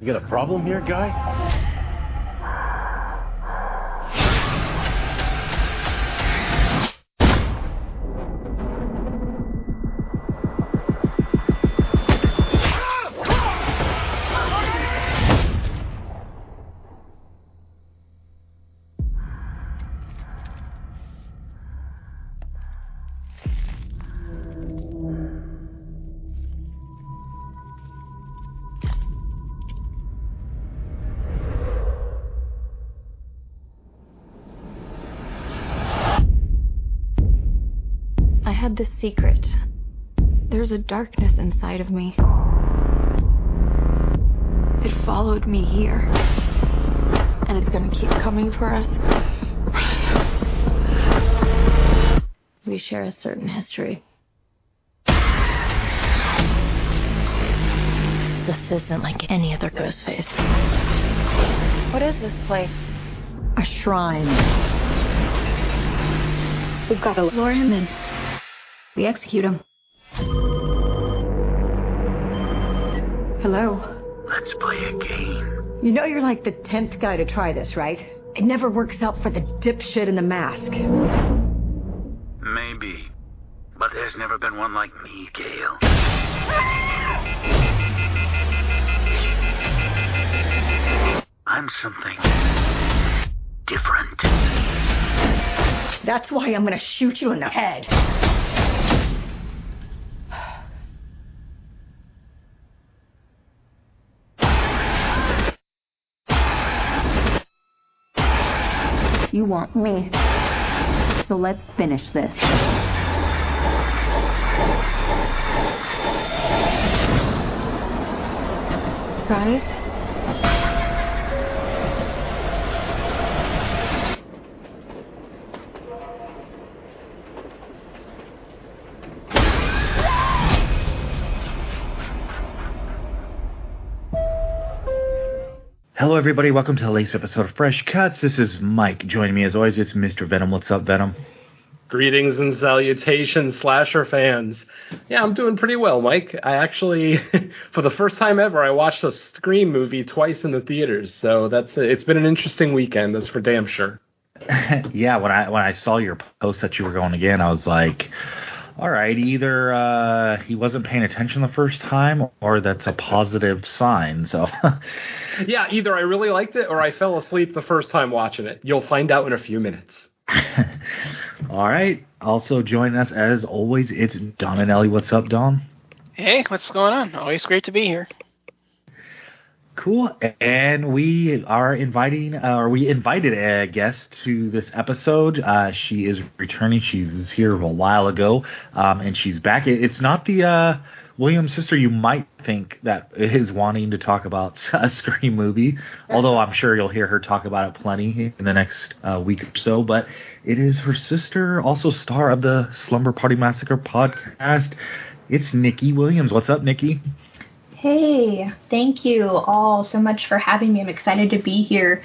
You got a problem here, guy? Darkness inside of me. It followed me here. And it's gonna keep coming for us. We share a certain history. This isn't like any other ghost face. What is this place? A shrine. We've got to lure him in. We execute him. Hello. Let's play a game. You know you're like the tenth guy to try this, right? It never works out for the dipshit in the mask. Maybe. But there's never been one like me, Gale. I'm something different. That's why I'm gonna shoot you in the head. You want me. So let's finish this. Guys? Hello, everybody. Welcome to the latest episode of Fresh Cuts. This is Mike. Joining me as always, it's Mr. Venom. What's up, Venom? Greetings and salutations, slasher fans. Yeah, I'm doing pretty well, Mike. I actually, for the first time ever, I watched a Scream movie twice in the theaters. So that's it's been an interesting weekend. That's for damn sure. yeah, when I when I saw your post that you were going again, I was like, all right, either uh, he wasn't paying attention the first time, or that's a positive sign. So, Yeah, either I really liked it or I fell asleep the first time watching it. You'll find out in a few minutes. all right. Also join us as always. It's Don and Ellie. What's up, Don? Hey, what's going on? Always great to be here. Cool. And we are inviting, uh, or we invited a guest to this episode. Uh, she is returning. She was here a while ago, um, and she's back. It- It's not the uh, Williams sister you might think that is wanting to talk about a Scream movie, although I'm sure you'll hear her talk about it plenty in the next uh, week or so. But it is her sister, also star of the Slumber Party Massacre podcast. It's Nikki Williams. What's up, Nikki? Hey, thank you all so much for having me. I'm excited to be here.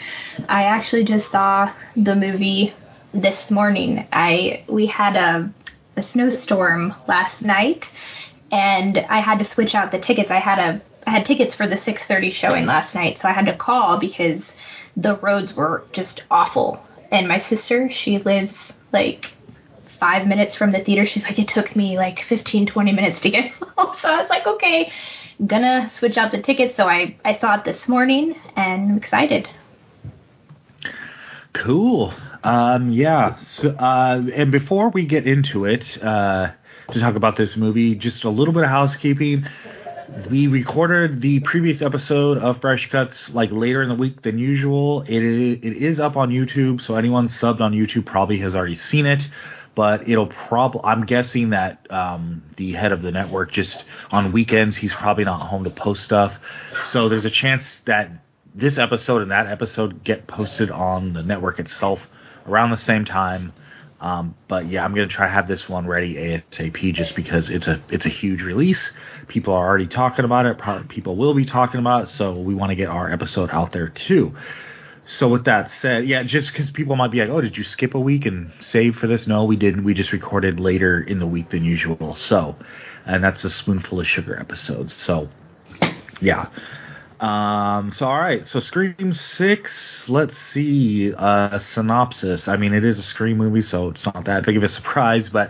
I actually just saw the movie this morning. I we had a a snowstorm last night and I had to switch out the tickets. I had a I had tickets for the 6:30 showing last night, so I had to call because the roads were just awful. And my sister, she lives like five minutes from the theater. She's like, it took me like 15, 20 minutes to get home. So I was like, okay, gonna switch out the tickets. So I, I saw it this morning and I'm excited. Cool. Um, yeah. So, uh, and before we get into it, uh, to talk about this movie, just a little bit of housekeeping. We recorded the previous episode of Fresh Cuts like later in the week than usual. It is, it is up on YouTube, so anyone subbed on YouTube probably has already seen it. But it'll probably, I'm guessing that um, the head of the network just on weekends, he's probably not home to post stuff. So there's a chance that this episode and that episode get posted on the network itself around the same time. Um, but yeah, I'm gonna try to have this one ready ASAP just because it's a it's a huge release. People are already talking about it. Probably people will be talking about it. So we want to get our episode out there too. So with that said, yeah, just because people might be like, "Oh, did you skip a week and save for this?" No, we didn't. We just recorded later in the week than usual. So, and that's a spoonful of sugar episode. So, yeah. Um. So all right. So Scream Six. Let's see. Uh, synopsis. I mean, it is a Scream movie, so it's not that big of a surprise. But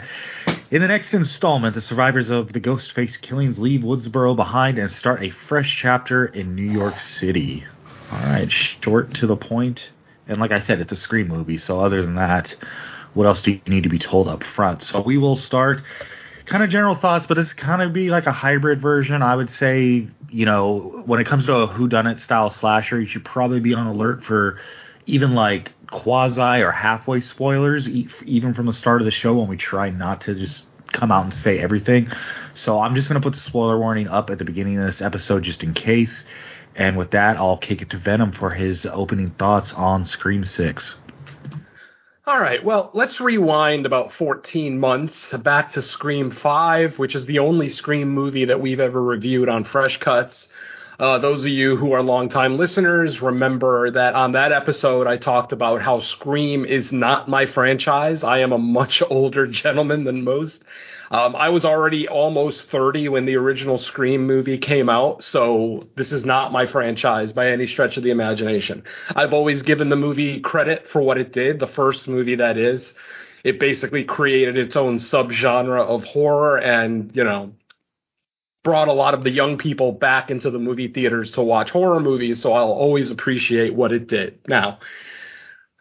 in the next installment, the survivors of the Ghostface killings leave Woodsboro behind and start a fresh chapter in New York City. All right, short to the point. And like I said, it's a Scream movie. So other than that, what else do you need to be told up front? So we will start kind of general thoughts, but this kind of be like a hybrid version. I would say, you know, when it comes to a whodunit style slasher, you should probably be on alert for even like quasi or halfway spoilers, even from the start of the show when we try not to just come out and say everything. So I'm just going to put the spoiler warning up at the beginning of this episode just in case. And with that, I'll kick it to Venom for his opening thoughts on Scream 6. All right, well, let's rewind about 14 months back to Scream 5, which is the only Scream movie that we've ever reviewed on Fresh Cuts. Uh, those of you who are longtime listeners remember that on that episode I talked about how Scream is not my franchise. I am a much older gentleman than most. Um, I was already almost 30 when the original Scream movie came out, so this is not my franchise by any stretch of the imagination. I've always given the movie credit for what it did, the first movie that is. It basically created its own subgenre of horror and, you know, brought a lot of the young people back into the movie theaters to watch horror movies, so I'll always appreciate what it did. Now,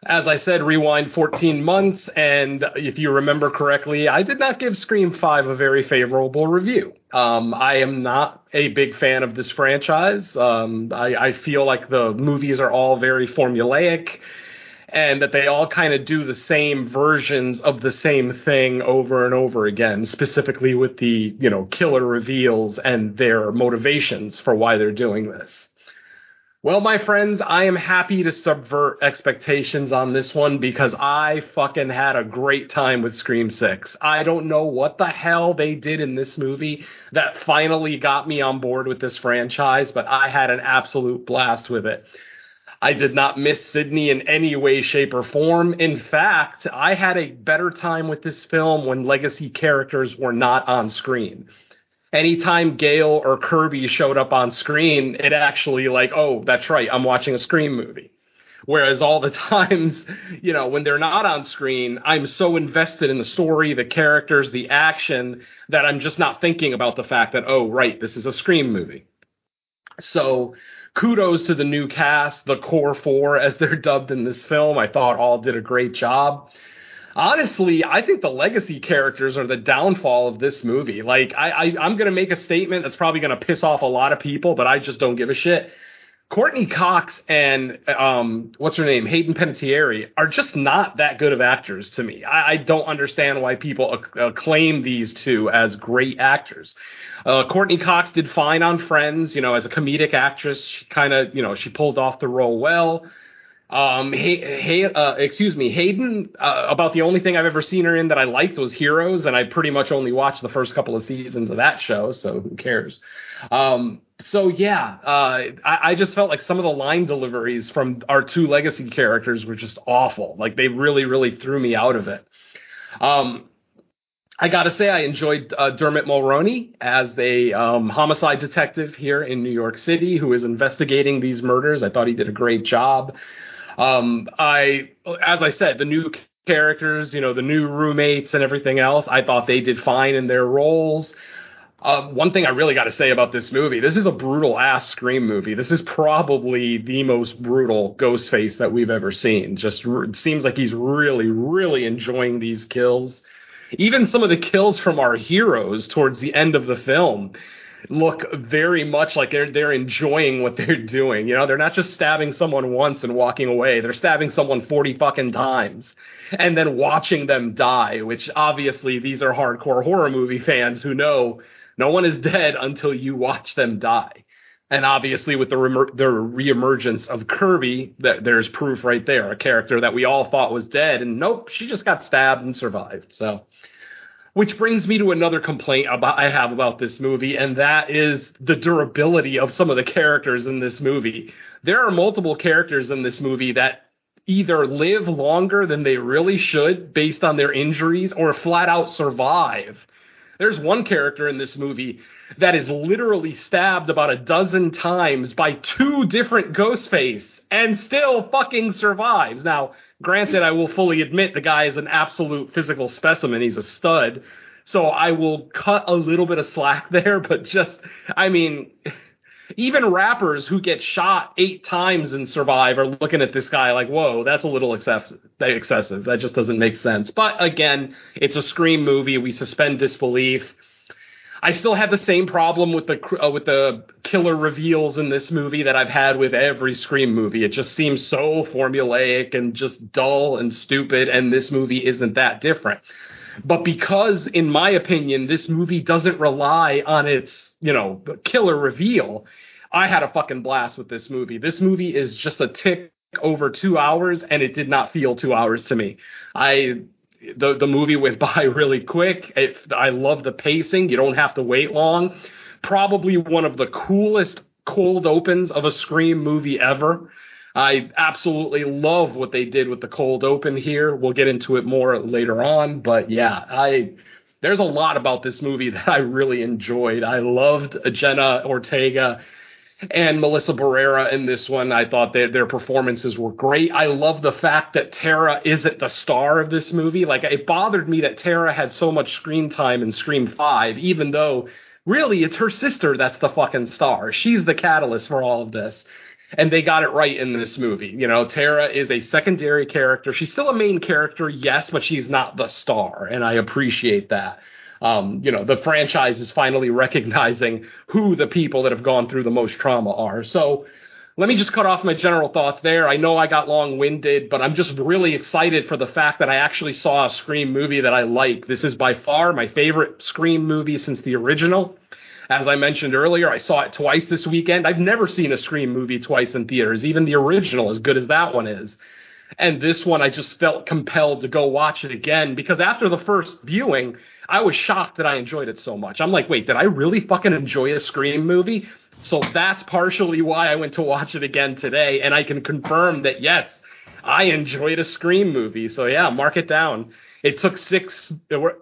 as I said, rewind 14 months, and if you remember correctly, I did not give Scream 5 a very favorable review. Um, I am not a big fan of this franchise. Um, I, I feel like the movies are all very formulaic and that they all kind of do the same versions of the same thing over and over again, specifically with the, you know, killer reveals and their motivations for why they're doing this. Well, my friends, I am happy to subvert expectations on this one because I fucking had a great time with Scream 6. I don't know what the hell they did in this movie that finally got me on board with this franchise, but I had an absolute blast with it. I did not miss Sidney in any way, shape, or form. In fact, I had a better time with this film when legacy characters were not on screen anytime Gale or Kirby showed up on screen, it actually like, oh, that's right, I'm watching a Scream movie. Whereas all the times, you know, when they're not on screen, I'm so invested in the story, the characters, the action that I'm just not thinking about the fact that, oh, right, this is a Scream movie. So kudos to the new cast, the core four, as they're dubbed in this film. I thought all did a great job honestly, I think the legacy characters are the downfall of this movie. Like, I, I I'm gonna make a statement that's probably gonna piss off a lot of people, but I just don't give a shit. Courteney Cox and um, what's her name, Hayden Panettiere, are just not that good of actors to me. I, I don't understand why people acc- acclaim these two as great actors. Uh, Courteney Cox did fine on Friends, you know, as a comedic actress. She kind of, you know, she pulled off the role well. Um, hey, hey, uh, excuse me, Hayden. Uh, about the only thing I've ever seen her in that I liked was Heroes, and I pretty much only watched the first couple of seasons of that show, so who cares? Um, so yeah, uh, I, I just felt like some of the line deliveries from our two legacy characters were just awful. Like they really, really threw me out of it. Um, I gotta say, I enjoyed uh, Dermot Mulroney as a um, homicide detective here in New York City who is investigating these murders. I thought he did a great job. Um, I, as I said, the new characters, you know, the new roommates and everything else, I thought they did fine in their roles. Um, one thing I really got to say about this movie, this is a brutal ass Scream movie. This is probably the most brutal Ghostface that we've ever seen. Just it seems like he's really, really enjoying these kills. Even some of the kills from our heroes towards the end of the film look very much like they're they're enjoying what they're doing. You know, they're not just stabbing someone once and walking away. They're stabbing someone 40 fucking times and then watching them die, which obviously these are hardcore horror movie fans who know no one is dead until you watch them die. And obviously, with the re- the reemergence of Kirby, that there's proof right there, a character that we all thought was dead, and nope, she just got stabbed and survived. So, which brings me to another complaint about I have about this movie, and that is the durability of some of the characters in this movie. there are multiple characters in this movie that either live longer than they really should based on their injuries or flat out survive. There's one character in this movie that is literally stabbed about a dozen times by two different Ghostface and still fucking survives. Now, granted, I will fully admit the guy is an absolute physical specimen. He's a stud. So I will cut a little bit of slack there, but just, I mean, even rappers who get shot eight times and survive are looking at this guy like, whoa, that's a little excessive. That just doesn't make sense. But again, it's a Scream movie. We suspend disbelief. I still have the same problem with the uh, with the killer reveals in this movie that I've had with every Scream movie. It just seems so formulaic and just dull and stupid, and this movie isn't that different. But because, in my opinion, this movie doesn't rely on its you know killer reveal, I had a fucking blast with this movie. This movie is just a tick over two hours, and it did not feel two hours to me. I the the movie went by really quick. It, I love the pacing. You don't have to wait long. Probably one of the coolest cold opens of a Scream movie ever. I absolutely love what they did with the cold open here. We'll get into it more later on, but yeah, I there's a lot about this movie that I really enjoyed. I loved Jenna Ortega and Melissa Barrera in this one. I thought that their performances were great. I love the fact that Tara isn't the star of this movie. Like it bothered me that Tara had so much screen time in Scream 5, even though really it's her sister that's the fucking star. She's the catalyst for all of this. And they got it right in this movie. You know, Tara is a secondary character. She's still a main character, yes, but she's not the star. And I appreciate that um, you know, the franchise is finally recognizing who the people that have gone through the most trauma are. So let me just cut off my general thoughts there. I know I got long winded, but I'm just really excited for the fact that I actually saw a Scream movie that I like. This is by far my favorite Scream movie since the original. As I mentioned earlier, I saw it twice this weekend. I've never seen a Scream movie twice in theaters, even the original, as good as that one is. And this one, I just felt compelled to go watch it again because after the first viewing, I was shocked that I enjoyed it so much. I'm like, wait, did I really fucking enjoy a Scream movie? So that's partially why I went to watch it again today, and I can confirm that yes, I enjoyed a Scream movie. So yeah, mark it down. It took six,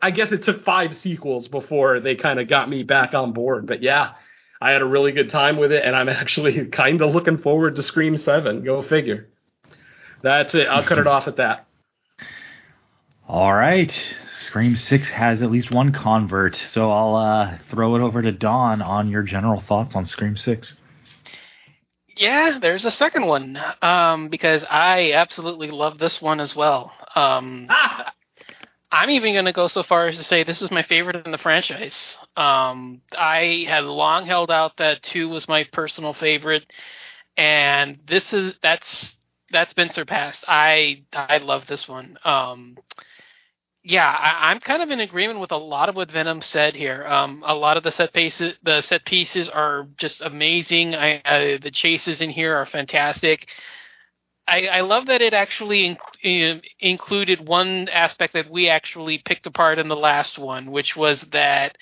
I guess it took five sequels before they kind of got me back on board. But yeah, I had a really good time with it, and I'm actually kind of looking forward to Scream Seven. Go figure. That's it. I'll cut it off at that. All right. Scream 6 has at least one convert, so I'll uh, throw it over to Don on your general thoughts on Scream 6. Yeah, there's a second one um, because I absolutely love this one as well. Um, ah! I'm even going to go so far as to say this is my favorite in the franchise. Um, I had long held out that two was my personal favorite, and this is that's that's been surpassed. I I love this one. Um, yeah, I, am kind of in agreement with a lot of what Venom said here. Um, a lot of the set pieces, the set pieces are just amazing. I, uh, the chases in here are fantastic. I, I love that it actually in, included one aspect that we actually picked apart in the last one, which was that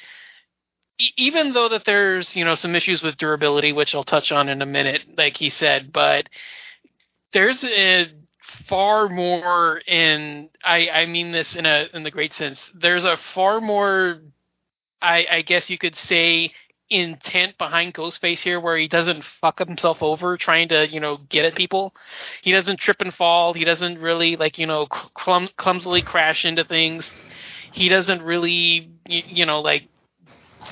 even though that there's you know some issues with durability, which I'll touch on in a minute, like he said, but there's a far more in I, I mean this in a in the great sense. There's a far more I, I guess you could say intent behind Ghostface here where he doesn't fuck himself over trying to, you know, get at people. He doesn't trip and fall. He doesn't really like, you know, clum- clumsily crash into things. He doesn't really, you, you know, like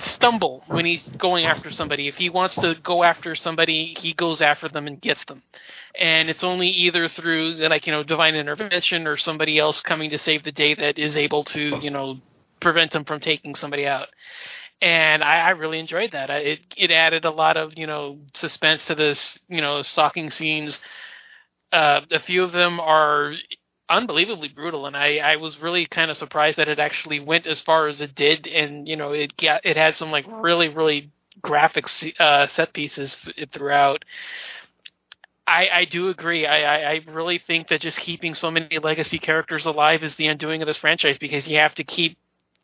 stumble when he's going after somebody. If he wants to go after somebody, he goes after them and gets them. And it's only either through like, you know, divine intervention or somebody else coming to save the day that is able to, you know, prevent him from taking somebody out. And I, I really enjoyed that. It it added a lot of, you know, suspense to this, you know, stalking scenes. Uh, a few of them are unbelievably brutal, and I, I was really kind of surprised that it actually went as far as it did, and you know it got it had some like really really graphic uh, set pieces throughout. I, I do agree. I, I, I really think that just keeping so many legacy characters alive is the undoing of this franchise because you have to keep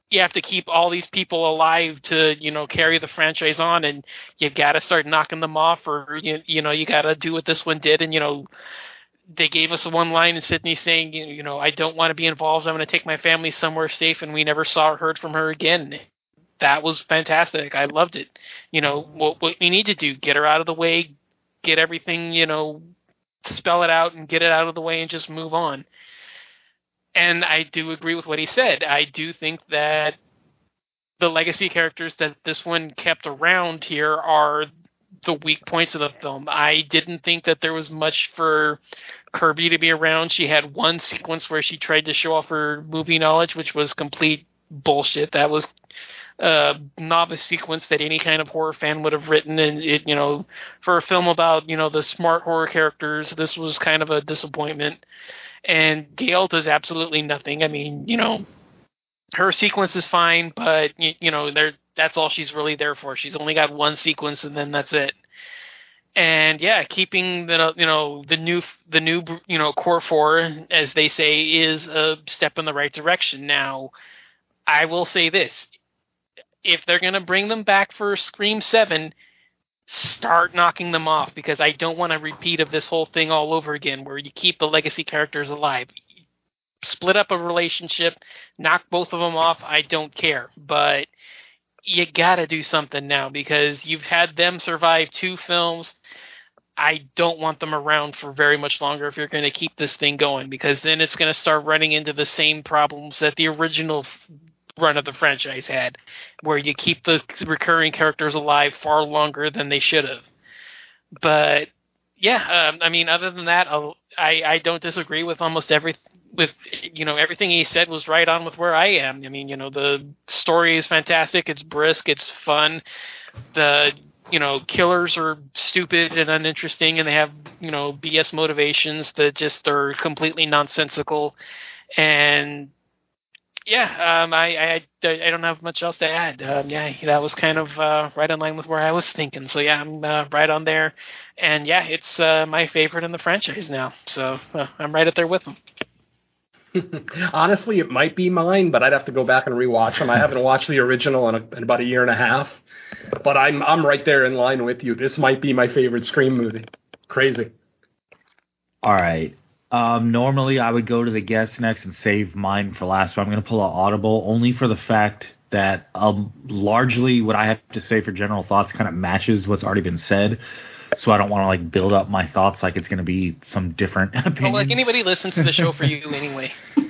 you have to keep all these people alive to you know carry the franchise on, and you've got to start knocking them off, or you you know you got to do what this one did, and you know they gave us one line in Sidney saying, you know, I don't want to be involved. I'm going to take my family somewhere safe, and we never saw or heard from her again. That was fantastic. I loved it. You know, what, what we need to do, get her out of the way, get everything, you know, spell it out and get it out of the way and just move on. And I do agree with what he said. I do think that the legacy characters that this one kept around here are the weak points of the film. I didn't think that there was much for Kirby to be around. She had one sequence where she tried to show off her movie knowledge, which was complete bullshit. That was uh, a novice sequence that any kind of horror fan would have written, and it, you know, for a film about you know the smart horror characters, this was kind of a disappointment. And Gale does absolutely nothing. I mean, you know, her sequence is fine, but you, you know, there that's all she's really there for. She's only got one sequence, and then that's it. And yeah, keeping the you know the new the new you know core four, as they say, is a step in the right direction. Now, I will say this: if they're gonna bring them back for Scream Seven, start knocking them off because I don't want a repeat of this whole thing all over again, where you keep the legacy characters alive split up a relationship, knock both of them off, I don't care. But you got to do something now because you've had them survive two films. I don't want them around for very much longer if you're going to keep this thing going because then it's going to start running into the same problems that the original run of the franchise had, where you keep the recurring characters alive far longer than they should have. But yeah, um, I mean, other than that, I'll, I I don't disagree with almost every with you know everything he said was right on with where I am. I mean, you know, the story is fantastic. It's brisk. It's fun. The you know killers are stupid and uninteresting, and they have you know BS motivations that just are completely nonsensical. And yeah, um, I, I I don't have much else to add. Um, yeah, that was kind of uh, right in line with where I was thinking. So yeah, I'm uh, right on there. And yeah, it's uh, my favorite in the franchise now. So uh, I'm right up there with them. Honestly, it might be mine, but I'd have to go back and rewatch them. I haven't watched the original in, a, in, about a year and a half, but I'm I'm right there in line with you. This might be my favorite Scream movie. Crazy. All right. Um, normally, I would go to the guest next and save mine for last, but I'm going to pull out Audible only for the fact that um, largely what I have to say for general thoughts kind of matches what's already been said so I don't want to like build up my thoughts like it's going to be some different opinion. Well, like anybody listens to the show for you anyway.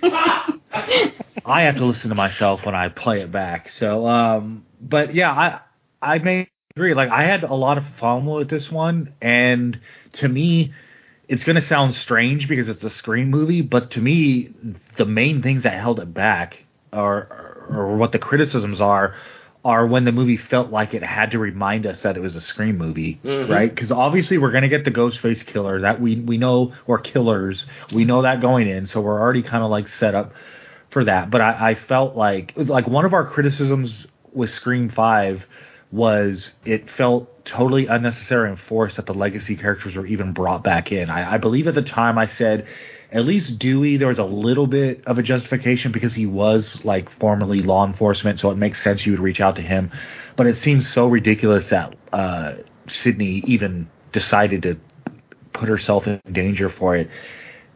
I have to listen to myself when I play it back. So, um, but yeah, I I may agree. Like I had a lot of fun with this one, and to me, it's going to sound strange because it's a Scream movie, but to me, the main things that held it back are, or what the criticisms are are when the movie felt like it had to remind us that it was a Scream movie, mm-hmm. right? Because obviously we're gonna get the Ghostface killer that we we know or killers we know that going in, so we're already kind of like set up for that. But I, I felt like like one of our criticisms with Scream Five was it felt totally unnecessary and forced that the legacy characters were even brought back in. I, I believe at the time I said at least Dewey, there was a little bit of a justification because he was like formerly law enforcement, so it makes sense you would reach out to him. But it seems so ridiculous that uh, Sidney even decided to put herself in danger for it.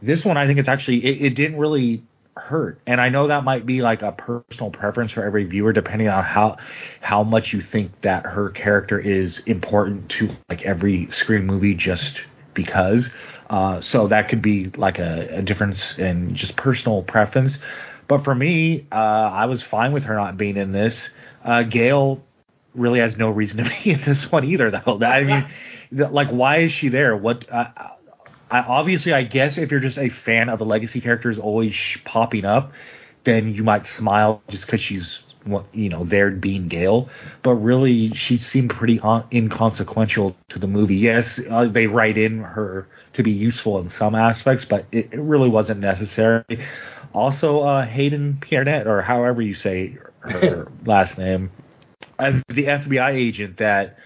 This one, I think it's actually it, it didn't really hurt, and I know that might be like a personal preference for every viewer, depending on how how much you think that her character is important to like every Scream movie, just because. Uh, so that could be like a, a, difference in just personal preference. But for me, uh, I was fine with her not being in this. Uh, Gale really has no reason to be in this one either, though. I mean, like, why is she there? What? I, obviously, I guess if you're just a fan of the legacy characters always popping up, then you might smile just because she's you know there being Gale, but really she seemed pretty un- inconsequential to the movie. Yes, uh, they write in her to be useful in some aspects, but it, it really wasn't necessary. Also, uh, Hayden Piernet, or however you say her last name, as the FBI agent that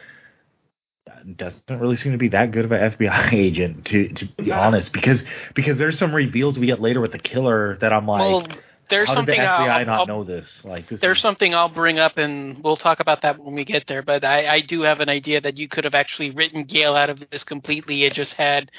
doesn't really seem to be that good of an FBI agent to to be honest because because there's some reveals we get later with the killer that I'm like well, there's something the FBI I'll, not I'll- know this? Like this there's is- something I'll bring up, and we'll talk about that when we get there. But I, I do have an idea that you could have actually written Gale out of this completely. It just had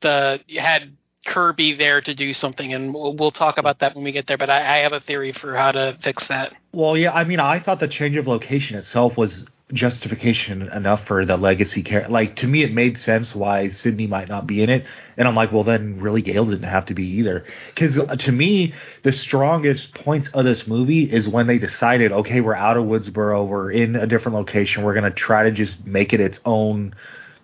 the had Kirby there to do something, and we'll, we'll talk about that when we get there. But I, I have a theory for how to fix that. Well, yeah, I mean, I thought the change of location itself was justification enough for the legacy character. Like to me, it made sense why Sidney might not be in it, and I'm like, well, then really Gale didn't have to be either. Because uh, to me, the strongest points of this movie is when they decided, okay, we're out of Woodsboro, we're in a different location, we're gonna try to just make it its own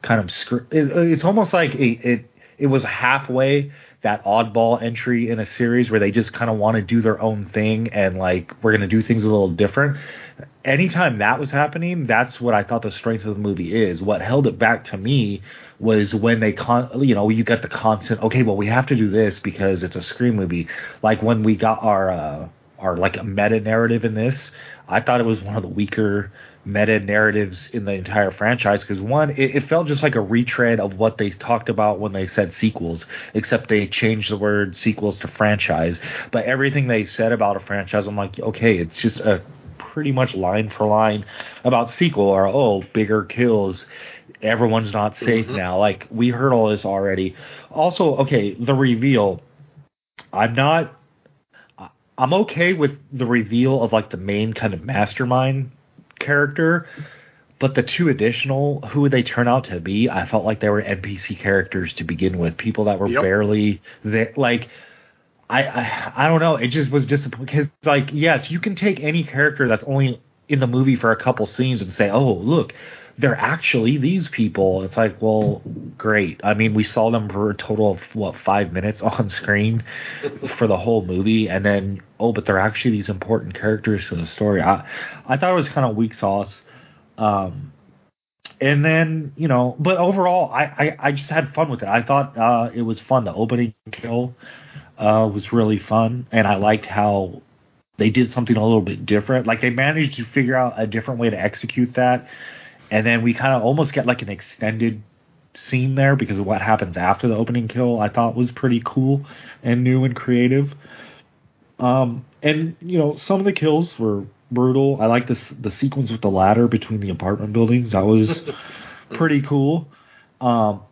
kind of script. It, uh, it's almost like it, it it was halfway that oddball entry in a series where they just kind of want to do their own thing and like we're going to do things a little different. Anytime that was happening, that's what I thought the strength of the movie is. What held it back to me was when they con you know, you got the constant okay, well we have to do this because it's a scream movie. Like when we got our uh our like meta narrative in this, I thought it was one of the weaker meta narratives in the entire franchise because one, it, it felt just like a retread of what they talked about when they said sequels, except they changed the word sequels to franchise. But everything they said about a franchise, I'm like, okay, it's just a pretty much line for line about sequel or oh, bigger kills. Everyone's not safe mm-hmm. now. Like we heard all this already. Also, okay, the reveal. I'm not I'm okay with the reveal of like the main kind of mastermind character, but the two additional who they turn out to be, I felt like they were NPC characters to begin with, people that were Yep. barely there. Like, I, I I don't know, it just was disappointing. Because like, yes, you can take any character that's only in the movie for a couple scenes and say, oh, look. They're actually these people. It's like, well, great. I mean, we saw them for a total of what five minutes on screen for the whole movie, and then oh, but they're actually these important characters to the story. I I thought it was kind of weak sauce. Um, and then you know, but overall, I, I I just had fun with it. I thought uh, it was fun. The opening kill uh, was really fun, and I liked how they did something a little bit different. Like they managed to figure out a different way to execute that, and then we kind of almost get like an extended scene there because of what happens after the opening kill. I thought was pretty cool and new and creative. Um, and you know, some of the kills were brutal. I like this the sequence with the ladder between the apartment buildings. That was pretty cool. Um,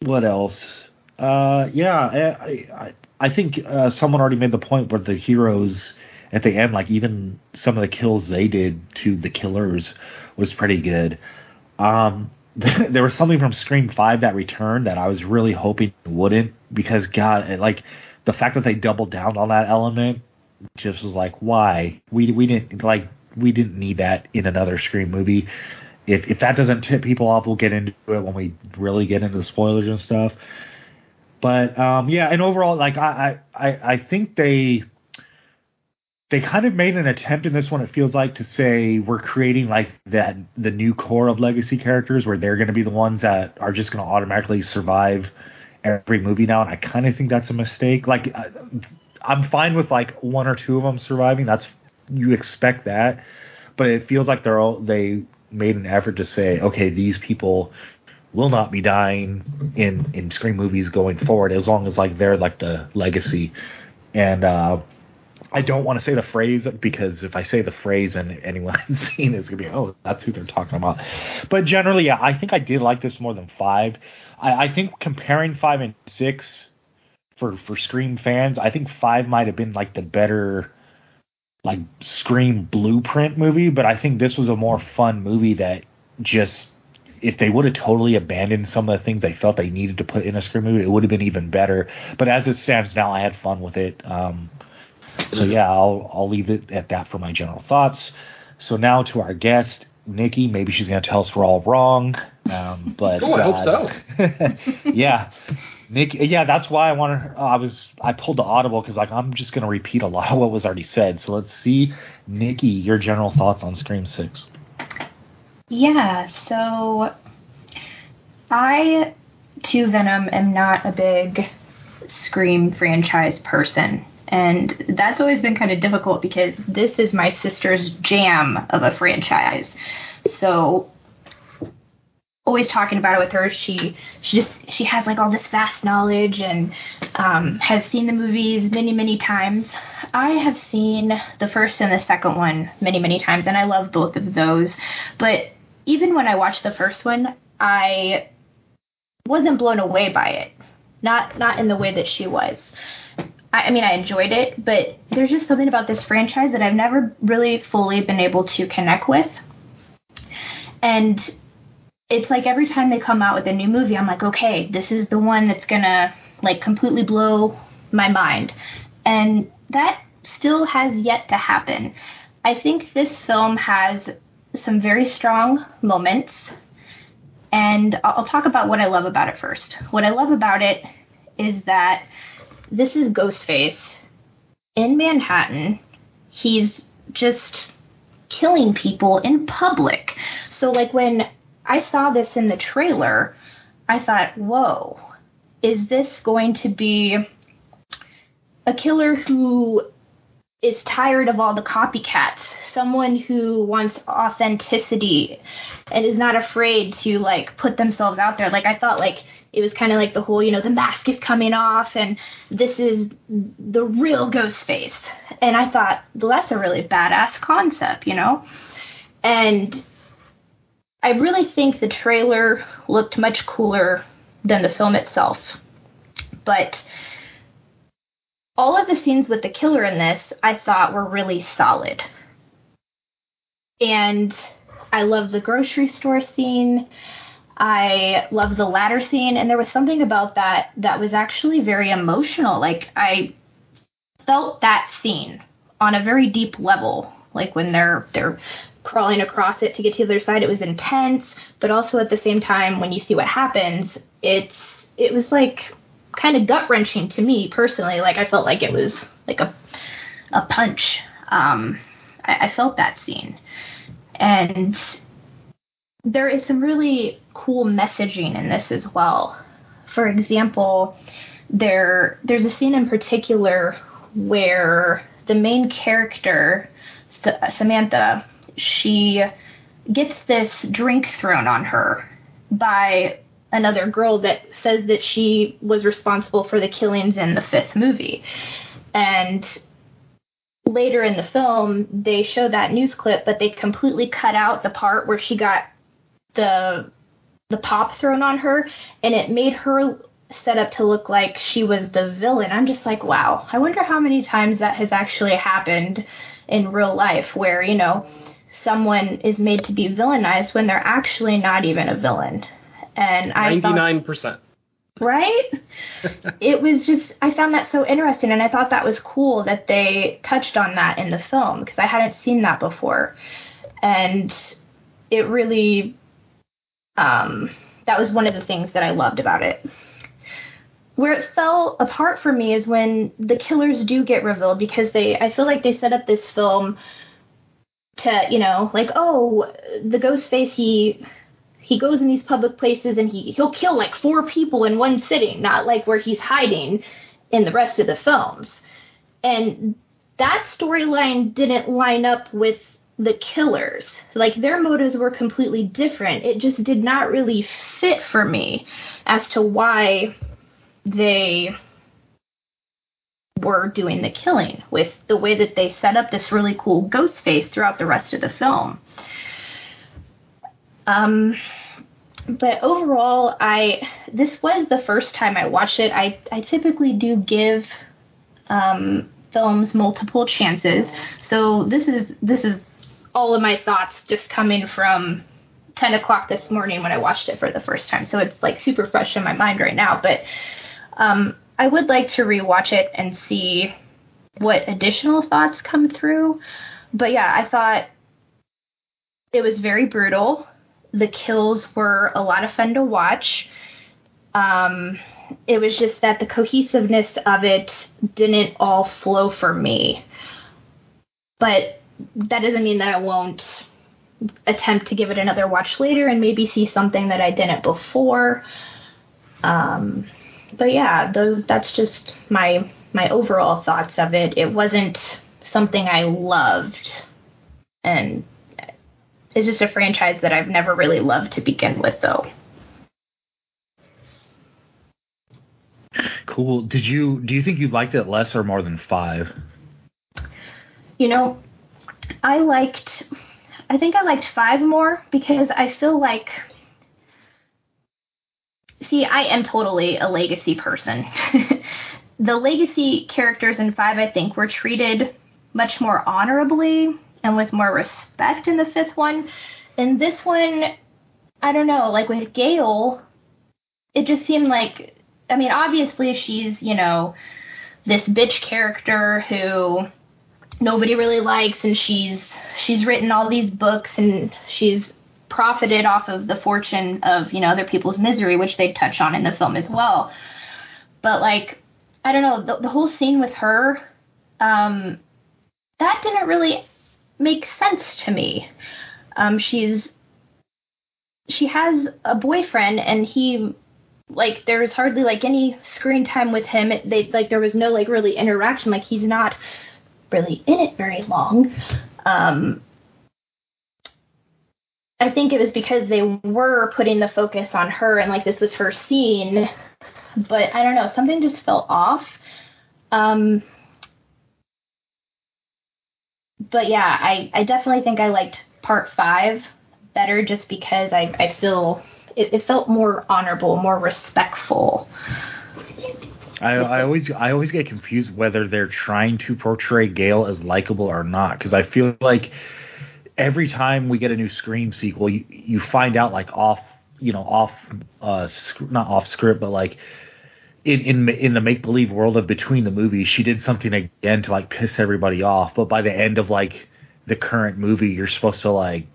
what else? Uh, yeah, I I, I think uh, someone already made the point where the heroes at the end, like even some of the kills they did to the killers, was pretty good. Um, there was something from Scream Five that returned that I was really hoping wouldn't because God, like the fact that they doubled down on that element just was like, why? We we didn't like we didn't need that in another Scream movie. If if that doesn't tip people off, we'll get into it when we really get into the spoilers and stuff. But um, yeah, and overall, like I, I I think they they kind of made an attempt in this one. It feels like to say we're creating like that the new core of legacy characters where they're going to be the ones that are just going to automatically survive every movie now, and I kind of think that's a mistake. Like I- I'm fine with like one or two of them surviving. That's you expect that, but it feels like they're all they made an effort to say, okay, these people will not be dying in in scream movies going forward as long as like they're like the legacy and uh I don't want to say the phrase because if I say the phrase and anyone has seen it, it's gonna be oh that's who they're talking about. But generally, yeah, I think I did like this more than five. I, I think comparing five and six for for Scream fans, I think five might have been like the better like Scream blueprint movie, but I think this was a more fun movie that just if they would have totally abandoned some of the things they felt they needed to put in a Scream movie, it would have been even better. But as it stands now, I had fun with it. Um, so yeah, I'll I'll leave it at that for my general thoughts. So now to our guest, Nikki. Maybe she's going to tell us we're all wrong, um, but Oh, I hope uh, yeah, Nick. Yeah, that's why I wanted. Uh, I was I pulled the audible because like I'm just going to repeat a lot of what was already said. So let's see, Nikki, your general thoughts on Scream Six. Yeah, so I, to Venom, am not a big Scream franchise person. And that's always been kind of difficult because this is my sister's jam of a franchise. So always talking about it with her. She she just she has like all this vast knowledge and um, has seen the movies many many times. I have seen the first and the second one many, many times, and I love both of those. But even when I watched the first one, I wasn't blown away by it. Not not in the way that she was. I, I mean, I enjoyed it, but there's just something about this franchise that I've never really fully been able to connect with. And it's like every time they come out with a new movie, I'm like, okay, this is the one that's gonna like completely blow my mind. And that still has yet to happen. I think this film has some very strong moments, and I'll talk about what I love about it first. What I love about it is that this is Ghostface in Manhattan. He's just killing people in public. So, like, when I saw this in the trailer, I thought, whoa, is this going to be a killer who is tired of all the copycats? Someone who wants authenticity and is not afraid to like put themselves out there. Like I thought like it was kind of like the whole, you know, the mask is coming off and this is the real ghost face. And I thought, well, that's a really badass concept, you know? And I really think the trailer looked much cooler than the film itself. But all of the scenes with the killer in this, I thought were really solid. And I love the grocery store scene. I love the ladder scene, and there was something about that that was actually very emotional. Like I felt that scene on a very deep level. Like when they're they're crawling across it to get to the other side, it was intense, but also at the same time, when you see what happens, it's it was like kind of gut wrenching to me personally. Like I felt like it was like a a punch. Um, I, I felt that scene, and there is some really cool messaging in this as well. For example, there there's a scene in particular where the main character Samantha she gets this drink thrown on her by another girl that says that she was responsible for the killings in the fifth movie. And later in the film, they show that news clip, but they completely cut out the part where she got the the pop thrown on her, and it made her set up to look like she was the villain. I'm just like, wow. I wonder how many times that has actually happened in real life, where you know someone is made to be villainized when they're actually not even a villain. And I 99%. Right? it was just I found that so interesting and I thought that was cool that they touched on that in the film because I hadn't seen that before. And it really um that was one of the things that I loved about it. Where it fell apart for me is when the killers do get revealed because they I feel like they set up this film to you know like oh the ghost face he he goes in these public places and he he'll kill like four people in one sitting not like where he's hiding in the rest of the films. And that storyline didn't line up with the killers. Like their motives were completely different. It just did not really fit for me as to why they were doing the killing with the way that they set up this really cool ghost face throughout the rest of the film. Um, but overall, I this was the first time I watched it. I I typically do give um, films multiple chances, so this is this is all of my thoughts just coming from 10 o'clock this morning when I watched it for the first time. So it's like super fresh in my mind right now. But um, I would like to rewatch it and see what additional thoughts come through. But yeah, I thought it was very brutal. The kills were a lot of fun to watch. Um, it was just that the cohesiveness of it didn't all flow for me. But that doesn't mean that I won't attempt to give it another watch later and maybe see something that I didn't before. Um, but yeah, those that's just my my overall thoughts of it. It wasn't something I loved, and it's just a franchise that I've never really loved to begin with, though. Cool. Did you do you think you liked it less or more than five? You know, I liked. I think I liked five more because I feel like. See, I am totally a legacy person. the legacy characters in five, I think, were treated much more honorably and with more respect in the fifth one. In this one, I don't know, like with Gale, it just seemed like, I mean, obviously she's, you know, this bitch character who nobody really likes and she's she's written all these books and she's profited off of the fortune of, you know, other people's misery, which they touch on in the film as well. But like I don't know, the, the whole scene with her, um, that didn't really make sense to me. Um, she's she has a boyfriend and he like there's hardly like any screen time with him. It, they like there was no like really interaction. Like he's not really in it very long. Um, I think it was because they were putting the focus on her and like this was her scene, but I don't know, something just felt off. Um, but yeah, I, I definitely think I liked part five better just because I, I feel it, it felt more honorable, more respectful. I, I always I always get confused whether they're trying to portray Gale as likable or not because I feel like every time we get a new Scream sequel, you, you find out like off you know off uh not off script but like in in in the make believe world of between the movies, she did something again to like piss everybody off. But by the end of like the current movie, you're supposed to like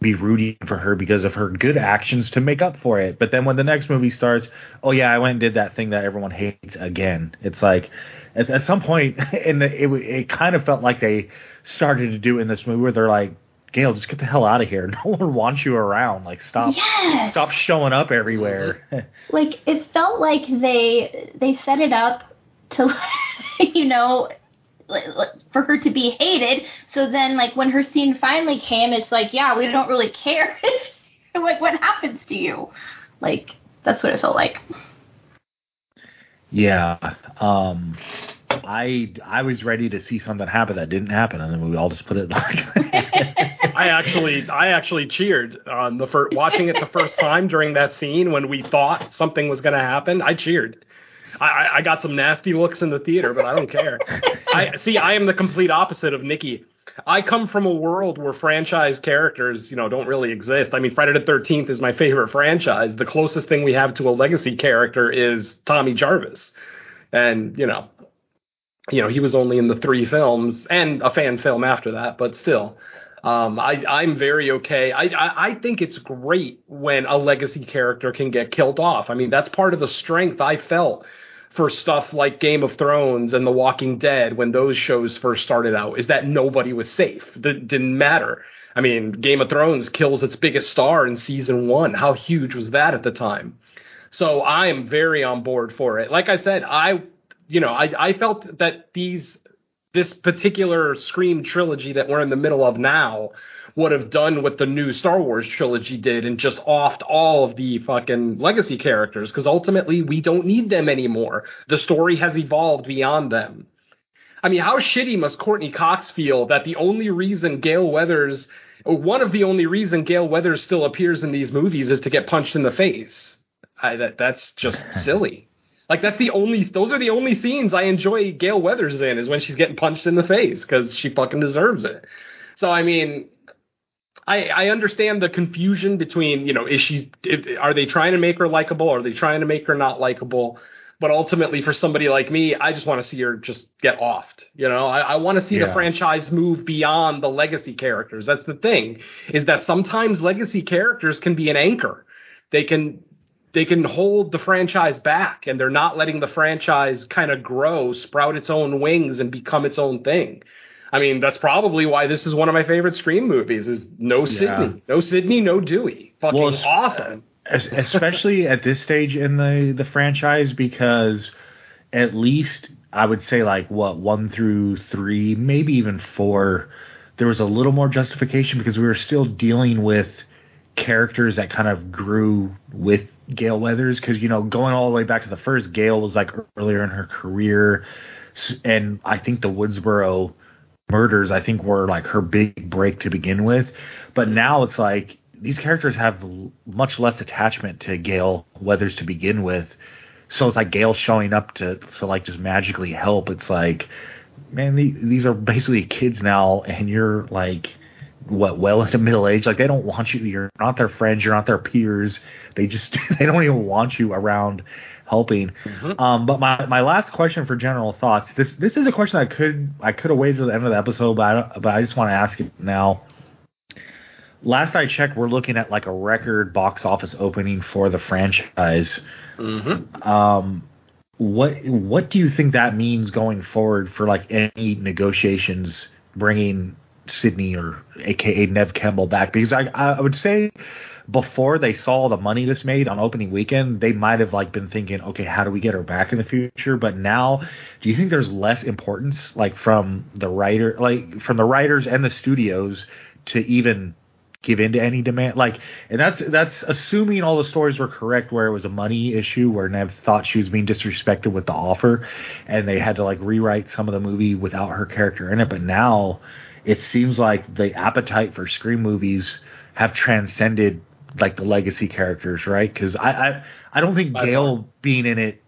be rooting for her because of her good actions to make up for it. But then when the next movie starts, oh yeah, I went and did that thing that everyone hates again. It's like at, at some and it it kind of felt like they started to do in this movie where they're like Gale, just get the hell out of here. No one wants you around. Like stop yes. stop showing up everywhere. like it felt like they they set it up to you know for her to be hated. So then, like when her scene finally came, it's like, yeah, we don't really care. like what happens to you? Like that's what it felt like. Yeah. Um I I was ready to see something happen that didn't happen, and then we all just put it like. I actually I actually cheered on the first watching it the first time during that scene when we thought something was going to happen. I cheered. I, I got some nasty looks in the theater, but I don't care. I see. I am the complete opposite of Nikki. I come from a world where franchise characters, you know, don't really exist. I mean, Friday the Thirteenth is my favorite franchise. The closest thing we have to a legacy character is Tommy Jarvis, and you know, you know, he was only in the three films and a fan film after that, but still. Um, I, I'm very okay. I, I, I think it's great when a legacy character can get killed off. I mean, that's part of the strength I felt for stuff like Game of Thrones and The Walking Dead when those shows first started out is that nobody was safe. That didn't matter. I mean, Game of Thrones kills its biggest star in season one. How huge was that at the time? So I am very on board for it. Like I said, I you know, I, I felt that these this particular Scream trilogy that we're in the middle of now would have done what the new Star Wars trilogy did and just offed all of the fucking legacy characters because ultimately we don't need them anymore. The story has evolved beyond them. I mean, how shitty must Courteney Cox feel that the only reason Gale Weathers, one of the only reason Gale Weathers still appears in these movies is to get punched in the face? I, that that's just silly. Like that's the only those are the only scenes I enjoy Gale Weathers in is when she's getting punched in the face because she fucking deserves it. So I mean, I I understand the confusion between you know is she if, are they trying to make her likable are they trying to make her not likable? But ultimately, for somebody like me, I just want to see her just get offed. You know, I, I want to see yeah. the franchise move beyond the legacy characters. That's the thing, is that sometimes legacy characters can be an anchor. They can they can hold the franchise back and they're not letting the franchise kind of grow, sprout its own wings and become its own thing. I mean, that's probably why this is one of my favorite Scream movies is no Sidney, Yeah. No Sidney, no Dewey. Fucking well, awesome. Especially at this stage in the, the franchise because at least I would say like what one through three, maybe even four, there was a little more justification because we were still dealing with characters that kind of grew with Gale Weathers because you know going all the way back to the first Gale was like earlier in her career, and I think the Woodsboro murders, I think, were like her big break to begin with. But now it's like these characters have much less attachment to Gale Weathers to begin with. So it's like Gale showing up to to like just magically help. It's like, man, these are basically kids now, and you're like what well into middle age like they don't want you you're not their friends you're not their peers they just they don't even want you around helping mm-hmm. um but my my last question for general thoughts this this is a question i could i could have waited to the end of the episode but i, but I just want to ask it now last i checked we're looking at like a record box office opening for the franchise mm-hmm. um what what do you think that means going forward for like any negotiations bringing Sidney or AKA Neve Campbell back because I I would say before they saw the money this made on opening weekend, they might have like been thinking, okay, how do we get her back in the future? But now, do you think there's less importance like from the writer, like from the writers and the studios to even give in to any demand? Like, and that's that's assuming all the stories were correct, where it was a money issue, where Neve thought she was being disrespected with the offer, and they had to like rewrite some of the movie without her character in it. But now it seems like the appetite for Scream movies have transcended like the legacy characters, right? Because I, I I don't think Gale being in it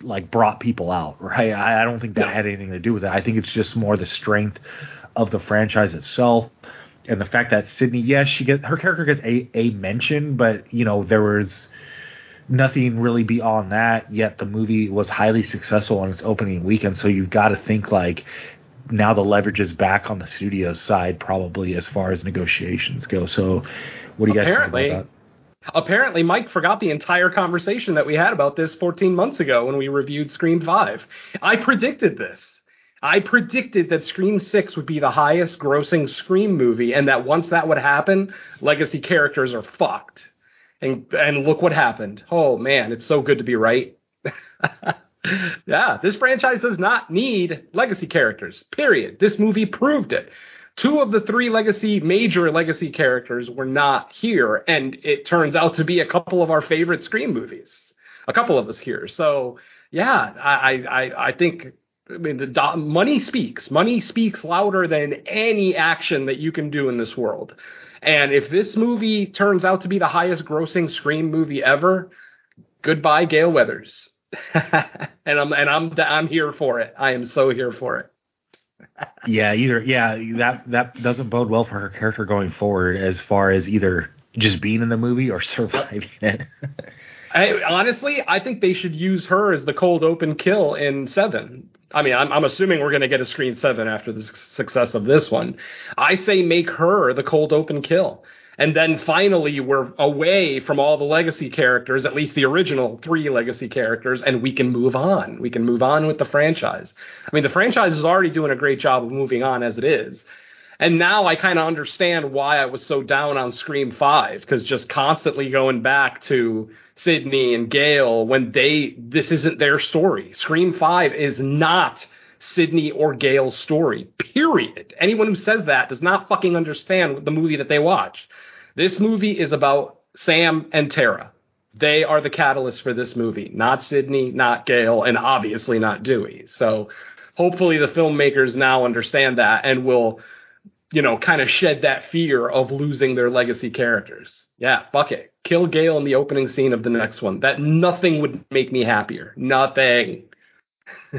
like brought people out, right? I, I don't think that no. had anything to do with it. I think it's just more the strength of the franchise itself and the fact that Sidney, yes, she gets her character gets a a mention, but you know there was nothing really beyond that. Yet the movie was highly successful on its opening weekend, so you've got to think like now the leverage is back on the studio's side, probably as far as negotiations go. So, what do you guys apparently, think about that? Apparently, Mike forgot the entire conversation that we had about this 14 months ago when we reviewed Scream 5. I predicted this. I predicted that Scream 6 would be the highest grossing Scream movie, and that once that would happen, legacy characters are fucked. And and look what happened. Oh man, it's so good to be right. yeah, this franchise does not need legacy characters. Period. This movie proved it. Two of the three legacy major legacy characters were not here, and it turns out to be a couple of our favorite Scream movies. A couple of us here. So yeah, I I I think I mean the do- money speaks. Money speaks louder than any action that you can do in this world. And if this movie turns out to be the highest grossing Scream movie ever, goodbye Gale Weathers. And I'm and I'm I'm here for it. I am so here for it. yeah, either yeah, that that doesn't bode well for her character going forward as far as either just being in the movie or surviving it. I, honestly, I think they should use her as the cold open kill in Seven. I mean, I'm, I'm assuming we're going to get a Scream seven after the success of this one. I say make her the cold open kill. And then finally, we're away from all the legacy characters, at least the original three legacy characters, and we can move on. We can move on with the franchise. I mean, the franchise is already doing a great job of moving on as it is. And now I kind of understand why I was so down on Scream 5, because just constantly going back to Sidney and Gale when they, this isn't their story. Scream 5 is not Sidney or Gale's story, period. Anyone who says that does not fucking understand the movie that they watched. This movie is about Sam and Tara. They are the catalyst for this movie, not Sidney, not Gale, and obviously not Dewey. So hopefully the filmmakers now understand that and will, you know, kind of shed that fear of losing their legacy characters. Yeah, fuck it. Kill Gale in the opening scene of the next one. That nothing would make me happier. Nothing.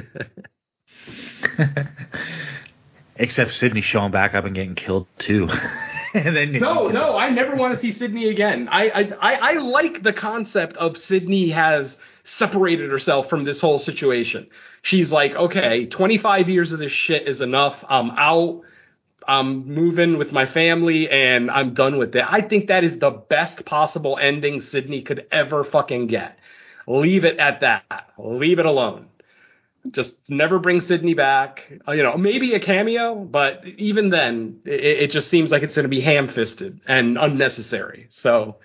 Except Sidney showing back up and getting killed too. and then no, no, I never want to see Sidney again. I, I, I, I like the concept of Sidney has separated herself from this whole situation. She's like, okay, 25 years of this shit is enough. I'm out. I'm moving with my family and I'm done with it. I think that is the best possible ending Sidney could ever fucking get. Leave it at that. Leave it alone. Just never bring Sidney back. Uh, you know, maybe a cameo, but even then, it, it just seems like it's going to be ham-fisted and unnecessary. So,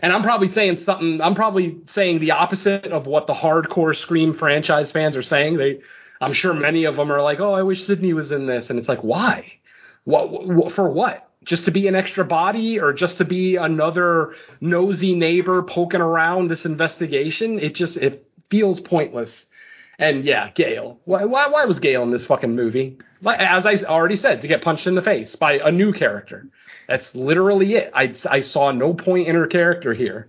and I'm probably saying something. I'm probably saying the opposite of what the hardcore Scream franchise fans are saying. They, I'm sure many of them are like, "Oh, I wish Sidney was in this," and it's like, why? What, what for? What? Just to be an extra body, or just to be another nosy neighbor poking around this investigation? It just it feels pointless And yeah, Gale. Why, why, why was Gale in this fucking movie? As I already said, to get punched in the face by a new character. That's literally it. I, I saw no point in her character here.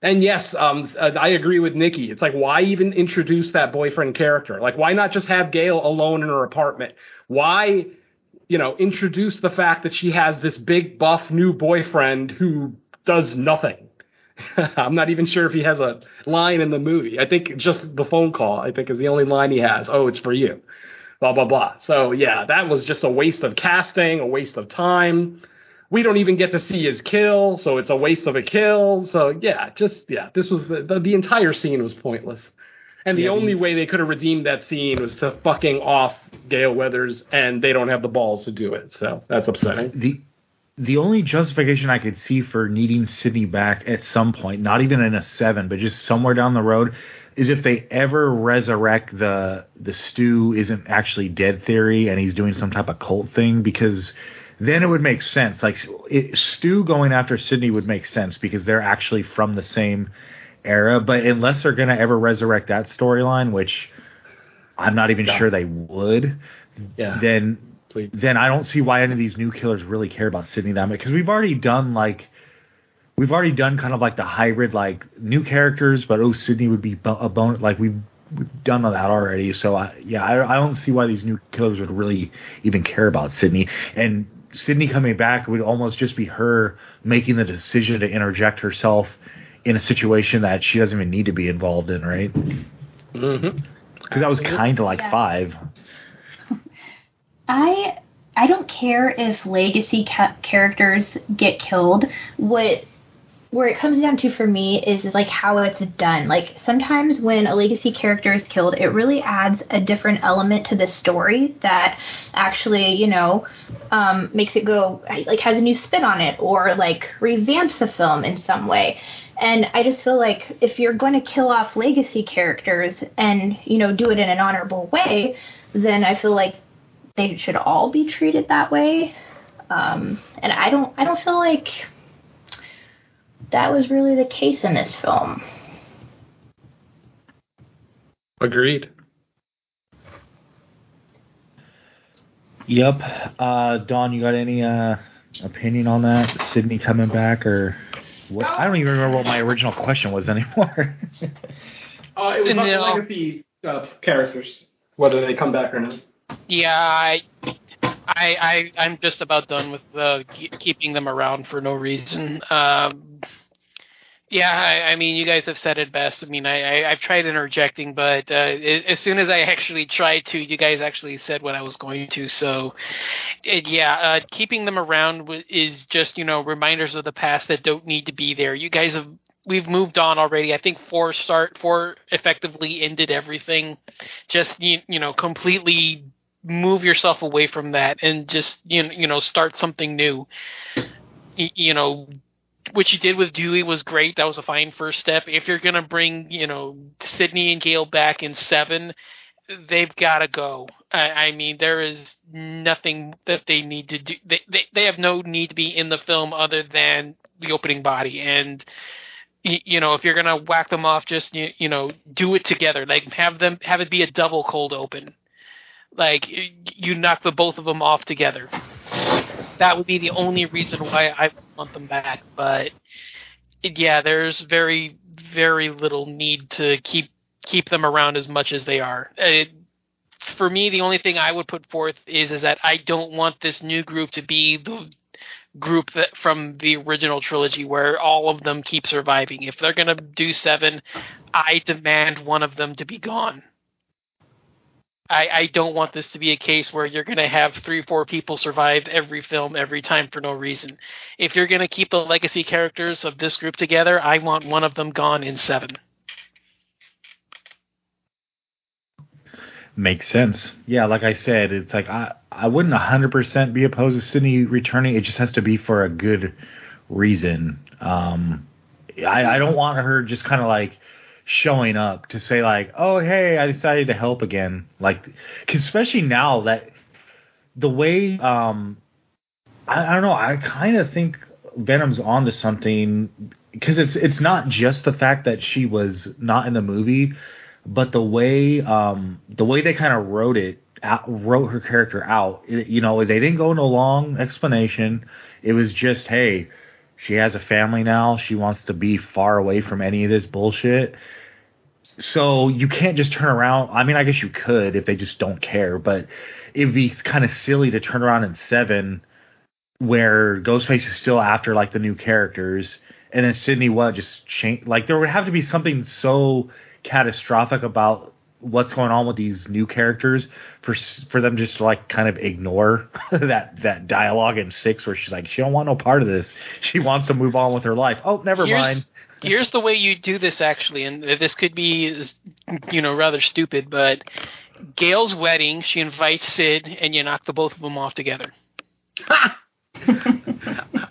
And yes, um, uh, I agree with Nikki. It's like, why even introduce that boyfriend character? Like, why not just have Gale alone in her apartment? Why, you know, introduce the fact that she has this big buff new boyfriend who does nothing? I'm not even sure if he has a line in the movie. I think just the phone call, I think, is the only line he has. Oh, it's for you. Blah, blah, blah. So, yeah, that was just a waste of casting, a waste of time we don't even get to see his kill, so it's a waste of a kill. So yeah, just yeah, this was the the, the entire scene was pointless. And the yeah, only way they could have redeemed that scene was to fucking off Gale Weathers, and they don't have the balls to do it. So that's upsetting. The the only justification I could see for needing Sidney back at some point, not even in a seven, but just somewhere down the road, is if they ever resurrect the the Stu isn't actually dead theory and he's doing some type of cult thing because then it would make sense. Like it, Stu going after Sidney would make sense because they're actually from the same era. But unless they're going to ever resurrect that storyline, which I'm not even yeah. sure they would, yeah. then Please. then I don't see why any of these new killers really care about Sidney that much because we've already done like we've already done kind of like the hybrid like new characters, but oh Sidney would be a bone like we've we've done that already. So I, yeah, I, I don't see why these new killers would really even care about Sidney and Sidney coming back would almost just be her making the decision to interject herself in a situation that she doesn't even need to be involved in, right? Mm-hmm. Because that was kind of like yeah. five. I I don't care if legacy ca- characters get killed. What where it comes down to for me is, is like how it's done. Like sometimes when a legacy character is killed, it really adds a different element to the story that actually, you know, um, makes it go like has a new spin on it or like revamps the film in some way. And I just feel like if you're going to kill off legacy characters and you know do it in an honorable way, then I feel like they should all be treated that way. Um, and I don't I don't feel like that was really the case in this film. Agreed. Yep. Uh, Don, you got any uh, opinion on that? Sidney coming back, or what? I don't even remember what my original question was anymore. uh, it was about the legacy uh, characters, whether they come back or not. Yeah, I, I, I, I'm just about done with keeping them around for no reason. Um, yeah, I, I, mean, you guys have said it best. I mean, I, I have tried interjecting, but uh, as soon as I actually tried to, you guys actually said what I was going to. So, it, yeah, uh, keeping them around is just you know reminders of the past that don't need to be there. You guys have we've moved on already. I think four start four effectively ended everything. Just you, you know completely move yourself away from that and just you know, you know start something new. You, know what you did with Dewey was great. That was a fine first step. If you're gonna bring, you know, Sidney and Gale back in seven, they've got to go. I, I, mean, there is nothing that they need to do. They, they they have no need to be in the film other than the opening body. And you know, if you're gonna whack them off, just you, you know, do it together. Like have them have it be a double cold open. Like you knock the both of them off together that would be the only reason why I want them back. But yeah, there's very very little need to keep keep them around as much as they are. It, for me, the only thing I would put forth is is that I don't want this new group to be the group that from the original trilogy where all of them keep surviving. If they're gonna do seven, I demand one of them to be gone. I, I don't want this to be a case where you're going to have three, four people survive every film every time for no reason. If you're going to keep the legacy characters of this group together, I want one of them gone in seven. Makes sense. Yeah, like I said, it's like I I wouldn't 100% be opposed to Sidney returning. It just has to be for a good reason. Um, I, I don't want her just kind of like showing up to say like, "Oh, hey, I decided to help again." Like, especially now that the way um, I, I don't know, I kind of think Venom's onto something because it's it's not just the fact that she was not in the movie, but the way um the way they kind of wrote it out, wrote her character out it, you know they didn't go into a long explanation it was just hey she has a family now. She wants to be far away from any of this bullshit. So you can't just turn around. I mean i guess you could if they just don't care but it'd be kind of silly to turn around in seven where ghostface is still after like the new characters and then Sidney what just change like there would have to be something so catastrophic about what's going on with these new characters for for them just to like kind of ignore that that dialogue in six where she's like she don't want no part of this. She wants to move on with her life. Oh never Here's- mind. Here's the way you do this actually, and this could be, you know, rather stupid, but Gale's wedding, she invites Sid, and you knock the both of them off together.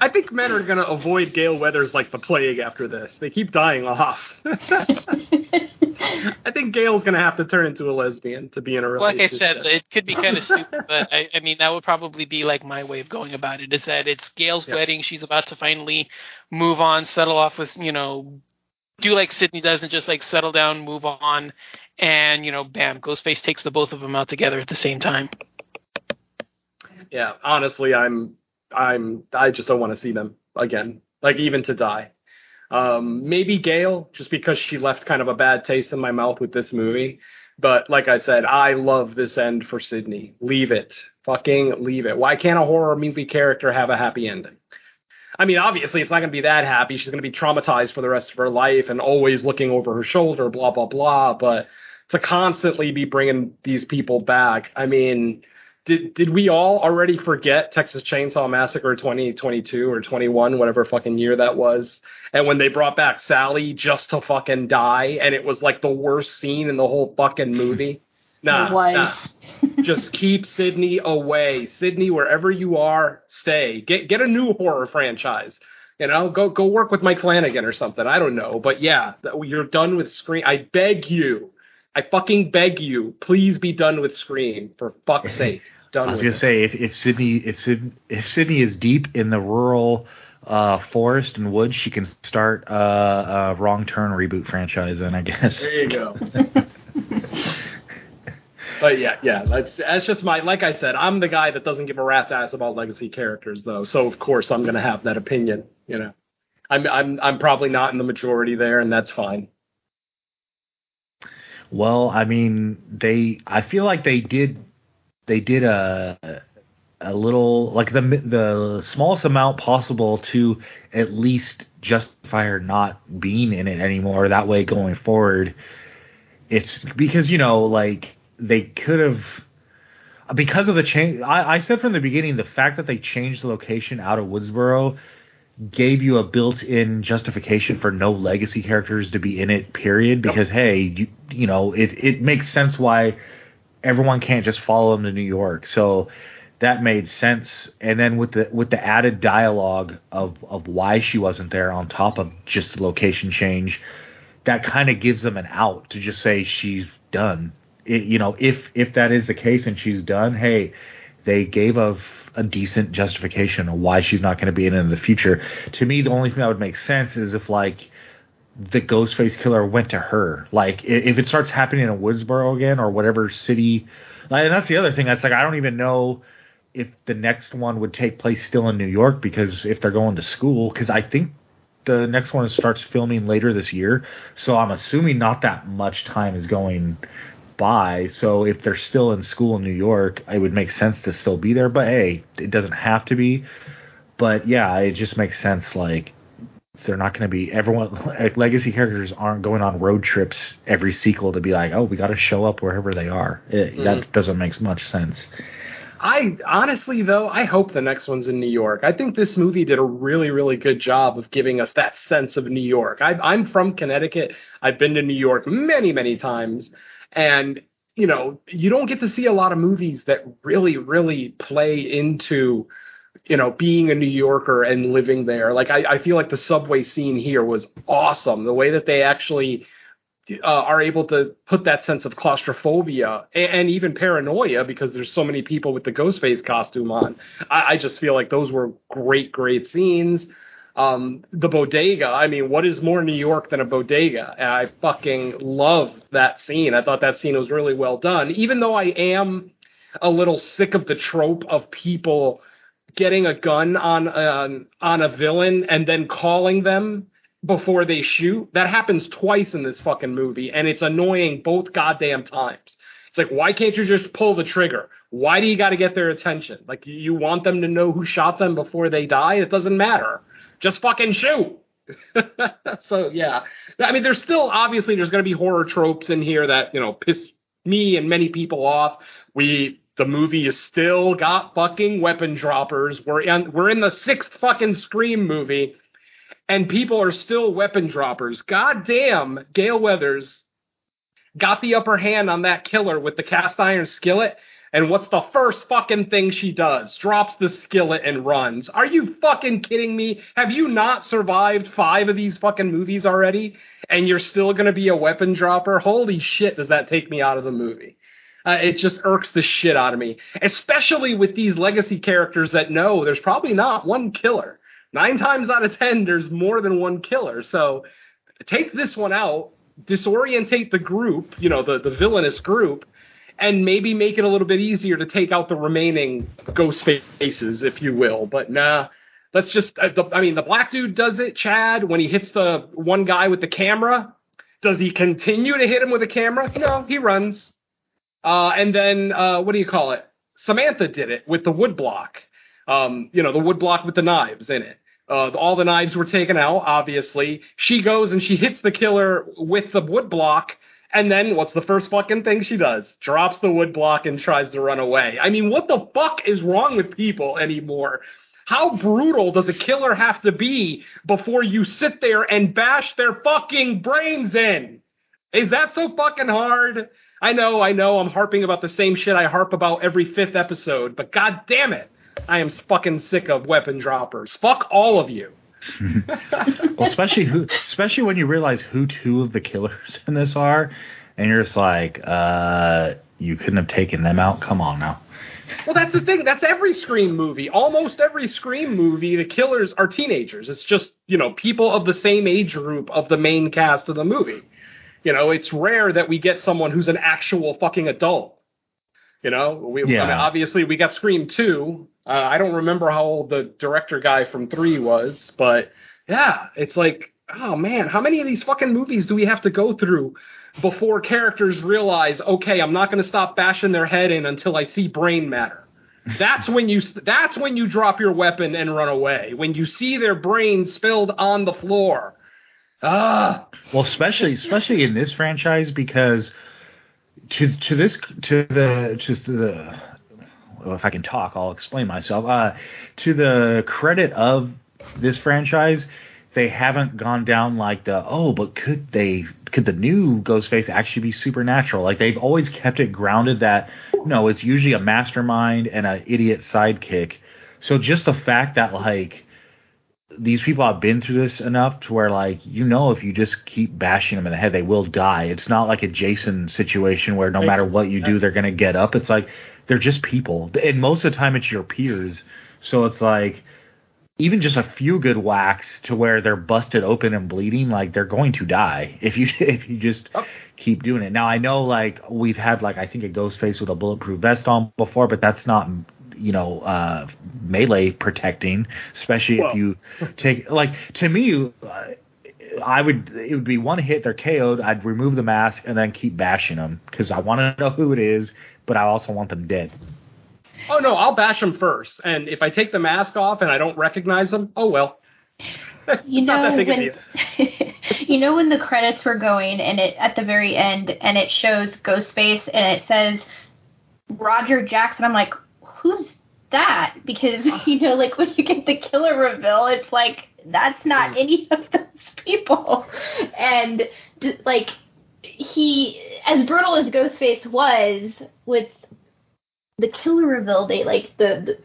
I think men are going to avoid Gale Weathers like the plague after this. They keep dying off. I think Gale's going to have to turn into a lesbian to be in a relationship. Like I said, it could be kind of stupid, but I, I mean that would probably be like my way of going about it. Is that it's Gale's Yeah. wedding, she's about to finally move on, settle off with you know, do like Sidney does and just like settle down, move on, and you know, bam, Ghostface takes the both of them out together at the same time. yeah, honestly, I'm, I'm, I just don't want to see them again. Like even to die. Um, maybe Gale, just because she left kind of a bad taste in my mouth with this movie. But like I said, I love this end for Sidney. Leave it. Fucking leave it. Why can't a horror movie character have a happy ending? I mean, obviously, it's not going to be that happy. She's going to be traumatized for the rest of her life and always looking over her shoulder, blah, blah, blah. But to constantly be bringing these people back, I mean, did did we all already forget Texas Chainsaw Massacre 2022 or 21, whatever fucking year that was? And when they brought back Sally just to fucking die, and it was like the worst scene in the whole fucking movie. Nah, nah. just keep Sidney away. Sidney, wherever you are, stay. Get get a new horror franchise. You know, go go work with Mike Flanagan or something. I don't know, but yeah, you're done with Scream. I beg you, I fucking beg you, please be done with Scream for fuck's sake. Done I was with gonna it. say if, if Sidney if Sidney, if Sidney is deep in the rural uh, forest and woods, she can start uh, a wrong turn reboot franchise. Then I guess. There you go. but yeah, yeah, that's that's just my like I said, I'm the guy that doesn't give a rat's ass about legacy characters though. So of course I'm gonna have that opinion, you know. I'm I'm I'm probably not in the majority there, and that's fine. Well, I mean, they. I feel like they did. They did a a little like the the smallest amount possible to at least justify her not being in it anymore. That way, going forward, it's because you know, like they could have because of the change. I, I said from the beginning the fact that they changed the location out of Woodsboro gave you a built-in justification for no legacy characters to be in it period because hey you, you know it, it makes sense why everyone can't just follow them to new york. So that made sense. And then with the with the added dialogue of of why she wasn't there on top of just the location change that kind of gives them an out to just say she's done. It, you know if if that is the case and she's done hey they gave a, a decent justification of why she's not going to be in it in the future. To me, the only thing that would make sense is if like the Ghostface killer went to her. Like if it starts happening in Woodsboro again or whatever city. Like, and that's the other thing. That's like I don't even know if the next one would take place still in New York because if they're going to school, because I think the next one starts filming later this year. So I'm assuming not that much time is going by. So if they're still in school in New York, it would make sense to still be there. But hey, it doesn't have to be. But yeah, it just makes sense. Like they're not going to be everyone. Like, legacy characters aren't going on road trips every sequel to be like, oh, we got to show up wherever they are. It, That mm-hmm. doesn't make much sense. I honestly though, I hope the next one's in New York. I think this movie did a really, really good job of giving us that sense of New York. I, I'm from Connecticut. I've been to New York many, many times, and you know, you don't get to see a lot of movies that really, really play into you know, being a New Yorker and living there. Like I, I feel like the subway scene here was awesome. The way that they actually uh, are able to put that sense of claustrophobia and, and even paranoia because there's so many people with the Ghostface costume on. I, I just feel like those were great, great scenes. Um, the bodega. I mean, what is more New York than a bodega? And I fucking love that scene. I thought that scene was really well done, even though I am a little sick of the trope of people getting a gun on um, on a villain and then calling them before they shoot. That happens twice in this fucking movie, and it's annoying both goddamn times. It's like, why can't you just pull the trigger? Why do you got to get their attention? Like, you want them to know who shot them before they die? It doesn't matter. Just fucking shoot. so yeah, I mean, there's still obviously there's going to be horror tropes in here that you know piss me and many people off. We the movie is still got fucking weapon droppers. We're in we're in the sixth fucking Scream movie, and people are still weapon droppers. God damn, Gale Weathers got the upper hand on that killer with the cast iron skillet. And what's the first fucking thing she does? Drops the skillet and runs. Are you fucking kidding me? Have you not survived five of these fucking movies already? And you're still gonna be a weapon dropper? Holy shit, does that take me out of the movie? Uh, it just irks the shit out of me, especially with these legacy characters that know there's probably not one killer. Nine times out of ten, there's more than one killer. So take this one out, disorientate the group, you know, the, the villainous group, and maybe make it a little bit easier to take out the remaining ghost faces, if you will. But nah, let's just, uh, the, I mean, the black dude does it, Chad, when he hits the one guy with the camera. Does he continue to hit him with a camera? No, he runs. Uh, and then, uh, what do you call it? Samantha did it with the wood block. Um, you know, the wood block with the knives in it. Uh, all the knives were taken out, obviously. She goes and she hits the killer with the wood block. And then what's the first fucking thing she does? Drops the wood block and tries to run away. I mean, what the fuck is wrong with people anymore? How brutal does a killer have to be before you sit there and bash their fucking brains in? Is that so fucking hard? I know, I know, I'm harping about the same shit I harp about every fifth episode, but god damn it, I am fucking sick of weapon droppers. Fuck all of you. well, especially who, especially when you realize who two of the killers in this are, and you're just like, uh, you couldn't have taken them out. Come on now. Well, that's the thing. That's every Scream movie. Almost every Scream movie, the killers are teenagers. It's just you know people of the same age group of the main cast of the movie. You know, it's rare that we get someone who's an actual fucking adult. You know, we Yeah. I mean, obviously we got Scream two. Uh, I don't remember how old the director guy from three was, but yeah, it's like, oh man, how many of these fucking movies do we have to go through before characters realize, okay, I'm not going to stop bashing their head in until I see brain matter. That's when you that's when you drop your weapon and run away. When you see their brain spilled on the floor. Ah, Well, especially especially in this franchise because to to this to the to the well, if I can talk, I'll explain myself. Uh, to the credit of this franchise, they haven't gone down like the oh, but could they could the new Ghostface actually be supernatural? Like they've always kept it grounded that no, it's usually a mastermind and an idiot sidekick. So just the fact that like these people have been through this enough to where like you know if you just keep bashing them in the head they will die it's not like a jason situation where no matter what you do they're going to get up it's like they're just people. And most of the time it's your peers. So it's like even just a few good whacks to where they're busted open and bleeding like they're going to die if you if you just keep doing it. Now i know like we've had like i think a ghost face with a bulletproof vest on before but that's not you know uh melee protecting especially if you take like to me uh, i would it would be one hit they're ko'd i'd remove the mask and then keep bashing them because i want to know who it is but i also want them dead oh no, I'll bash them first, and if I take the mask off and I don't recognize them, oh well. You know that big a when you know when the credits were going and it at the very end and it shows Ghostface and it says Roger Jackson. I'm like, who's that? Because you know, like when you get the killer reveal, it's like that's not mm. any of those people. And like he, as brutal as Ghostface was with the killer reveal, they like the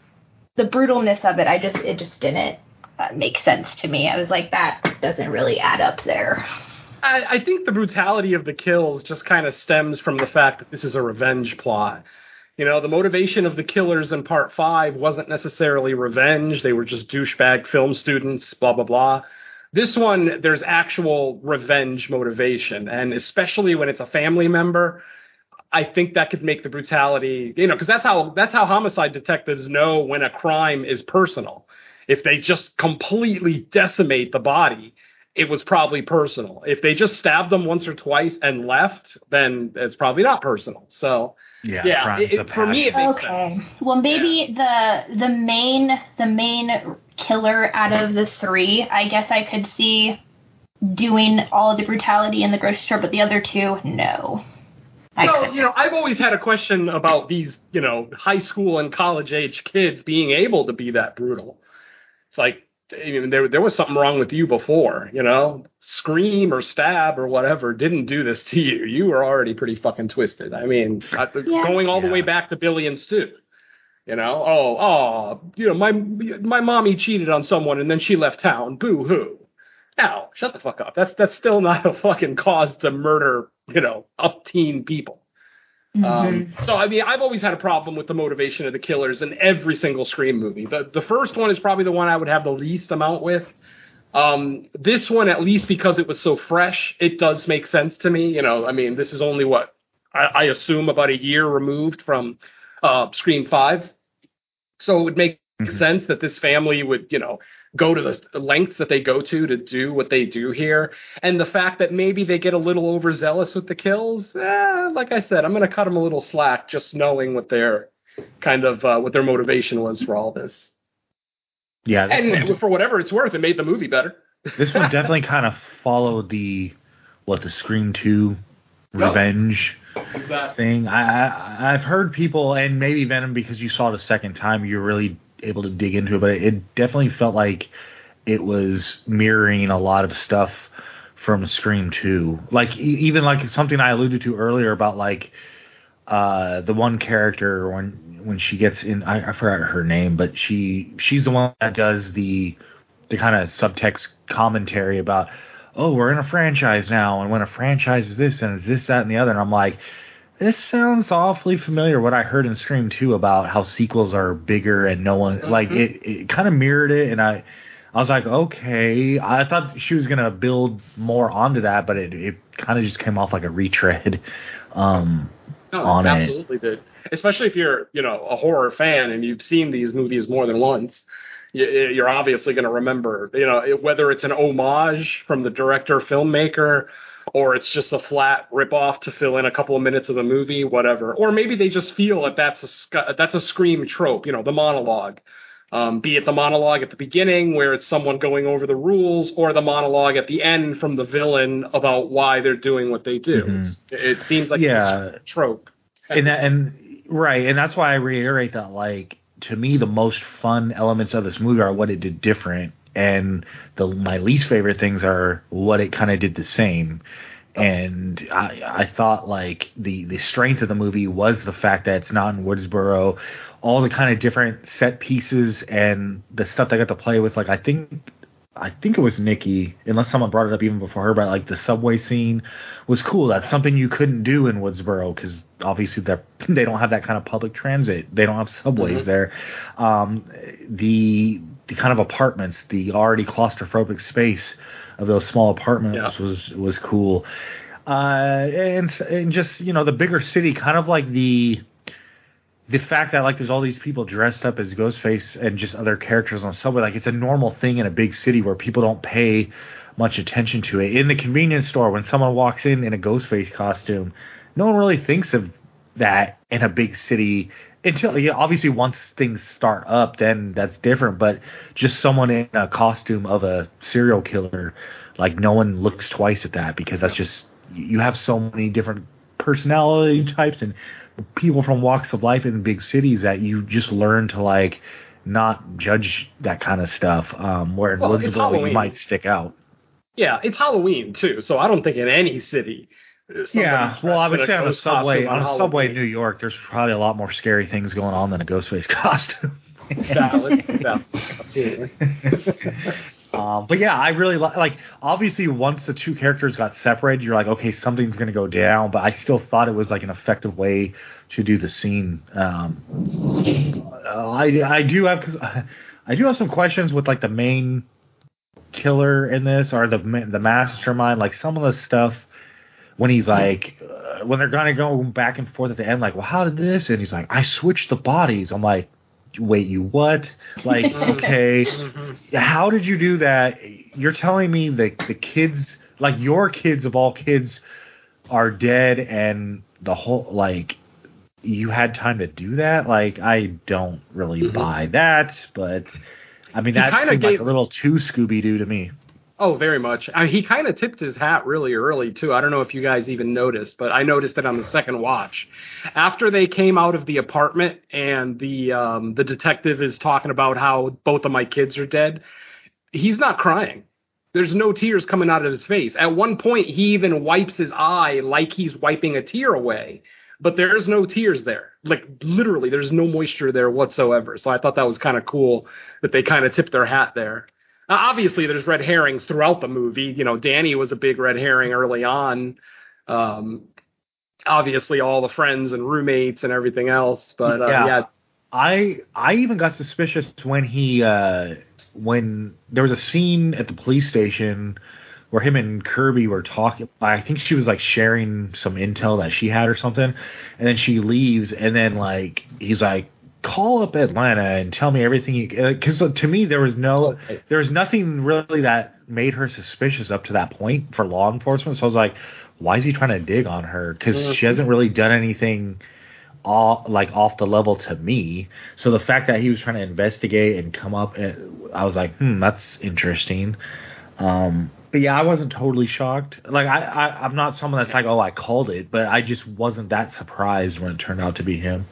the, the brutalness of it. I just it just didn't uh, make sense to me. I was like, that doesn't really add up there. I, I think the brutality of the kills just kind of stems from the fact that this is a revenge plot. You know, the motivation of the killers in part five wasn't necessarily revenge. They were just douchebag film students, blah, blah, blah. This one, there's actual revenge motivation. And especially when it's a family member, I think that could make the brutality, you know, because that's how that's how homicide detectives know when a crime is personal. If they just completely decimate the body, it was probably personal. If they just stabbed them once or twice and left, then it's probably not personal. So Yeah, yeah, it, it- for me it makes Okay. sense. Well, maybe the the main the main killer out of the three, I guess I could see doing all the brutality in the grocery store, but the other two, no. I So, couldn't. you know, I've always had a question about these, you know, high school and college age kids being able to be that brutal. It's like, I mean, there there was something wrong with you before, you know. Scream or stab or whatever didn't do this to you. You were already pretty fucking twisted. I mean, Yeah. going all the way back to Billy and Stu. You know, oh, oh, you know, my my mommy cheated on someone and then she left town. Boo hoo. Now, shut the fuck up. That's that's still not a fucking cause to murder, you know, up teen people. Mm-hmm. Um, so I mean, I've always had a problem with the motivation of the killers in every single Scream movie. The the first one is probably the one I would have the least amount with. Um, this one, at least because it was so fresh, it does make sense to me. You know, I mean, this is only what I, I assume about a year removed from uh, Scream Five, so it would make Mhm. sense that this family would, you know, go to the lengths that they go to to do what they do here. And the fact that maybe they get a little overzealous with the kills, eh, like I said, I'm going to cut them a little slack just knowing what their kind of uh, what their motivation was for all this. Yeah, this one, And for whatever it's worth, it made the movie better. this one definitely kind of followed the what the Scream Two revenge thing. I, I I've heard people, and maybe Venom because you saw it a second time, you're really able to dig into it. But it definitely felt like it was mirroring a lot of stuff from Scream Two. Like even like something I alluded to earlier about like uh the one character when when she gets in I, I forgot her name, but she she's the one that does the the kind of subtext commentary about oh we're in a franchise now and when a franchise is this and is this that and the other and I'm like this sounds awfully familiar what I heard in Scream 2 about how sequels are bigger and no one like it it kind of mirrored it and I I was like okay I thought she was going to build more onto that but it it kind of just came off like a retread um No, on it. absolutely did. Especially if you're, you know, a horror fan and you've seen these movies more than once. you- You're obviously going to remember, you know, whether it's an homage from the director filmmaker, or it's just a flat ripoff to fill in a couple of minutes of the movie, whatever. Or maybe they just feel that that's a sc- that's a scream trope, you know, the monologue. Um, be it the monologue at the beginning where it's someone going over the rules, or the monologue at the end from the villain about why they're doing what they do. Mhm. It seems like Yeah. it's a trope. and that, and right, and that's why I reiterate that like to me the most fun elements of this movie are what it did different, and the my least favorite things are what it kind of did the same. And I I thought like the the strength of the movie was the fact that it's not in Woodsboro, all the kind of different set pieces and the stuff they got to play with. Like I think I think it was Nikki, unless someone brought it up even before her, but like the subway scene was cool. That's something you couldn't do in Woodsboro because obviously they they don't have that kind of public transit. They don't have subways Mhm. there. Um, the the kind of apartments, the already claustrophobic space of those small apartments Yeah. was was cool. Uh, and and just you know the bigger city, kind of like the the fact that like there's all these people dressed up as Ghostface and just other characters on subway, like it's a normal thing in a big city where people don't pay much attention to it. In the convenience store, when someone walks in in a Ghostface costume, no one really thinks of that in a big city until yeah, obviously once things start up, then that's different. But just someone in a costume of a serial killer, like no one looks twice at that because that's just you have so many different personality types and people from walks of life in big cities that you just learn to like not judge that kind of stuff. Um, where in Well, it's you might stick out. Yeah, it's Halloween too, so I don't think in any city. Yeah, well, I would say on a subway on a subway in New York, there's probably a lot more scary things going on than a Ghostface costume. Valid, valid, absolutely. Um, but yeah, I really li- like. Obviously, once the two characters got separated, you're like, okay, something's gonna go down. But I still thought it was like an effective way to do the scene. Um, uh, I I do have cause I do have some questions with like the main killer in this or the the mastermind. Like some of the stuff when he's like uh, when they're gonna go back and forth at the end, like, well, how did this? And he's like, I switched the bodies. I'm like, wait, you what? Like, okay, how did you do that? You're telling me that the kids, like your kids of all kids, are dead, and the whole like you had time to do that? Like, I don't really buy that, but. I mean, that like a little too Scooby Doo to me. Oh, very much. I, he kind of tipped his hat really early too. I don't know if you guys even noticed, but I noticed it on the second watch. After they came out of the apartment and the um, the detective is talking about how both of my kids are dead, he's not crying. There's no tears coming out of his face. At one point, he even wipes his eye like he's wiping a tear away, but there's no tears there. Like literally, there's no moisture there whatsoever. So I thought that was kind of cool that they kind of tipped their hat there. Uh, obviously, there's red herrings throughout the movie. You know, Danny was a big red herring early on. Um, obviously, all the friends and roommates and everything else. But uh, Yeah. yeah. I I even got suspicious when he uh when there was a scene at the police station where him and Kirby were talking. I think she was like sharing some intel that she had or something, and then she leaves, and then like he's like, "Call up Atlanta and tell me everything." you Because to me, there was no, there was nothing really that made her suspicious up to that point for law enforcement. So I was like, "Why is he trying to dig on her?" Because she hasn't really done anything all like off the level to me. So the fact that he was trying to investigate and come up, eh, I was like, hmm, that's interesting. Um, but yeah, I wasn't totally shocked. Like I, I, I'm not someone that's like, oh, I called it, but I just wasn't that surprised when it turned out to be him.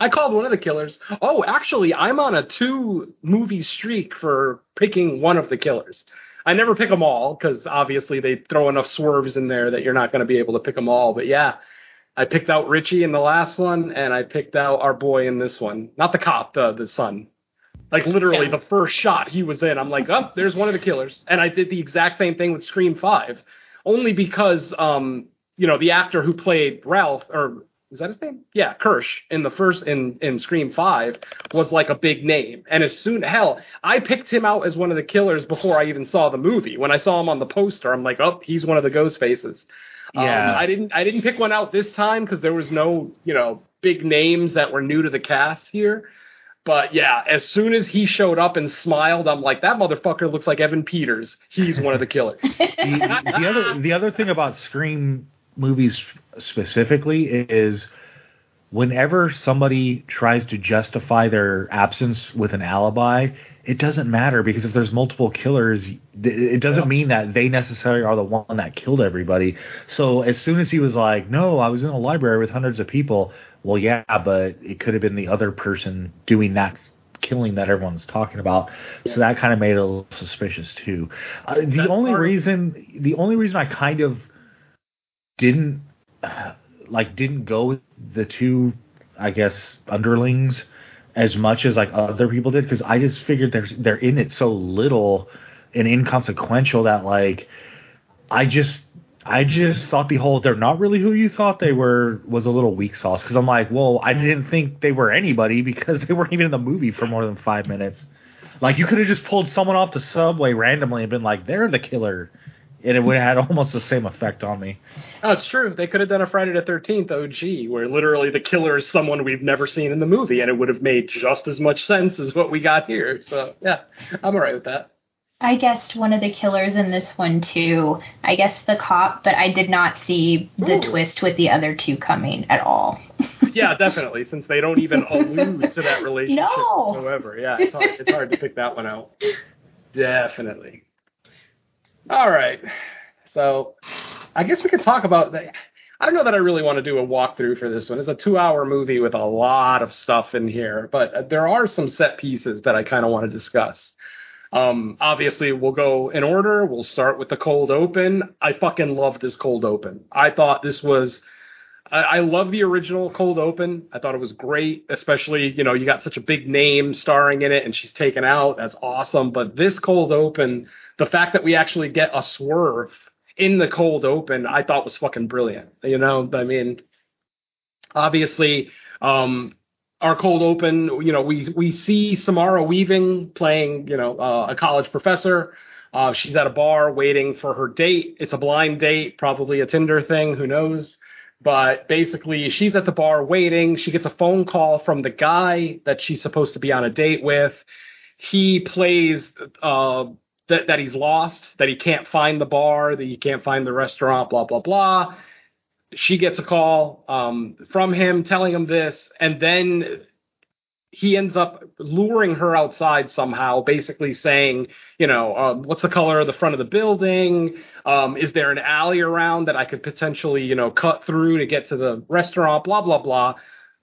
I called one of the killers. Oh, actually, I'm on a two movie streak for picking one of the killers. I never pick them all because obviously they throw enough swerves in there that you're not going to be able to pick them all. But yeah, I picked out Richie in the last one, and I picked out our boy in this one. Not the cop, the the son. Like literally the first shot he was in, I'm like, oh, there's one of the killers. And I did the exact same thing with Scream Five, only because um, you know, the actor who played Ralph or is that his name? Yeah, Kirsch in the first in in Scream Five was like a big name, and as soon hell, I picked him out as one of the killers before I even saw the movie. When I saw him on the poster, I'm like, oh, he's one of the ghost faces. Yeah. um, I didn't I didn't pick one out this time because there was no you know big names that were new to the cast here. But yeah, as soon as he showed up and smiled, I'm like, that motherfucker looks like Evan Peters. He's one of the killers. the, the other the other thing about Scream movies specifically is whenever somebody tries to justify their absence with an alibi, it doesn't matter because if there's multiple killers, it doesn't mean that they necessarily are the one that killed everybody. So as soon as he was like, "No, I was in a library with hundreds of people," well, yeah, but it could have been the other person doing that killing that everyone's talking about. So that kind of made it a little suspicious too. Uh, the That's only reason, the only reason I kind of didn't like didn't go with the two, I guess, underlings as much as like other people did because I just figured they're they're in it so little and inconsequential that like I just I just thought the whole they're not really who you thought they were was a little weak sauce because I'm like, well, I didn't think they were anybody because they weren't even in the movie for more than five minutes. Like you could have just pulled someone off the subway randomly and been like, they're the killer, and it would have had almost the same effect on me. Oh, it's true. They could have done a Friday the Thirteenth OG, where literally the killer is someone we've never seen in the movie, and it would have made just as much sense as what we got here. So yeah, I'm alright with that. I guessed one of the killers in this one too. I guessed the cop, but I did not see the Ooh. twist with the other two coming at all. Yeah, definitely. Since they don't even allude to that relationship No. whatsoever. Yeah, it's hard, it's hard to pick that one out. Definitely. All right. So I guess we could talk about that. I don't know that I really want to do a walkthrough for this one. It's a two-hour movie with a lot of stuff in here, but there are some set pieces that I kind of want to discuss. Um, obviously, we'll go in order. We'll start with the cold open. I fucking love this cold open. I thought this was I, I love the original cold open. I thought it was great, especially you know you got such a big name starring in it, and she's taken out. That's awesome. But this cold open, the fact that we actually get a swerve in the cold open, I thought was fucking brilliant. You know, I mean, obviously, um, our cold open, you know, we we see Samara Weaving playing, you know, uh, a college professor. Uh, she's at a bar waiting for her date. It's a blind date, probably a Tinder thing. Who knows? But basically, she's at the bar waiting. She gets a phone call from the guy that she's supposed to be on a date with. He plays uh, that that he's lost, that he can't find the bar, that he can't find the restaurant, blah blah blah. She gets a call um, from him telling him this, and then he ends up luring her outside somehow, basically saying, you know, uh, what's the color of the front of the building? Um, is there an alley around that I could potentially, you know, cut through to get to the restaurant? Blah blah blah.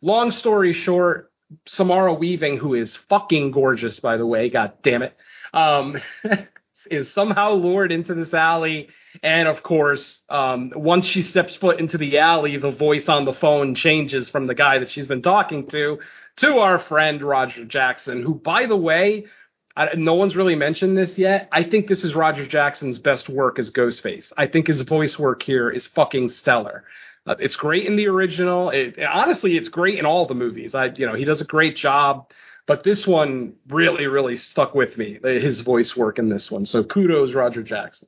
Long story short, Samara Weaving, who is fucking gorgeous, by the way, god damn it, um, is somehow lured into this alley. And of course, um, once she steps foot into the alley, the voice on the phone changes from the guy that she's been talking to to our friend Roger Jackson, who, by the way, I, no one's really mentioned this yet. I think this is Roger Jackson's best work as Ghostface. I think his voice work here is fucking stellar. Uh, it's great in the original. It, honestly, it's great in all the movies. I, you know, he does a great job. But this one really, really stuck with me. His voice work in this one. So kudos, Roger Jackson.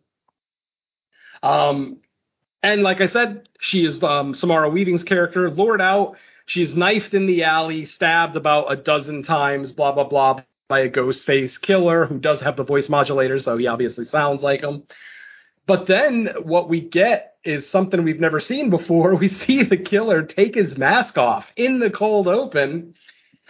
Um, and like I said, she is um, Samara Weaving's character, lured out. She's knifed in the alley, stabbed about a dozen times, blah, blah, blah, by a ghost face killer who does have the voice modulator, so he obviously sounds like him. But then what we get is something we've never seen before. We see the killer take his mask off in the cold open,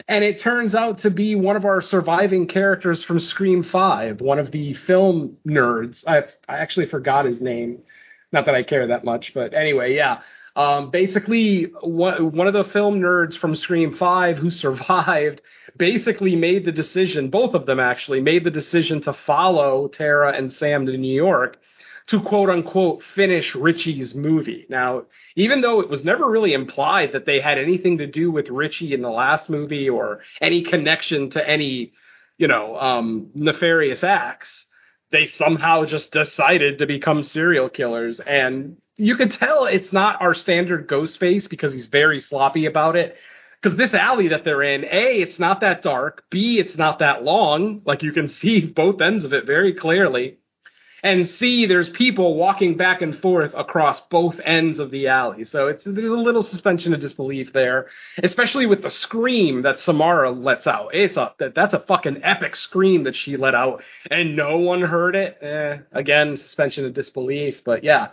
and it turns out to be one of our surviving characters from Scream 5, one of the film nerds. I, I actually forgot his name. Not that I care that much, but anyway, yeah. Um, basically, one, one of the film nerds from Scream 5 who survived basically made the decision, both of them actually, made the decision to follow Tara and Sam to New York to quote unquote finish Richie's movie. Now, even though it was never really implied that they had anything to do with Richie in the last movie or any connection to any, you know, um, nefarious acts, they somehow just decided to become serial killers. And you can tell it's not our standard ghost face because he's very sloppy about it. Because this alley that they're in, A, it's not that dark. B, it's not that long. Like you can see both ends of it very clearly. And C, there's people walking back and forth across both ends of the alley. So it's there's a little suspension of disbelief there, especially with the scream that Samara lets out. It's a that's a fucking epic scream that she let out, and no one heard it. Eh, again, suspension of disbelief. But yeah,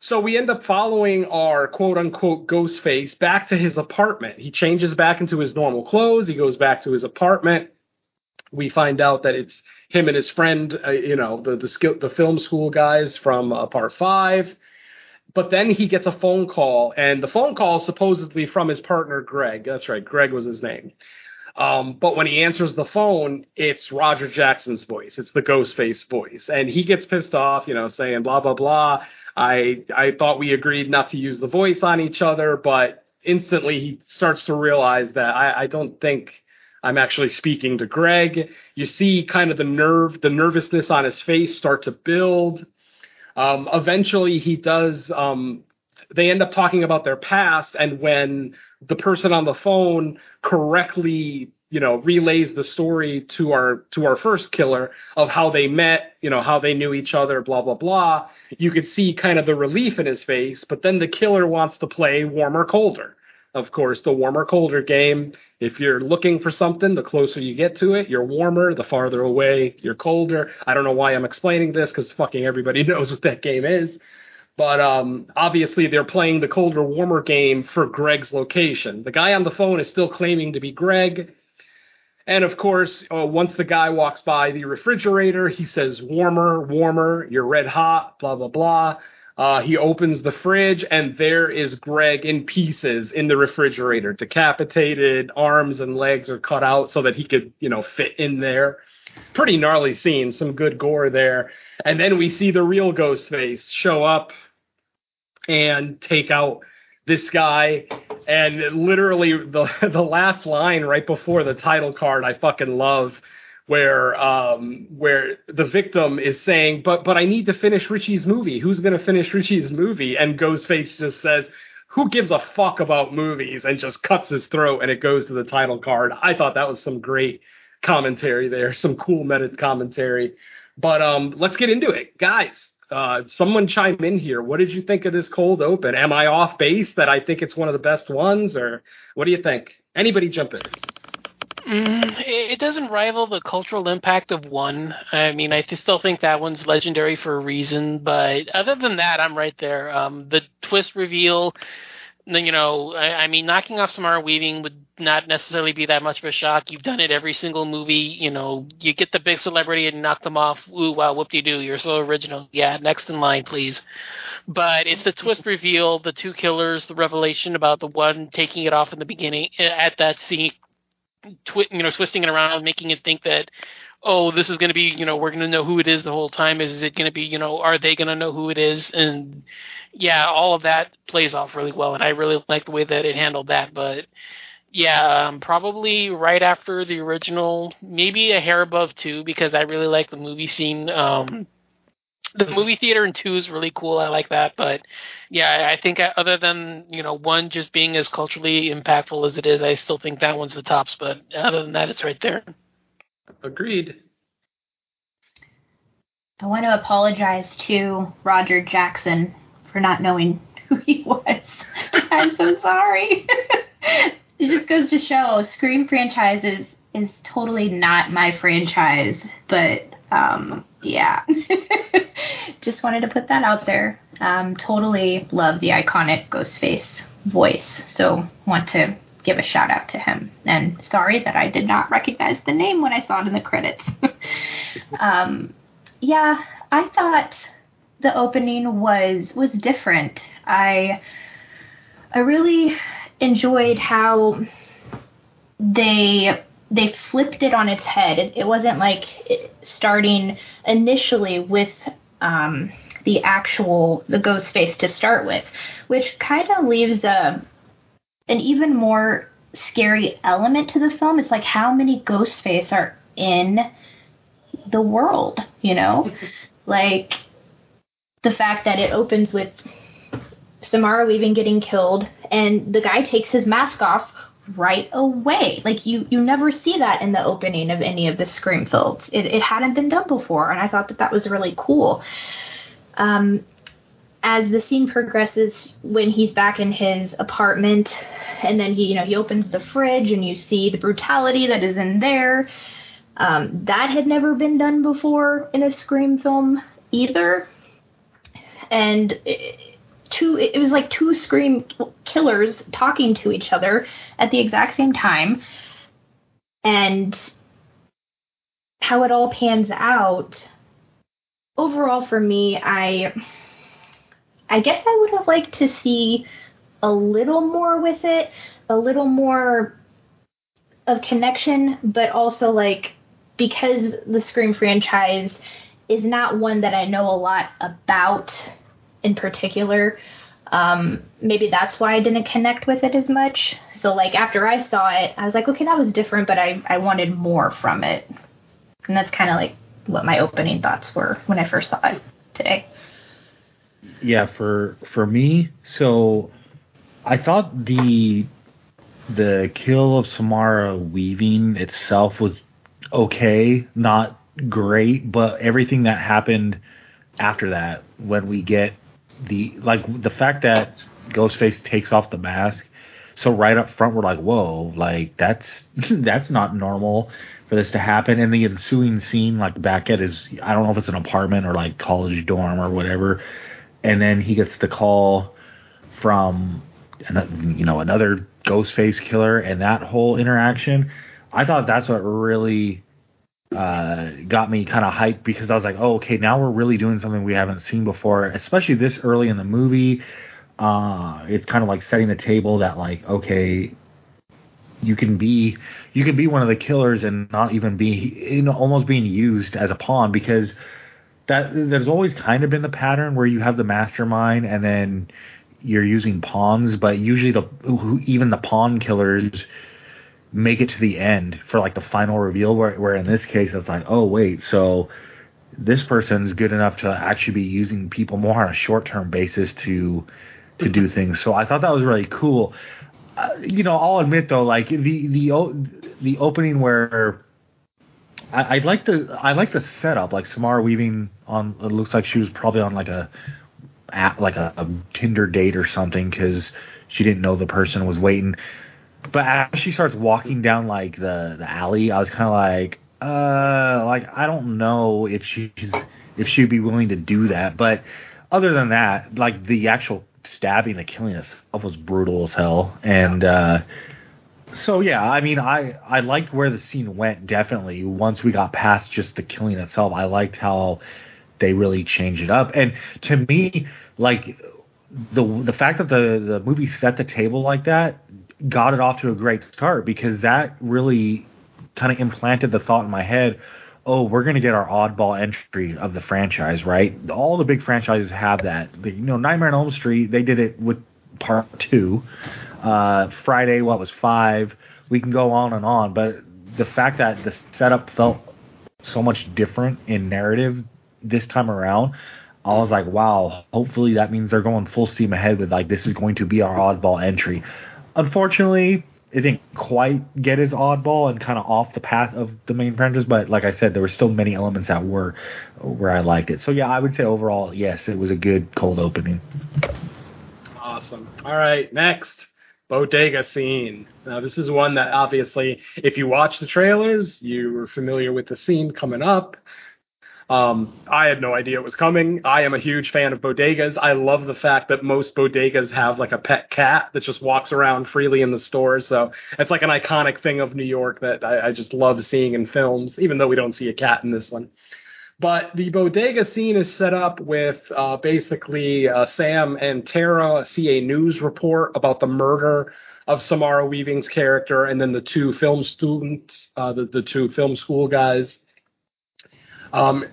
so we end up following our quote unquote ghost face back to his apartment. He changes back into his normal clothes. He goes back to his apartment. We find out that it's him and his friend, uh, you know, the the, skill, the film school guys from uh, part five. But then he gets a phone call, and the phone call is supposedly from his partner Greg. That's right, Greg was his name. Um, but when he answers the phone, it's Roger Jackson's voice. It's the Ghostface voice, and he gets pissed off, you know, saying blah blah blah. I I thought we agreed not to use the voice on each other, but instantly he starts to realize that I, I don't think I'm actually speaking to Greg. You see kind of the nerve, the nervousness on his face start to build. Um, eventually, he does. Um, they end up talking about their past, and when the person on the phone correctly you know relays the story to our to our first killer of how they met you know how they knew each other blah blah blah you could see kind of the relief in his face but then the killer wants to play warmer colder of course the warmer colder game if you're looking for something the closer you get to it you're warmer the farther away you're colder i don't know why i'm explaining this because fucking everybody knows what that game is but um, obviously, they're playing the colder, warmer game for Greg's location. The guy on the phone is still claiming to be Greg. And of course, uh, once the guy walks by the refrigerator, he says, warmer, warmer, you're red hot, blah, blah, blah. Uh, he opens the fridge, and there is Greg in pieces in the refrigerator, decapitated, arms and legs are cut out so that he could, you know, fit in there. Pretty gnarly scene, some good gore there. And then we see the real Ghostface show up and take out this guy, and literally the the last line right before the title card, I fucking love. Where um where the victim is saying, but but I need to finish Richie's movie. Who's gonna finish Richie's movie? And Ghostface just says, who gives a fuck about movies and just cuts his throat and it goes to the title card. I thought that was some great commentary there, some cool meta commentary. But um, let's get into it, guys. Uh, someone chime in here. What did you think of this cold open? Am I off base that I think it's one of the best ones, or what do you think? Anybody jump in? Mm, it doesn't rival the cultural impact of one. I mean, I still think that one's legendary for a reason, but other than that, I'm right there. Um, the twist reveal, you know, I, I mean, knocking off Samara Weaving would not necessarily be that much of a shock. You've done it every single movie. You know, you get the big celebrity and knock them off. Ooh, wow, whoop de doo, you're so original. Yeah, next in line, please. But it's the twist reveal, the two killers, the revelation about the one taking it off in the beginning at that scene twi- you know, twisting it around, making it think that, oh, this is going to be, you know, we're going to know who it is the whole time. Is it going to be, you know, are they going to know who it is? And yeah, all of that plays off really well, and I really like the way that it handled that. But yeah, um, probably right after the original, maybe a hair above two, because I really like the movie scene. Um, the movie theater in two is really cool. I like that, but yeah, I think uh, other than you know one just being as culturally impactful as it is, I still think that one's the tops. But other than that, it's right there. Agreed. I want to apologize to Roger Jackson for not knowing who he was. I'm so sorry. it just goes to show Scream franchises is totally not my franchise, but um, yeah. Just wanted to put that out there. Um, totally love the iconic Ghostface voice, so want to give a shout out to him. And sorry that I did not recognize the name when I saw it in the credits. um, yeah, I thought the opening was was different. I I really enjoyed how they they flipped it on its head. It, it wasn't like starting initially with um, the actual the ghost face to start with, which kind of leaves a an even more scary element to the film. It's like how many ghost face are in the world, you know? like the fact that it opens with Samara Weaving getting killed and the guy takes his mask off right away. Like you, you never see that in the opening of any of the Scream films. It, it hadn't been done before, and I thought that that was really cool. Um, as the scene progresses, when he's back in his apartment, and then he, you know, he opens the fridge, and you see the brutality that is in there. Um, that had never been done before in a Scream film either, and. Two it was like two scream killers talking to each other at the exact same time. And how it all pans out overall for me i i guess i would have liked to see a little more with it a little more of connection but also like because the scream franchise is not one that i know a lot about in particular. Um, maybe that's why I didn't connect with it as much. So like after I saw it, I was like, okay, that was different, but I, I wanted more from it. And that's kind of like what my opening thoughts were when I first saw it today. Yeah, for for me, so I thought the the kill of Samara Weaving itself was okay, not great, but everything that happened after that when we get the like the fact that Ghostface takes off the mask. So right up front, we're like, "Whoa! Like that's that's not normal for this to happen." And the ensuing scene, like back at his, I don't know if it's an apartment or like college dorm or whatever. And then he gets the call from, you know, another Ghostface killer, and that whole interaction. I thought that's what really uh, got me kind of hyped because I was like, oh, okay, now we're really doing something we haven't seen before, especially this early in the movie. Uh, it's kind of like setting the table that like, okay, you can be you can be one of the killers and not even be you know almost being used as a pawn because that there's always kind of been the pattern where you have the mastermind and then you're using pawns, but usually the even the pawn killers make it to the end for like the final reveal. Where, where in this case, it's like, oh wait, so this person's good enough to actually be using people more on a short term basis to to do things. So I thought that was really cool. Uh, you know, I'll admit though, like the the the opening where I, I like the I like the setup, like Samara Weaving on. It looks like she was probably on like a at like a, a Tinder date or something because she didn't know the person was waiting. But as she starts walking down like the the alley, I was kind of like, uh, like I don't know if she's if she'd be willing to do that. But other than that, like the actual stabbing, the killing itself was brutal as hell, and uh, so yeah, I mean, I I liked where the scene went. Definitely, once we got past just the killing itself, I liked how they really changed it up. And to me, like the the fact that the the movie set the table like that got it off to a great start because that really kind of implanted the thought in my head oh we're going to get our oddball entry of the franchise right? All the big franchises have that. You know nightmare on elm street they did it with part two. Uh, friday what was five? We can go on and on but the fact that the setup felt so much different in narrative this time around I was like, wow, hopefully that means they're going full steam ahead with like this is going to be our oddball entry. Unfortunately, it didn't quite get as oddball and kind of off the path of the main franchise, but like I said, there were still many elements that were where I liked it. So yeah, I would say overall, yes, it was a good cold opening. Awesome. All right, next bodega scene. Now, this is one that obviously, if you watch the trailers, you were familiar with the scene coming up. Um, I had no idea it was coming. I am a huge fan of bodegas. I love the fact that most bodegas have like a pet cat that just walks around freely in the store. So it's like an iconic thing of New York that I, I just love seeing in films, even though we don't see a cat in this one. But the bodega scene is set up with uh, basically uh, Sam and Tara see a news report about the murder of Samara Weaving's character, and then the two film students, uh, the, the two film school guys. Um,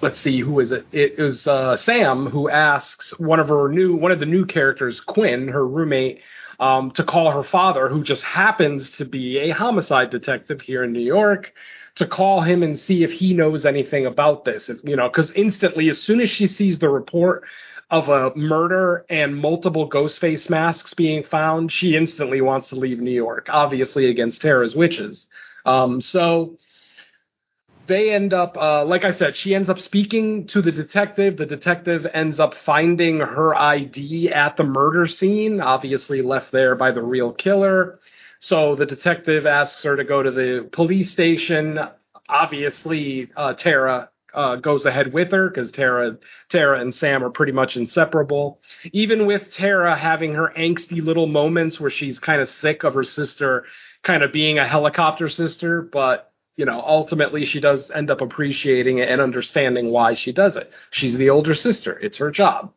let's see, who is it? It is uh, Sam who asks one of her new, one of the new characters, Quinn, her roommate, um, to call her father, who just happens to be a homicide detective here in New York, to call him and see if he knows anything about this. If, you know, because instantly, as soon as she sees the report of a murder and multiple ghost face masks being found, she instantly wants to leave New York, obviously against Tara's wishes. Um, so they end up, uh, like I said, she ends up speaking to the detective. The detective ends up finding her ID at the murder scene, obviously left there by the real killer. So the detective asks her to go to the police station. Obviously, uh, Tara uh, goes ahead with her because Tara, Tara and Sam are pretty much inseparable. Even with Tara having her angsty little moments where she's kind of sick of her sister kind of being a helicopter sister, but you know, ultimately she does end up appreciating it and understanding why she does it. She's the older sister. It's her job.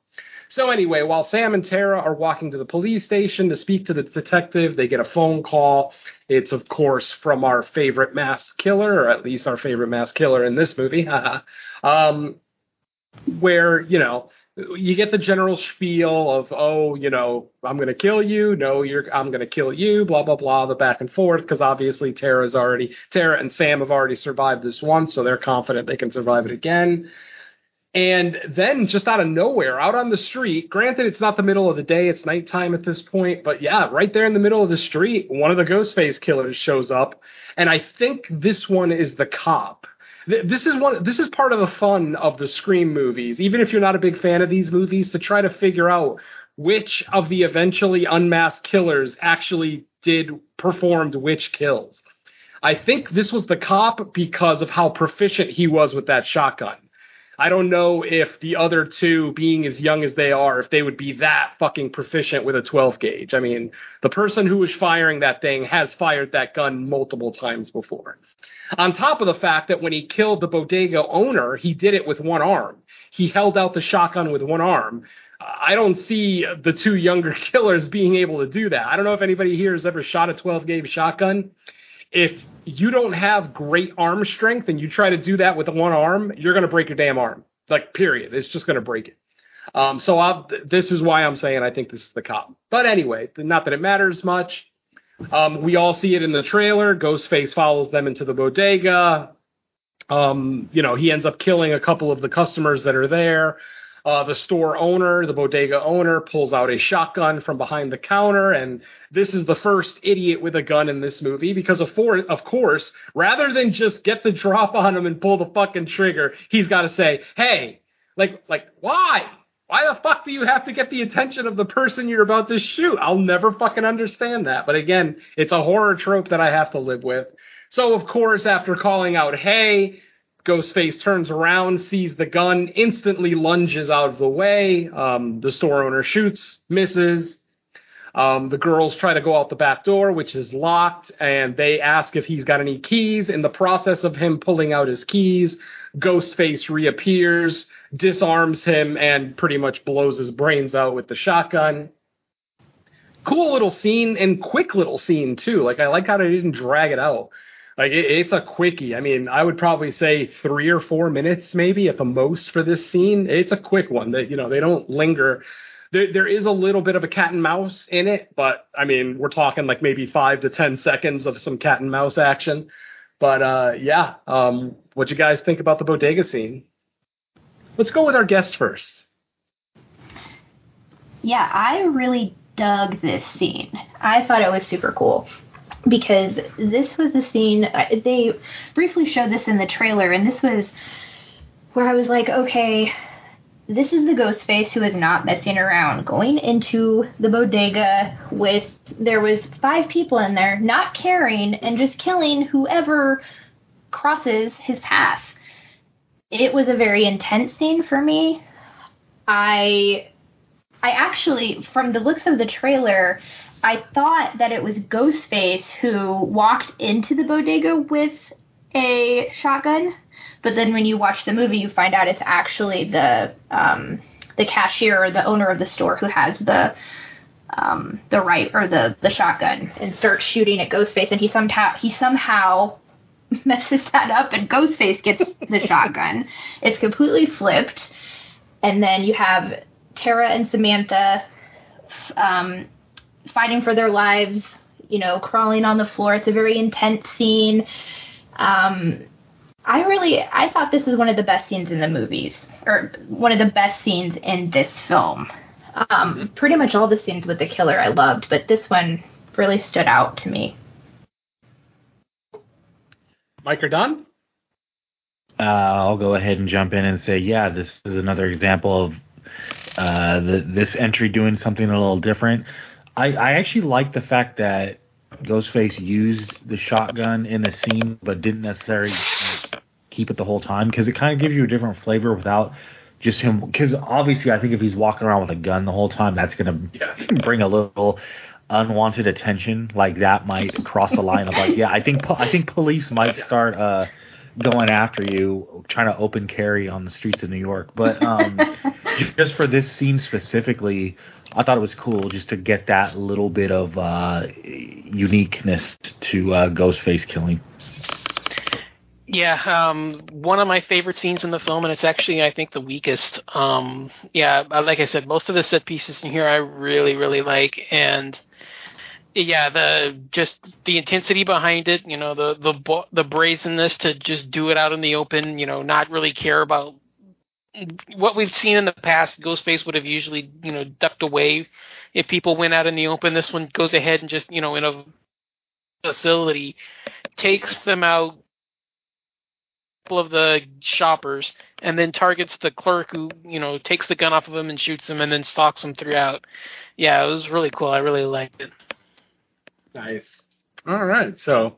So anyway, while Sam and Tara are walking to the police station to speak to the detective, they get a phone call. It's of course from our favorite mass killer, or at least our favorite mass killer in this movie. um, where, you know, you get the general spiel of oh you know i'm going to kill you. No you're i'm going to kill you blah blah blah the back and forth because obviously tara's already tara and sam have already survived this once so they're confident they can survive it again. And then just out of nowhere out on the street granted it's not the middle of the day it's nighttime at this point but yeah right there in the middle of the street one of the ghostface killers shows up. And i think this one is the cop this is one this is part of the fun of the Scream movies, even if you're not a big fan of these movies, to try to figure out which of the eventually unmasked killers actually did performed which kills. I think this was the cop because of how proficient he was with that shotgun. I don't know if the other two, being as young as they are, if they would be that fucking proficient with a 12 gauge. I mean, the person who was firing that thing has fired that gun multiple times before. On top of the fact that when he killed the bodega owner, he did it with one arm. He held out the shotgun with one arm. I don't see the two younger killers being able to do that. I don't know if anybody here has ever shot a 12 gauge shotgun. If you don't have great arm strength and you try to do that with one arm, you're going to break your damn arm. Like, period. It's just going to break it. Um, so I'll, this is why I'm saying I think this is the cop. But anyway, not that it matters much. Um, we all see it in the trailer. Ghostface follows them into the bodega. Um, you know, he ends up killing a couple of the customers that are there. Uh, the store owner, the bodega owner, pulls out a shotgun from behind the counter, and this is the first idiot with a gun in this movie because, of, for, of course, rather than just get the drop on him and pull the fucking trigger, he's got to say, "Hey, like, like, why? Why the fuck do you have to get the attention of the person you're about to shoot? I'll never fucking understand that." But again, it's a horror trope that I have to live with. So, of course, after calling out, "Hey," Ghostface turns around, sees the gun, instantly lunges out of the way. Um, the store owner shoots, misses. Um, the girls try to go out the back door, which is locked, and they ask if he's got any keys. In the process of him pulling out his keys, Ghostface reappears, disarms him, and pretty much blows his brains out with the shotgun. Cool little scene and quick little scene too. Like I like how they didn't drag it out. Like it, it's a quickie. I mean, I would probably say three or four minutes, maybe at the most, for this scene. It's a quick one. That you know they don't linger. There, there is a little bit of a cat and mouse in it, but I mean, we're talking like maybe five to ten seconds of some cat and mouse action. But uh, yeah, um, what you guys think about the bodega scene? Let's go with our guest first. Yeah, I really dug this scene. I thought it was super cool because this was a scene uh, they briefly showed this in the trailer and this was where I was like, okay, this is the ghost face who is not messing around. Going into the bodega with there was five people in there, not caring and just killing whoever crosses his path. It was a very intense scene for me. I I actually from the looks of the trailer, I thought that it was Ghostface who walked into the bodega with a shotgun, but then when you watch the movie, you find out it's actually the um, the cashier or the owner of the store who has the um, the right or the the shotgun and starts shooting at Ghostface, and he somehow he somehow messes that up, and Ghostface gets the shotgun. It's completely flipped, and then you have Tara and Samantha. Um, fighting for their lives, you know, crawling on the floor. It's a very intense scene. Um, I really, I thought this was one of the best scenes in the movies, or one of the best scenes in this film. Um, pretty much all the scenes with the killer I loved, but this one really stood out to me. Mike or Don? Uh, I'll go ahead and jump in and say, yeah, this is another example of uh, the, this entry doing something a little different. I, I actually like the fact that Ghostface used the shotgun in the scene, but didn't necessarily keep it the whole time because it kind of gives you a different flavor without just him. Because obviously, I think if he's walking around with a gun the whole time, that's going to yeah. bring a little unwanted attention. Like that might cross the line of like, yeah, I think I think police might start uh, going after you, trying to open carry on the streets of New York. But um, just for this scene specifically, I thought it was cool just to get that little bit of uh, uniqueness to uh, Ghostface killing. Yeah, um, one of my favorite scenes in the film, and it's actually I think the weakest. Um, yeah, like I said, most of the set pieces in here I really really like, and yeah, the just the intensity behind it, you know, the the the brazenness to just do it out in the open, you know, not really care about what we've seen in the past, Ghostface would have usually, you know, ducked away if people went out in the open. This one goes ahead and just, you know, in a facility, takes them out of the shoppers and then targets the clerk who you know takes the gun off of him and shoots him and then stalks him throughout. Yeah it was really cool. I really liked it nice all right so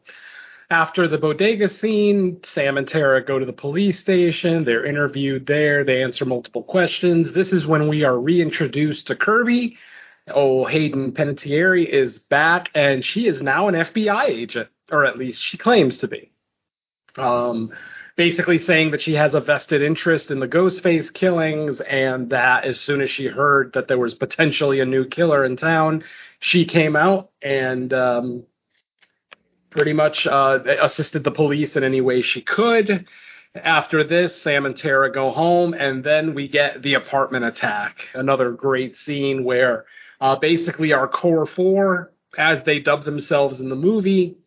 after the bodega scene, Sam and Tara go to the police station. They're interviewed there. They answer multiple questions. This is when we are reintroduced to Kirby. Oh, Hayden Panettiere is back, and she is now an FBI agent, or at least she claims to be. Um, basically saying that she has a vested interest in the Ghostface killings, and that as soon as she heard that there was potentially a new killer in town, she came out and um, pretty much uh, assisted the police in any way she could. After this, Sam and Tara go home, and then we get the apartment attack. Another great scene where uh, basically our core four, as they dub themselves in the movie,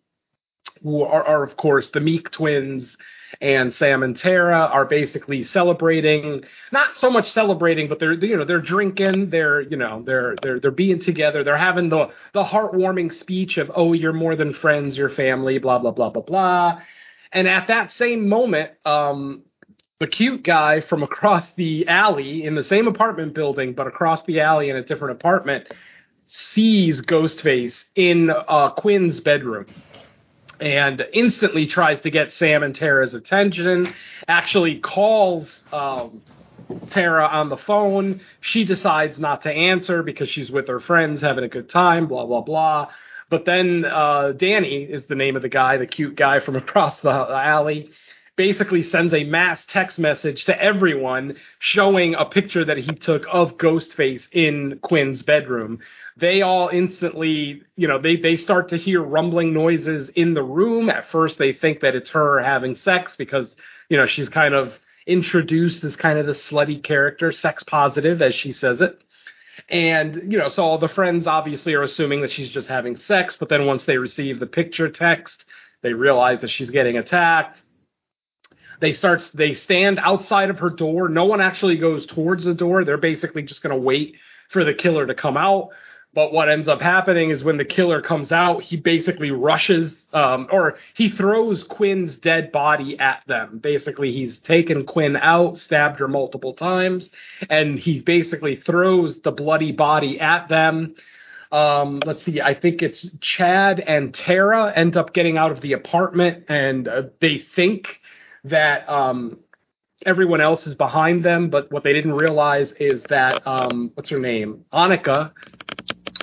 who are, are of course the Meek twins and Sam and Tara are basically celebrating, not so much celebrating, but they're you know they're drinking, they're you know they're they're they're being together, they're having the the heartwarming speech of oh you're more than friends, you're family, blah blah blah blah blah, and at that same moment, um, the cute guy from across the alley in the same apartment building, but across the alley in a different apartment, sees Ghostface in uh, Quinn's bedroom and instantly tries to get Sam and Tara's attention. Actually calls um, Tara on the phone. She decides not to answer because she's with her friends having a good time, blah, blah, blah. But then uh, Danny is the name of the guy, the cute guy from across the alley basically sends a mass text message to everyone showing a picture that he took of Ghostface in Quinn's bedroom. They all instantly, you know, they, they start to hear rumbling noises in the room. At first, they think that it's her having sex because, you know, she's kind of introduced as kind of the slutty character, sex positive, as she says it. And, you know, so all the friends obviously are assuming that she's just having sex, but then once they receive the picture text, they realize that she's getting attacked they start they stand outside of her door. No one actually goes towards the door. They're basically just going to wait for the killer to come out. But what ends up happening is when the killer comes out, he basically rushes um, or he throws Quinn's dead body at them. Basically, he's taken Quinn out, stabbed her multiple times, and he basically throws the bloody body at them. Um, let's see, I think it's Chad and Tara end up getting out of the apartment, and uh, they think that um, everyone else is behind them, but what they didn't realize is that um, what's her name, Anika,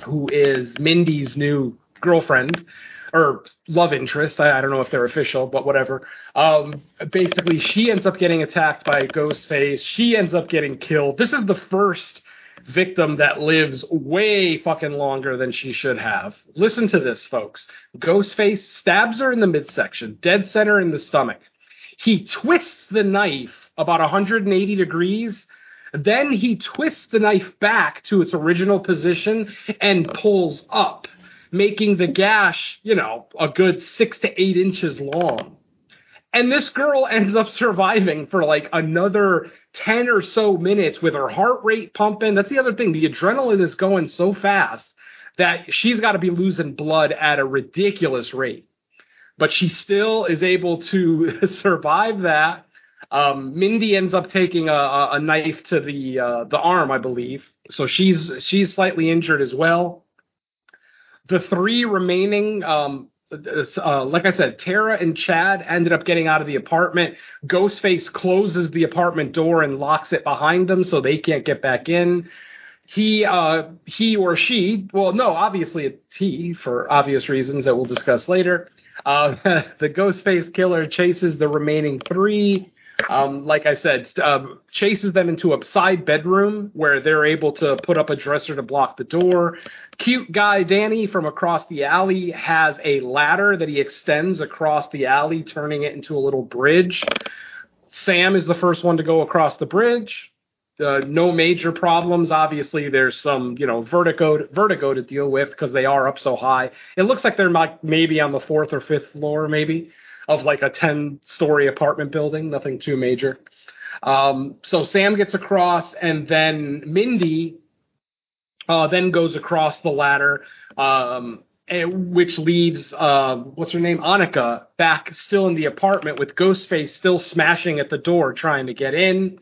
who is Mindy's new girlfriend or love interest. I, I, don't know if they're official, but whatever. Um, basically, she ends up getting attacked by Ghostface. She ends up getting killed. This is the first victim that lives way fucking longer than she should have. Listen to this, folks. Ghostface stabs her in the midsection, dead center in the stomach. He twists the knife about 180 degrees. Then he twists the knife back to its original position and pulls up, making the gash, you know, a good six to eight inches long. And this girl ends up surviving for like another 10 or so minutes with her heart rate pumping. That's the other thing. The adrenaline is going so fast that she's got to be losing blood at a ridiculous rate but she still is able to survive that. Um, Mindy ends up taking a, a knife to the uh, the arm, I believe, so she's she's slightly injured as well. The three remaining, um, uh, like I said, Tara and Chad ended up getting out of the apartment. Ghostface closes the apartment door and locks it behind them, so they can't get back in he uh, he or she well no obviously it's he for obvious reasons that we'll discuss later uh, the Ghostface killer chases the remaining three. Um, like I said, uh, chases them into a side bedroom where they're able to put up a dresser to block the door. Cute guy Danny from across the alley has a ladder that he extends across the alley, turning it into a little bridge. Sam is the first one to go across the bridge. Uh, no major problems. Obviously, there's some you know vertigo vertigo to deal with because they are up so high. It looks like they're like maybe on the fourth or fifth floor, maybe of like a ten story apartment building. Nothing too major. Um, so Sam gets across, and then Mindy uh, then goes across the ladder. Um, which leaves uh, what's her name, Anika, back still in the apartment with Ghostface still smashing at the door trying to get in.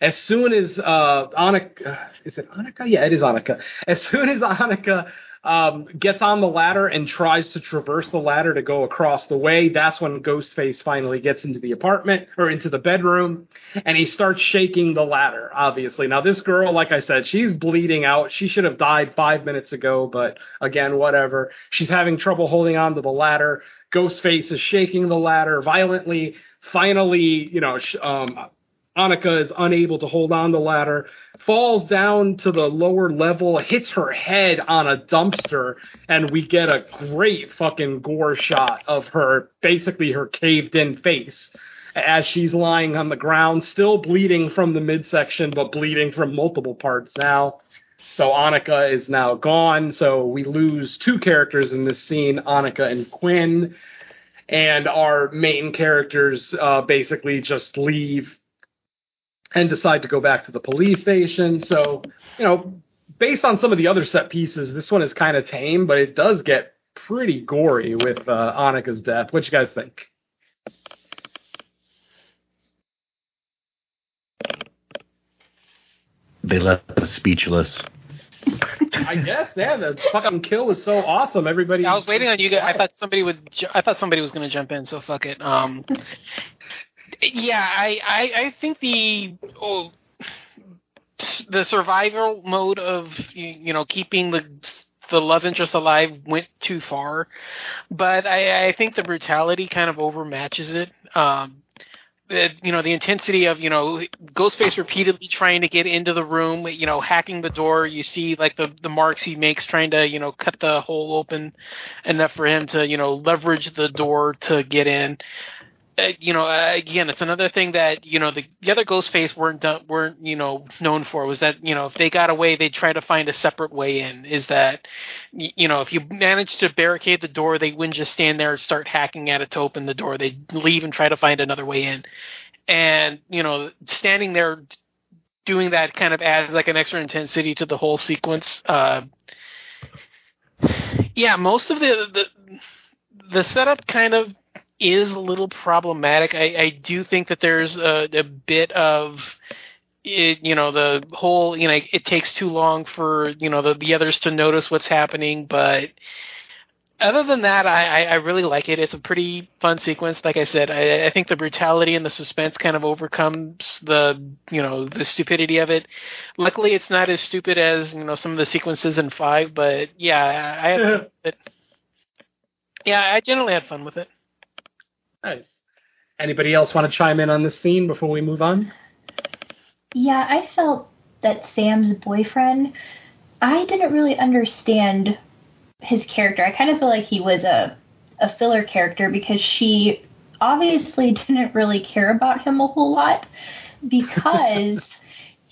As soon as uh, Anika, is it Anika? Yeah, it is Anika. As soon as Anika um, gets on the ladder and tries to traverse the ladder to go across the way, that's when Ghostface finally gets into the apartment or into the bedroom and he starts shaking the ladder, obviously. Now, this girl, like I said, she's bleeding out. She should have died five minutes ago, but again, whatever. She's having trouble holding on to the ladder. Ghostface is shaking the ladder violently. Finally, you know, um, Anika is unable to hold on the ladder, falls down to the lower level, hits her head on a dumpster, and we get a great fucking gore shot of her, basically her caved in face. as she's lying on the ground, still bleeding from the midsection, but bleeding from multiple parts now. So Anika is now gone. So we lose two characters in this scene, Anika and Quinn. And our main characters uh, basically just leave and decide to go back to the police station. So, you know, based on some of the other set pieces, this one is kind of tame, but it does get pretty gory with uh, Anika's death. What you guys think? They left us speechless. I guess, yeah. The fucking kill was so awesome. Everybody. I was waiting on you guys. I thought somebody would. ju- I thought somebody was going to jump in. So fuck it. Um. Yeah, I, I, I think the oh, the survival mode of you know keeping the the love interest alive went too far, but I, I think the brutality kind of overmatches it. Um, the, you know the intensity of you know Ghostface repeatedly trying to get into the room, you know hacking the door. You see like the the marks he makes trying to you know cut the hole open enough for him to you know leverage the door to get in. Uh, you know, uh, again, it's another thing that you know the, the other Ghostface weren't done, weren't you know known for was that you know if they got away, they'd try to find a separate way in. Is that you know if you manage to barricade the door, they wouldn't just stand there and start hacking at it to open the door. They'd leave and try to find another way in. And you know, standing there doing that kind of adds like an extra intensity to the whole sequence. Uh, yeah, most of the the the setup kind of is a little problematic. I, I do think that there's a, a bit of it, you know, the whole, you know, it takes too long for, you know, the, the others to notice what's happening. But other than that, I, I, I really like it. It's a pretty fun sequence. Like I said, I, I think the brutality and the suspense kind of overcomes the, you know, the stupidity of it. Luckily, it's not as stupid as, you know, some of the sequences in five. But yeah, I had fun with it. Yeah, I generally had fun with it. Nice. Anybody else want to chime in on this scene before we move on? Yeah, I felt that Sam's boyfriend, I didn't really understand his character. I kind of feel like he was a a filler character because she obviously didn't really care about him a whole lot because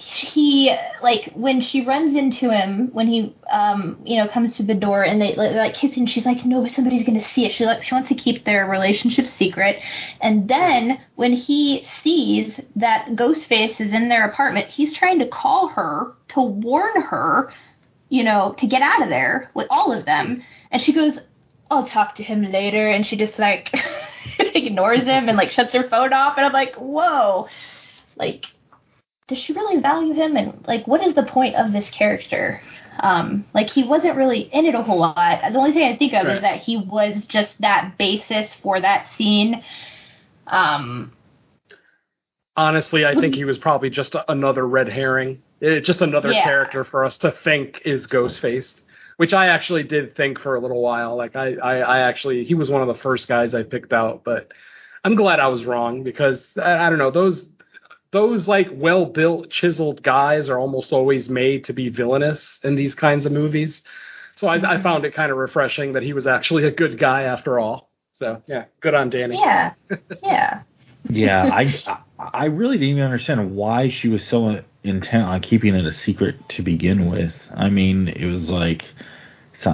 he like when she runs into him when he um you know comes to the door and they like kissing she's like no somebody's gonna see it. She like she wants to keep their relationship secret. And then when he sees that ghostface is in their apartment he's trying to call her to warn her you know to get out of there with all of them. And she goes i'll talk to him later. And she just like ignores him and like shuts her phone off. And i'm like whoa. Like does she really value him and like what is the point of this character um like he wasn't really in it a whole lot the only thing i think of Right. is that he was just that basis for that scene um Honestly, I think he was probably just another red herring. It's just another Yeah. character for us to think is Ghostface, which I actually did think for a little while. Like I, I, I actually he was one of the first guys I picked out, but I'm glad I was wrong because I, I don't know those those like well built chiseled guys are almost always made to be villainous in these kinds of movies. So I, I found it kind of refreshing that he was actually a good guy after all. So yeah, good on Danny. yeah yeah yeah, I I really didn't even understand why she was so intent on keeping it a secret to begin with. I mean, it was like,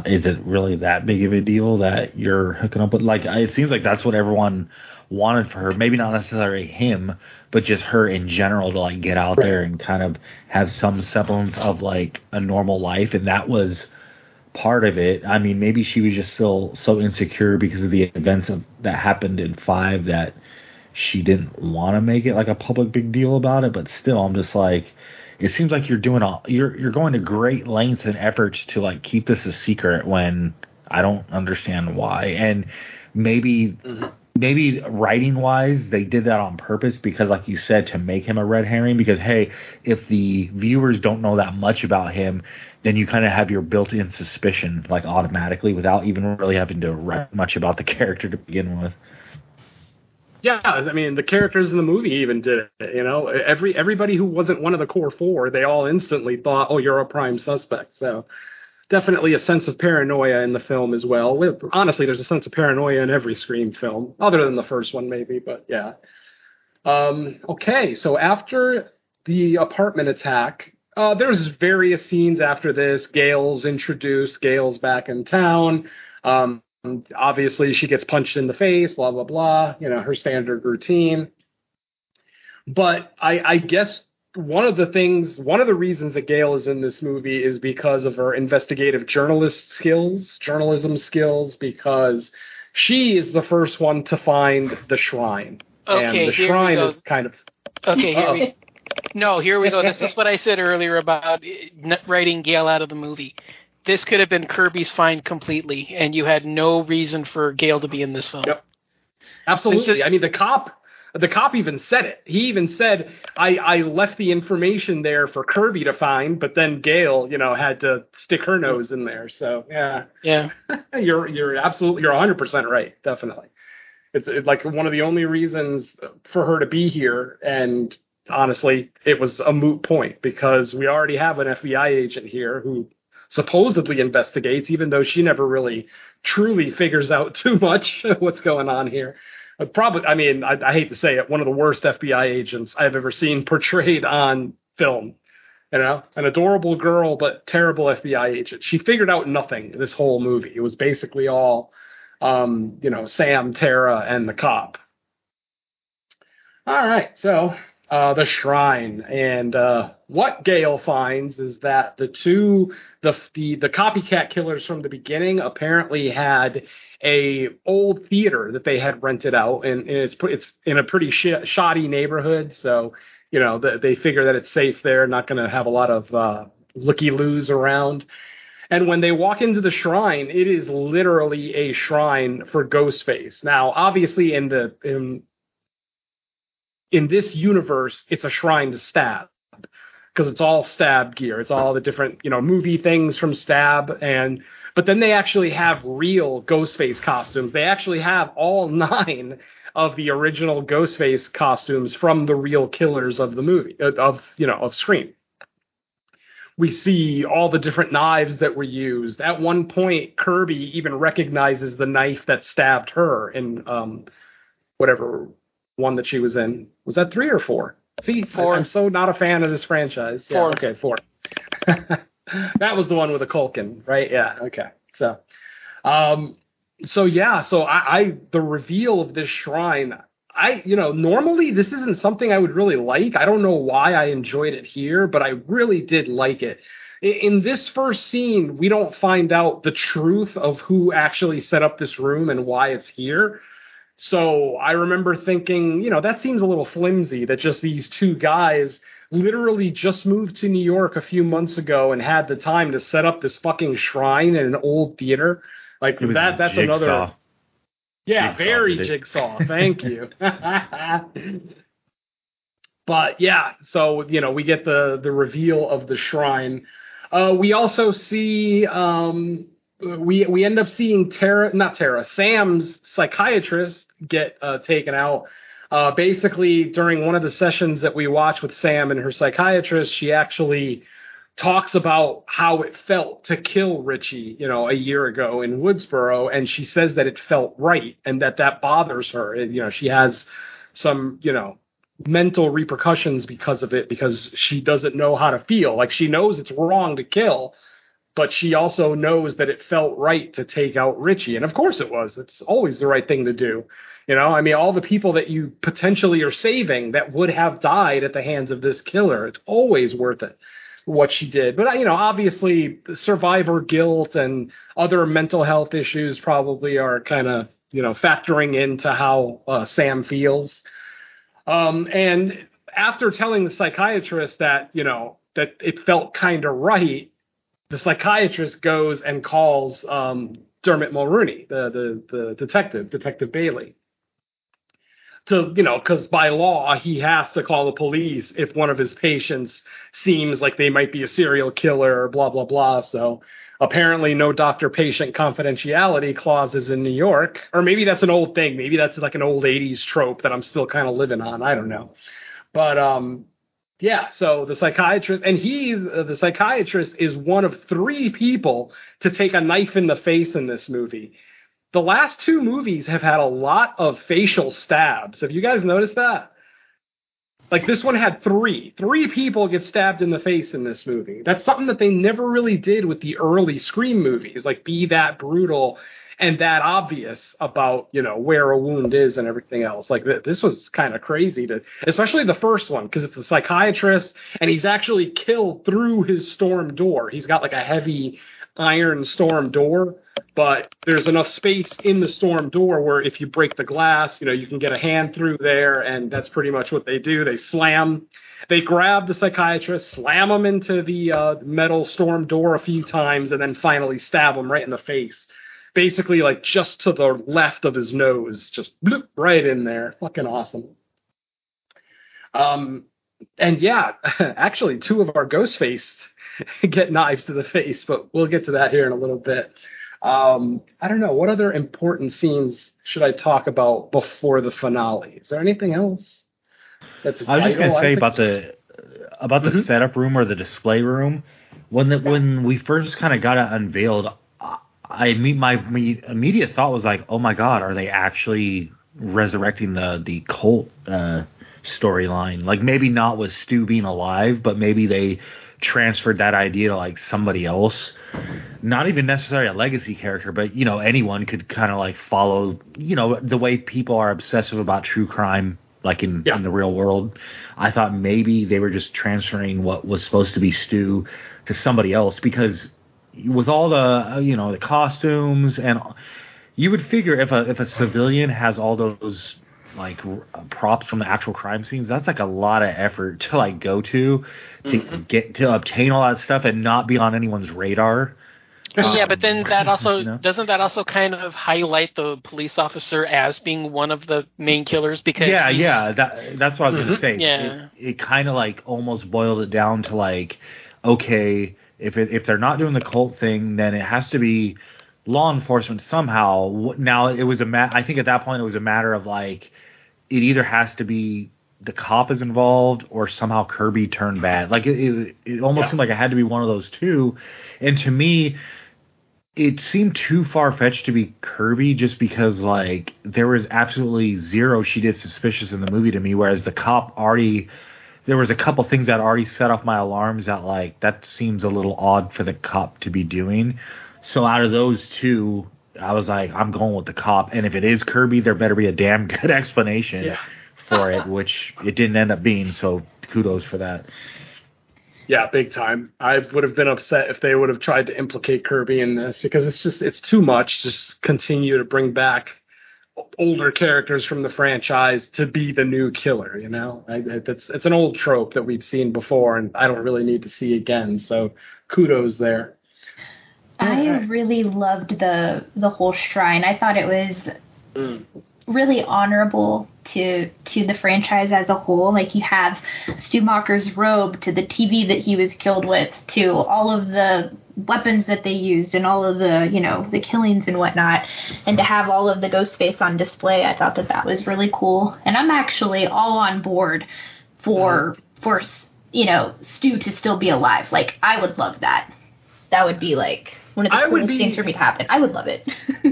is it really that big of a deal that you're hooking up with? Like, it seems like that's what everyone wanted for her. Maybe not necessarily him, but just her in general to like get out there and kind of have some semblance of like a normal life, and that was part of it. I mean, maybe she was just still so insecure because of the events of, that happened in five that she didn't want to make it like a public big deal about it. But still, I'm just like, it seems like you're doing all you're you're going to great lengths and efforts to like keep this a secret when I don't understand why. And maybe mm-hmm. Maybe writing wise they did that on purpose because like you said to make him a red herring because hey if the viewers don't know that much about him then you kind of have your built-in suspicion like automatically without even really having to write much about the character to begin with Yeah, I mean the characters in the movie even did it. You know, every everybody who wasn't one of the core four, they all instantly thought, "Oh, you're a prime suspect." So definitely a sense of paranoia in the film as well. Honestly, there's a sense of paranoia in every Scream film, other than the first one maybe. But yeah, Um, okay, so after the apartment attack, uh, there's various scenes after this. Gale's introduced. Gale's back in town. Um, obviously, she gets punched in the face. Blah blah blah. You know her standard routine. But I, I guess one of the things, one of the reasons that Gale is in this movie is because of her investigative journalist skills, journalism skills, because she is the first one to find the shrine. Okay, and the here we shrine go. is kind of Okay, here Uh-oh. we. No, here we go. This is what I said earlier about eh, writing Gale out of the movie. This could have been Kirby's find completely, and you had no reason for Gale to be in this film. Yep. Absolutely. I mean, the cop, the cop even said it. He even said, "I I left the information there for Kirby to find, but then Gale, you know, had to stick her nose in there." So yeah, Yeah. you're you're absolutely you're 100 percent right. Definitely, it's, it's like one of the only reasons for her to be here, and honestly, it was a moot point because we already have an FBI agent here who supposedly investigates, even though she never really truly figures out too much what's going on here. Uh, Probably, I mean, I, I hate to say it, one of the worst FBI agents I've ever seen portrayed on film. You know, an adorable girl, but terrible FBI agent. She figured out nothing this whole movie. It was basically all, um, you know, Sam, Tara, and the cop. All right, so uh, the shrine, and uh, what Gale finds is that the two, the the the copycat killers from the beginning apparently had a old theater that they had rented out, and, and it's it's in a pretty sh- shoddy neighborhood, so you know th- they figure that it's safe there, not going to have a lot of uh, looky loos around. And when they walk into the shrine, it is literally a shrine for Ghostface. Now, obviously, in the in in this universe, it's a shrine to Stab because it's all Stab gear. It's all the different you know movie things from Stab, and but then they actually have real Ghostface costumes. They actually have all nine of the original Ghostface costumes from the real killers of the movie uh, of you know of Scream we see all the different knives that were used. At one point, Kirby even recognizes the knife that stabbed her in um, whatever one that she was in. Was that three or four? See, Four. I'm so not a fan of this franchise. Yeah, Four. okay, four. that was the one with the Culkin, right? Yeah. Okay. So, um, so yeah, so I, I the reveal of this shrine. I, you know, normally this isn't something I would really like. I don't know why I enjoyed it here, but I really did like it. In this first scene, we don't find out the truth of who actually set up this room and why it's here. So I remember thinking, you know, that seems a little flimsy that just these two guys literally just moved to New York a few months ago and had the time to set up this fucking shrine in an old theater. Like that that's Jigsaw. another yeah, Jigsaw very jigsaw. Thank you. but yeah, so you know, we get the the reveal of the shrine. Uh, we also see um, we we end up seeing Tara, not Tara, Sam's psychiatrist get uh, taken out. Uh, basically, during one of the sessions that we watch with Sam and her psychiatrist, she actually talks about how it felt to kill Richie, you know, a year ago in Woodsboro, and she says that it felt right and that that bothers her. You know, she has some, you know, mental repercussions because of it because she doesn't know how to feel. Like she knows it's wrong to kill, but she also knows that it felt right to take out Richie. And of course it was. It's always the right thing to do. You know, I mean, all the people that you potentially are saving that would have died at the hands of this killer, it's always worth it what she did. But you know, obviously, survivor guilt and other mental health issues probably are kind of you know factoring into how uh, Sam feels. Um, and after telling the psychiatrist that you know that it felt kind of right, the psychiatrist goes and calls um, Dermot Mulroney, the, the the detective, Detective Bailey. To you know because by law he has to call the police if one of his patients seems like they might be a serial killer or blah blah blah. So apparently no doctor patient confidentiality clauses in new york. Or maybe that's an old thing. Maybe that's like an old 80s trope that i'm still kind of living on. I don't know. But um yeah so the psychiatrist and he uh, the psychiatrist is one of three people to take a knife in the face in this movie the last two movies have had a lot of facial stabs. Have you guys noticed that? Like this one had three. Three people get stabbed in the face in this movie. That's something that they never really did with the early Scream movies. Like be that brutal and that obvious about you know where a wound is and everything else. Like th- this was kind of crazy to, especially the first one because it's a psychiatrist and he's actually killed through his storm door. He's got like a heavy iron storm door, but there's enough space in the storm door where if you break the glass, you know you can get a hand through there, and that's pretty much what they do. They slam. They grab the psychiatrist, slam him into the uh, metal storm door a few times, and then finally stab him right in the face basically like just to the left of his nose, just bloop, right in there. Fucking awesome. Um, and yeah, actually, two of our Ghostface get knives to the face, but we'll get to that here in a little bit. Um, I don't know what other important scenes should I talk about before the finale. Is there anything else? That's I was just gonna say about the about the mm-hmm. setup room or the display room when the, when we first kind of got it unveiled. I mean, my, immediate thought was like, oh my god, are they actually resurrecting the the cult uh, storyline? Like maybe not with Stu being alive, but maybe they transferred that idea to like somebody else. Not even necessarily a legacy character, but you know anyone could kind of like follow. You know the way people are obsessive about true crime like in, yeah. in the real world. I thought maybe they were just transferring what was supposed to be Stu to somebody else because with all the you know the costumes and you would figure if a if a civilian has all those like props from the actual crime scenes that's like a lot of effort to like go to to mm-hmm. get to obtain all that stuff and not be on anyone's radar um, yeah, but then that also you know? doesn't that also kind of highlight the police officer as being one of the main killers because yeah yeah that that's what I was mm-hmm. gonna say yeah it, it kind of like almost boiled it down to like okay if it, if they're not doing the cult thing, then it has to be law enforcement somehow. Now it was a ma- I think at that point it was a matter of like it either has to be the cop is involved or somehow Kirby turned bad. Like it, it, it almost yeah. seemed like it had to be one of those two. And to me, it seemed too far fetched to be Kirby just because like there was absolutely zero she did suspicious in the movie to me, whereas the cop already there was a couple things that already set off my alarms that like that seems a little odd for the cop to be doing. So out of those two, I was like, I'm going with the cop. And if it is Kirby, there better be a damn good explanation yeah. for it, which it didn't end up being. So kudos for that. Yeah, big time. I would have been upset if they would have tried to implicate Kirby in this because it's just it's too much. Just continue to bring back older characters from the franchise to be the new killer. You know, I, it's it's an old trope that we've seen before, and I don't really need to see again. So kudos there. I really loved the the whole shrine. I thought it was mm. Really honorable to to the franchise as a whole. Like you have Stu Macher's robe to the TV that he was killed with to all of the weapons that they used and all of the you know the killings and whatnot and to have all of the ghost face on display i thought that that was really cool. And i'm actually all on board for for you know stu to still be alive. Like i would love that. That would be like one of the I coolest be, things for me to happen i would love it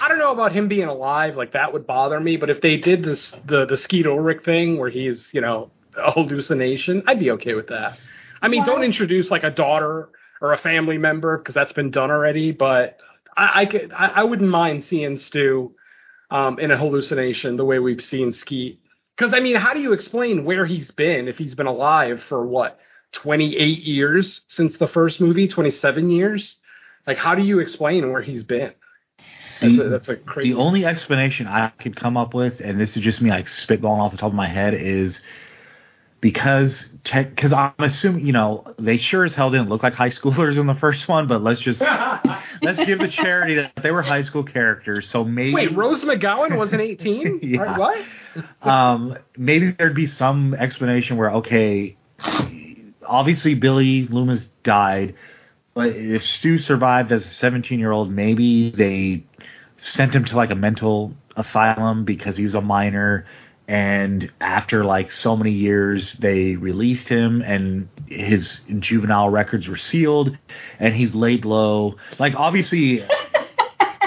i don't know about him being alive like that would bother me but if they did this the the skeet ulrich thing where he's you know a hallucination i'd be okay with that I mean, don't introduce like a daughter or a family member because that's been done already. But I, I could, I, I, wouldn't mind seeing Stu um, in a hallucination the way we've seen Skeet. Because I mean, how do you explain where he's been if he's been alive for what 28 years since the first movie, 27 years? Like, how do you explain where he's been? That's, the, a, that's a crazy. The only explanation I could come up with, and this is just me like spitballing off the top of my head, is because because I'm assuming you know they sure as hell didn't look like high schoolers in the first one, but let's just let's give the charity that they were high school characters. So maybe wait, Rose McGowan wasn't 18. yeah. What? um, maybe there'd be some explanation where okay, obviously Billy Loomis died, if Stu survived as a 17 year old, maybe they sent him to like a mental asylum because he was a minor and after like so many years they released him and his juvenile records were sealed and he's laid low like obviously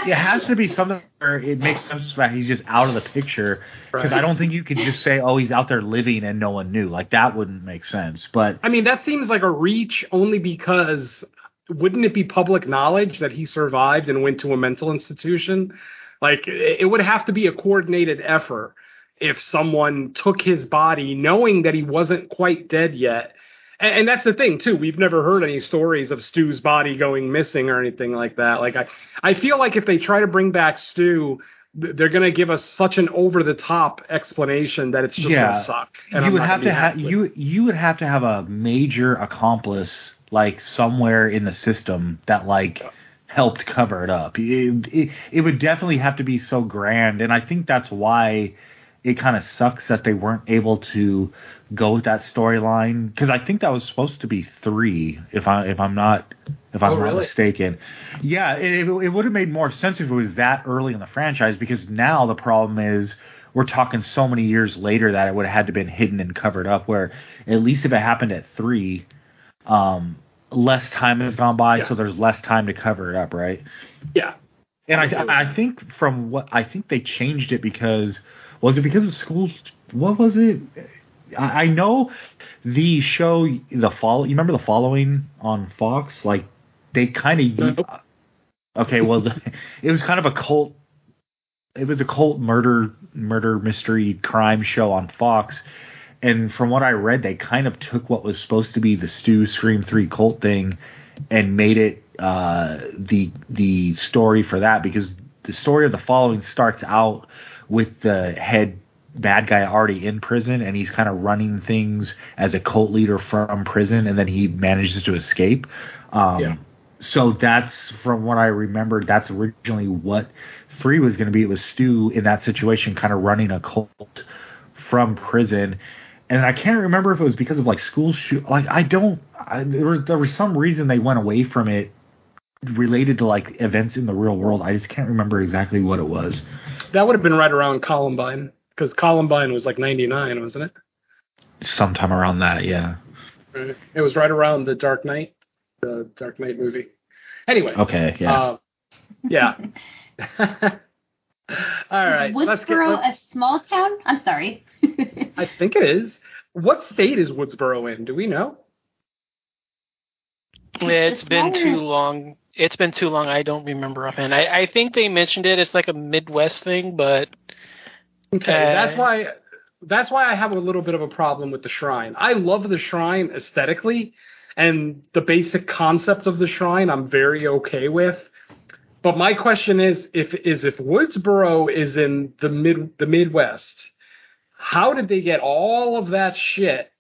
it has to be something where it makes sense that he's just out of the picture. Because Right. I don't think you could just say, "Oh, he's out there living and no one knew." Like that wouldn't make sense. But I mean, that seems like a reach only because wouldn't it be public knowledge that he survived and went to a mental institution? Like it would have to be a coordinated effort if someone took his body knowing that he wasn't quite dead yet. And, and that's the thing too. We've never heard any stories of Stu's body going missing or anything like that. Like I, I feel like if they try to bring back Stu, they're going to give us such an over the top explanation that it's just Yeah. going to suck. And you I'm would have gonna have you you would have to have a major accomplice like somewhere in the system that like helped cover it up. It, it, it would definitely have to be so grand, and I think that's why it kind of sucks that they weren't able to go with that storyline because I think that was supposed to be three. If I if I'm not if I'm Oh, not really? mistaken, yeah, it, it would have made more sense if it was that early in the franchise because now the problem is we're talking so many years later that it would have had to been hidden and covered up. Where at least if it happened at three, um, less time has gone by, Yeah. so there's less time to cover it up, right? Yeah. And I, I think from what I think they changed it because was it because of school? What was it? I, I know the show, the follow. You remember the following on Fox? Like they kind of. Nope. Okay, well, the, it was kind of a cult. It was a cult murder, murder mystery crime show on Fox, and from what I read, they kind of took what was supposed to be the Stu Scream Three cult thing, and made it uh, the the story for that because the story of the following starts out with the head bad guy already in prison and he's kind of running things as a cult leader from prison and then he manages to escape. Um, Yeah. So that's from what I remember. That's originally what three was going to be. It was Stu in that situation, kind of running a cult from prison, and I can't remember if it was because of like school shoot. Like I don't. I, there was there was some reason they went away from it related to like events in the real world. I just can't remember exactly what it was. That would have been right around Columbine because Columbine was like 99, wasn't it? Sometime around that, yeah. It was right around the Dark Knight, the Dark Knight movie. Anyway. Okay, yeah. Uh, yeah. All right. let's get, Woodsboro let's- a small town? I'm sorry. I think it is. What state is Woodsboro in? Do we know? It's been smaller- too long. It's been too long. I don't remember offhand. I, I think they mentioned it. It's like a Midwest thing, but Okay, Uh, that's why that's why I have a little bit of a problem with the shrine. I love the shrine aesthetically and the basic concept of the shrine I'm very okay with. But my question is if is if Woodsboro is in the mid the Midwest, how did they get all of that shit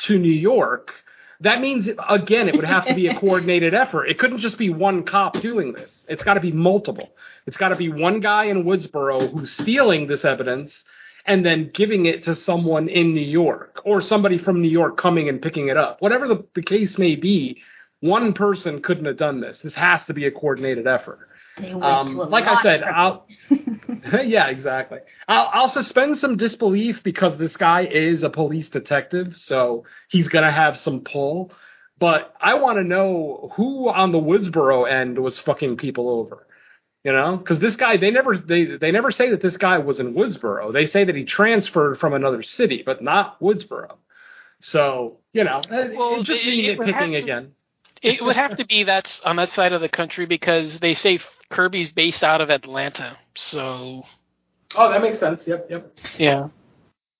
to New York? That means again it would have to be a coordinated effort. It couldn't just be one cop doing this. It's got to be multiple. It's got to be one guy in Woodsboro who's stealing this evidence and then giving it to someone in New York or somebody from New York coming and picking it up. Whatever the, the case may be, one person couldn't have done this. This has to be a coordinated effort. They went Um, like I said, I'll yeah, exactly. I'll, I'll suspend some disbelief because this guy is a police detective, so he's gonna have some pull. But I want to know who on the Woodsboro end was fucking people over. You know, because this guy they never they they never say that this guy was in Woodsboro. They say that he transferred from another city, but not Woodsboro. So you know, it- Well, just it- me it would have to- again. it would have to be that's on that side of the country because they say Kirby's based out of Atlanta. So Oh, that makes sense. Yep, yep. yeah.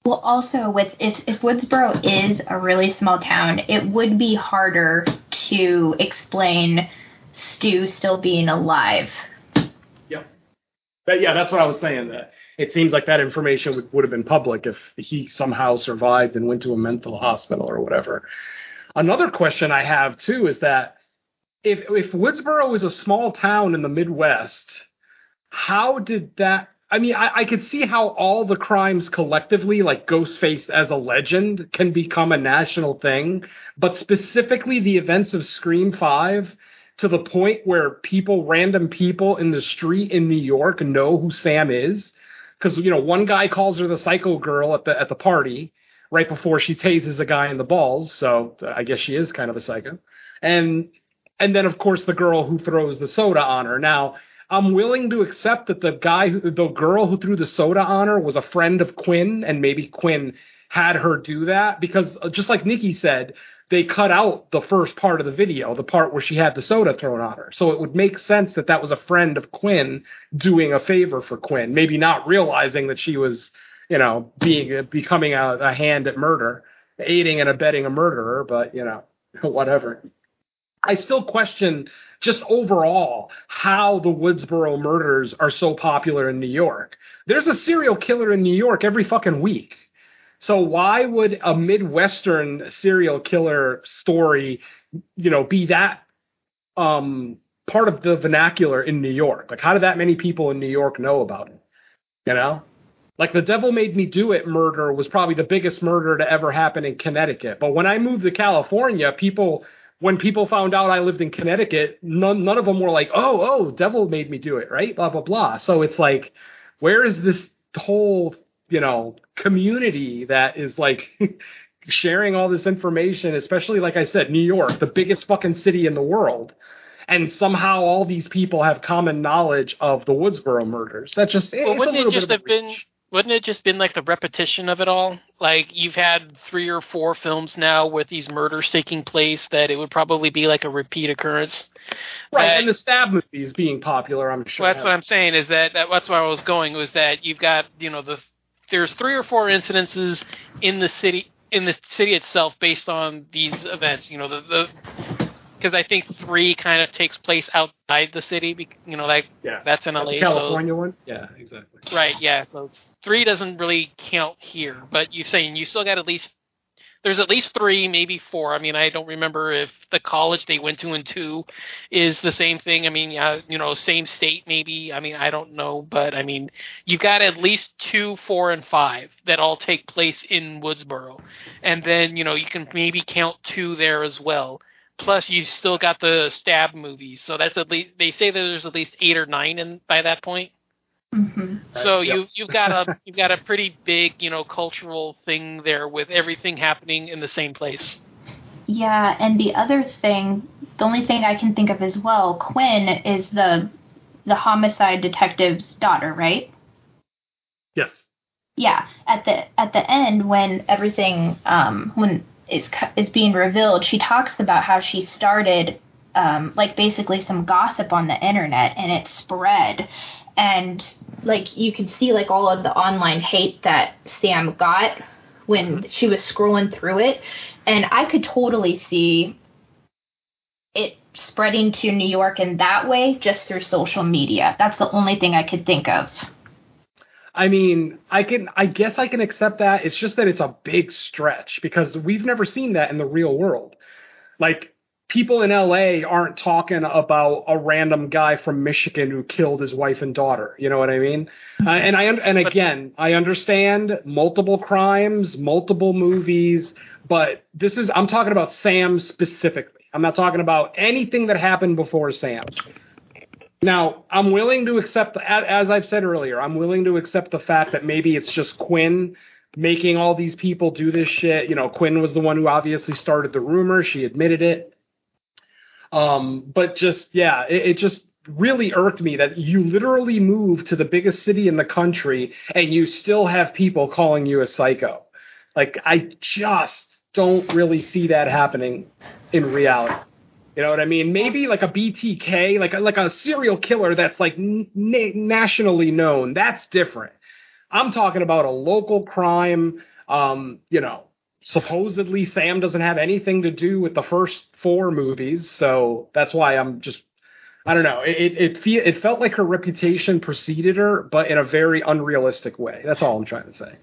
Well, also with if if Woodsboro is a really small town, it would be harder to explain Stu still being alive. Yep. But yeah, that's what I was saying. That it seems like that information would, would have been public if he somehow survived and went to a mental hospital or whatever. Another question I have too is that if if Woodsboro is a small town in the Midwest, how did that? I mean, I, I could see how all the crimes collectively, like Ghostface as a legend, can become a national thing, but specifically the events of Scream Five to the point where people, random people in the street in New York, know who Sam is. Because you know, one guy calls her the psycho girl at the at the party right before she tases a guy in the balls. So I guess she is kind of a psycho. And and then of course the girl who throws the soda on her. Now I'm willing to accept that the guy, who, the girl who threw the soda on her, was a friend of Quinn, and maybe Quinn had her do that because, uh, just like Nikki said, they cut out the first part of the video, the part where she had the soda thrown on her. So it would make sense that that was a friend of Quinn doing a favor for Quinn, maybe not realizing that she was, you know, being becoming a, a hand at murder, aiding and abetting a murderer. But you know, whatever. I still question just overall how the Woodsboro murders are so popular in New York. There's a serial killer in New York every fucking week. So why would a Midwestern serial killer story, you know, be that um part of the vernacular in New York? Like how did that many people in New York know about it? You know? Like the devil made me do it murder was probably the biggest murder to ever happen in Connecticut. But when I moved to California, people when people found out I lived in Connecticut, none none of them were like, "Oh, oh, devil made me do it," right? Blah blah blah. So it's like, where is this whole you know community that is like sharing all this information? Especially like I said, New York, the biggest fucking city in the world, and somehow all these people have common knowledge of the Woodsboro murders. That just Well, it's wouldn't a it just have a been? Wouldn't it just been like the repetition of it all? Like you've had three or four films now with these murders taking place that it would probably be like a repeat occurrence. right? Uh, and the stab movies being popular, I'm sure. Well, that's what I'm saying is that, that that's where I was going was that you've got you know the there's three or four incidences in the city in the city itself based on these events. You know the the because I think three kind of takes place outside the city. You know like Yeah. that's in That's LA. the California one. Yeah, exactly. Right, yeah. So three doesn't really count here, but you're saying you still got at least there's at least three, maybe four. I mean, I don't remember if the college they went to in two is the same thing. I mean, yeah, you know, same state maybe. I mean, I don't know, but I mean, you've got at least two, four, and five that all take place in Woodsboro, and then you know you can maybe count two there as well. Plus, you still got the stab movies, so that's at least they say that there's at least eight or nine in by that point. hmm So Yep. you you've got a you've got a pretty big you know cultural thing there with everything happening in the same place. Yeah, and the other thing, the only thing I can think of as well, Quinn is the the homicide detective's daughter, right? Yes. Yeah. At the at the end, when everything um, when is is being revealed, she talks about how she started um, like basically some gossip on the internet, and it spread, and like you can see like all of the online hate that Sam got when she was scrolling through it, and I could totally see it spreading to New York in that way just through social media. That's the only thing I could think of. I mean, I can, I guess I can accept that. It's just that it's a big stretch because we've never seen that in the real world. Like, people in LA aren't talking about a random guy from Michigan who killed his wife and daughter. You know what I mean? Uh, and I, and again, I understand multiple crimes, multiple movies, but this is, I'm talking about Sam specifically. I'm not talking about anything that happened before Sam. Now, I'm willing to accept, as I've said earlier, I'm willing to accept the fact that maybe it's just Quinn making all these people do this shit. You know, Quinn was the one who obviously started the rumor. She admitted it. Um, but just, yeah, it, it just really irked me that you literally moved to the biggest city in the country and you still have people calling you a psycho. Like, I just don't really see that happening in reality. You know what I mean? Maybe like a BTK, like a, like a serial killer that's like n- nationally known. That's different. I'm talking about a local crime. Um, you know, supposedly Sam doesn't have anything to do with the first four movies, so that's why I'm just. I don't know. It it it, fe- it felt like her reputation preceded her, but in a very unrealistic way. That's all I'm trying to say.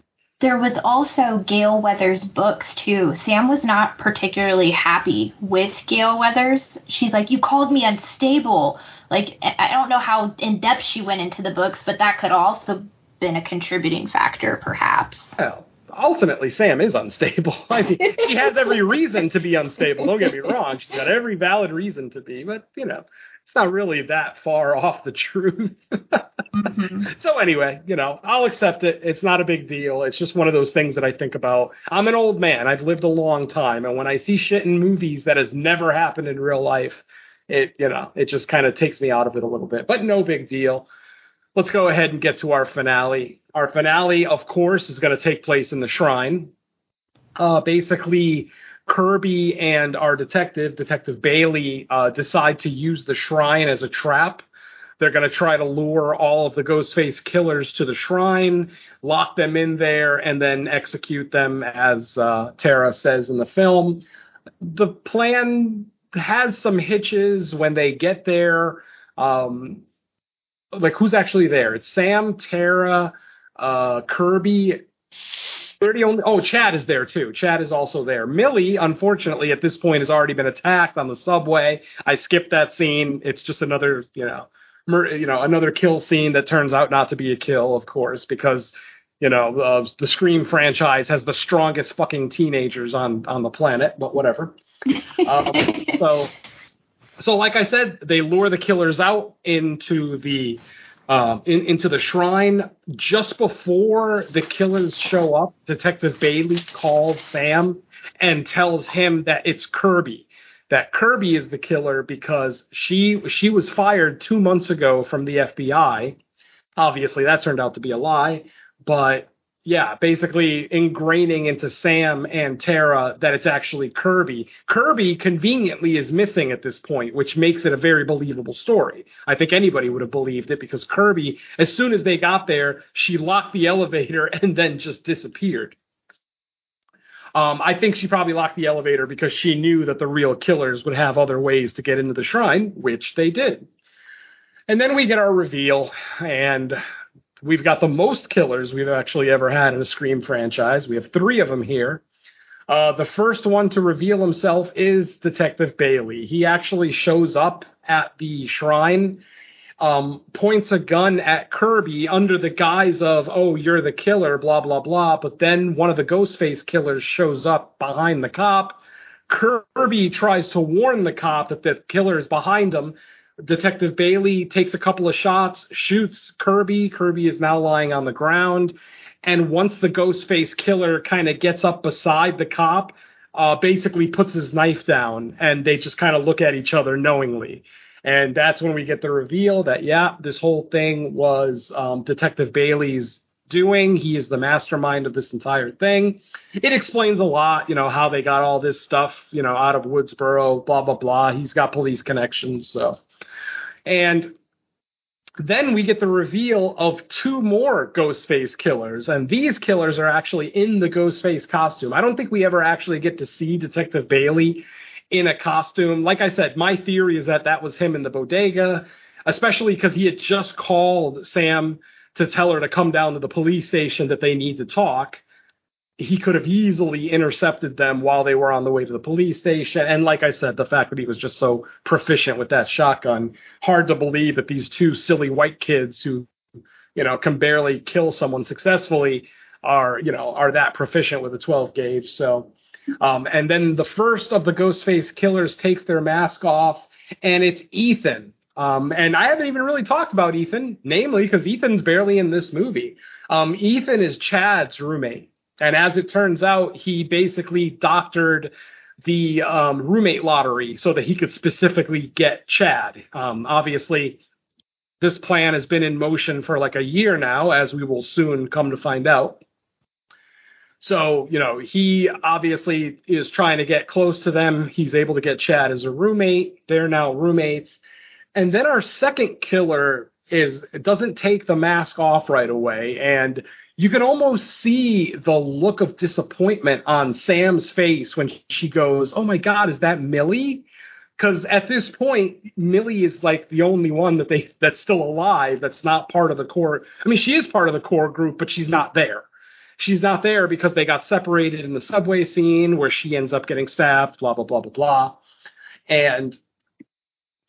There was also Gale Weathers' books too. Sam was not particularly happy with Gale Weathers. She's like, "You called me unstable." Like, I don't know how in depth she went into the books, but that could also been a contributing factor, perhaps. Well, ultimately, Sam is unstable. I mean, she has every reason to be unstable. Don't get me wrong; she's got every valid reason to be, but you know, it's not really that far off the truth. Mhm. so anyway, you know, I'll accept it. It's not a big deal. It's just one of those things that I think about. I'm an old man. I've lived a long time, and when I see shit in movies that has never happened in real life, it you know it just kind of takes me out of it a little bit. But no big deal. Let's go ahead and get to our finale. Our finale, of course, is going to take place in the shrine. Uh, basically, Kirby and our detective, Detective Bailey, uh, decide to use the shrine as a trap. They're going to try to lure all of the Ghostface killers to the shrine, lock them in there, and then execute them, as uh, Tara says in the film. The plan has some hitches when they get there. Um, like, who's actually there? It's Sam, Tara, uh, Kirby, they're the only. Oh, Chad is there too. Chad is also there. Millie, unfortunately, at this point has already been attacked on the subway. I skipped that scene. It's just another, you know, mur- you know, another kill scene that turns out not to be a kill, of course, because you know uh, the Scream franchise has the strongest fucking teenagers on on the planet. But whatever. um, so, so like I said, they lure the killers out into the um, in, into the shrine just before the killers show up. Detective Bailey calls Sam and tells him that it's Kirby. That Kirby is the killer because she she was fired two months ago from the FBI. Obviously, that turned out to be a lie, but yeah, basically ingraining into Sam and Tara that it's actually Kirby. Kirby conveniently is missing at this point, which makes it a very believable story. I think anybody would have believed it because Kirby, as soon as they got there, she locked the elevator and then just disappeared. Um, I think she probably locked the elevator because she knew that the real killers would have other ways to get into the shrine, which they did. And then we get our reveal, and We've got the most killers we've actually ever had in a Scream franchise. We have three of them here. Uh, the first one to reveal himself is Detective Bailey. He actually shows up at the shrine, um, points a gun at Kirby under the guise of, oh, you're the killer, blah, blah, blah. But then one of the Ghostface killers shows up behind the cop. Kirby tries to warn the cop that the killer is behind him, Detective Bailey takes a couple of shots, shoots Kirby. Kirby is now lying on the ground. And once the Ghostface killer kind of gets up beside the cop, uh, basically puts his knife down and they just kind of look at each other knowingly. And that's when we get the reveal that, yeah, this whole thing was um, Detective Bailey's doing. He is the mastermind of this entire thing. It explains a lot, you know, how they got all this stuff, you know, out of Woodsboro, blah, blah, blah. He's got police connections. So and then we get the reveal of two more Ghostface killers, and these killers are actually in the Ghostface costume. I don't think we ever actually get to see Detective Bailey in a costume. Like I said, my theory is that that was him in the bodega, especially because he had just called Sam to tell her to come down to the police station that they need to talk he could have easily intercepted them while they were on the way to the police station. And like I said, the fact that he was just so proficient with that shotgun, hard to believe that these two silly white kids who, you know, can barely kill someone successfully are, you know, are that proficient with a 12 gauge. So, um, and then the first of the Ghostface killers takes their mask off, and it's Ethan. Um, and I haven't even really talked about Ethan, namely because Ethan's barely in this movie. Um, Ethan is Chad's roommate. And as it turns out, he basically doctored the um, roommate lottery so that he could specifically get Chad. Um, obviously, this plan has been in motion for like a year now, as we will soon come to find out. So, you know, he obviously is trying to get close to them. He's able to get Chad as a roommate. They're now roommates. And then our second killer is doesn't take the mask off right away and you can almost see the look of disappointment on Sam's face when she goes, "Oh my God, is that Millie?" Because at this point, Millie is like the only one that they that's still alive. That's not part of the core. I mean, she is part of the core group, but she's not there. She's not there because they got separated in the subway scene where she ends up getting stabbed. Blah blah blah blah blah. And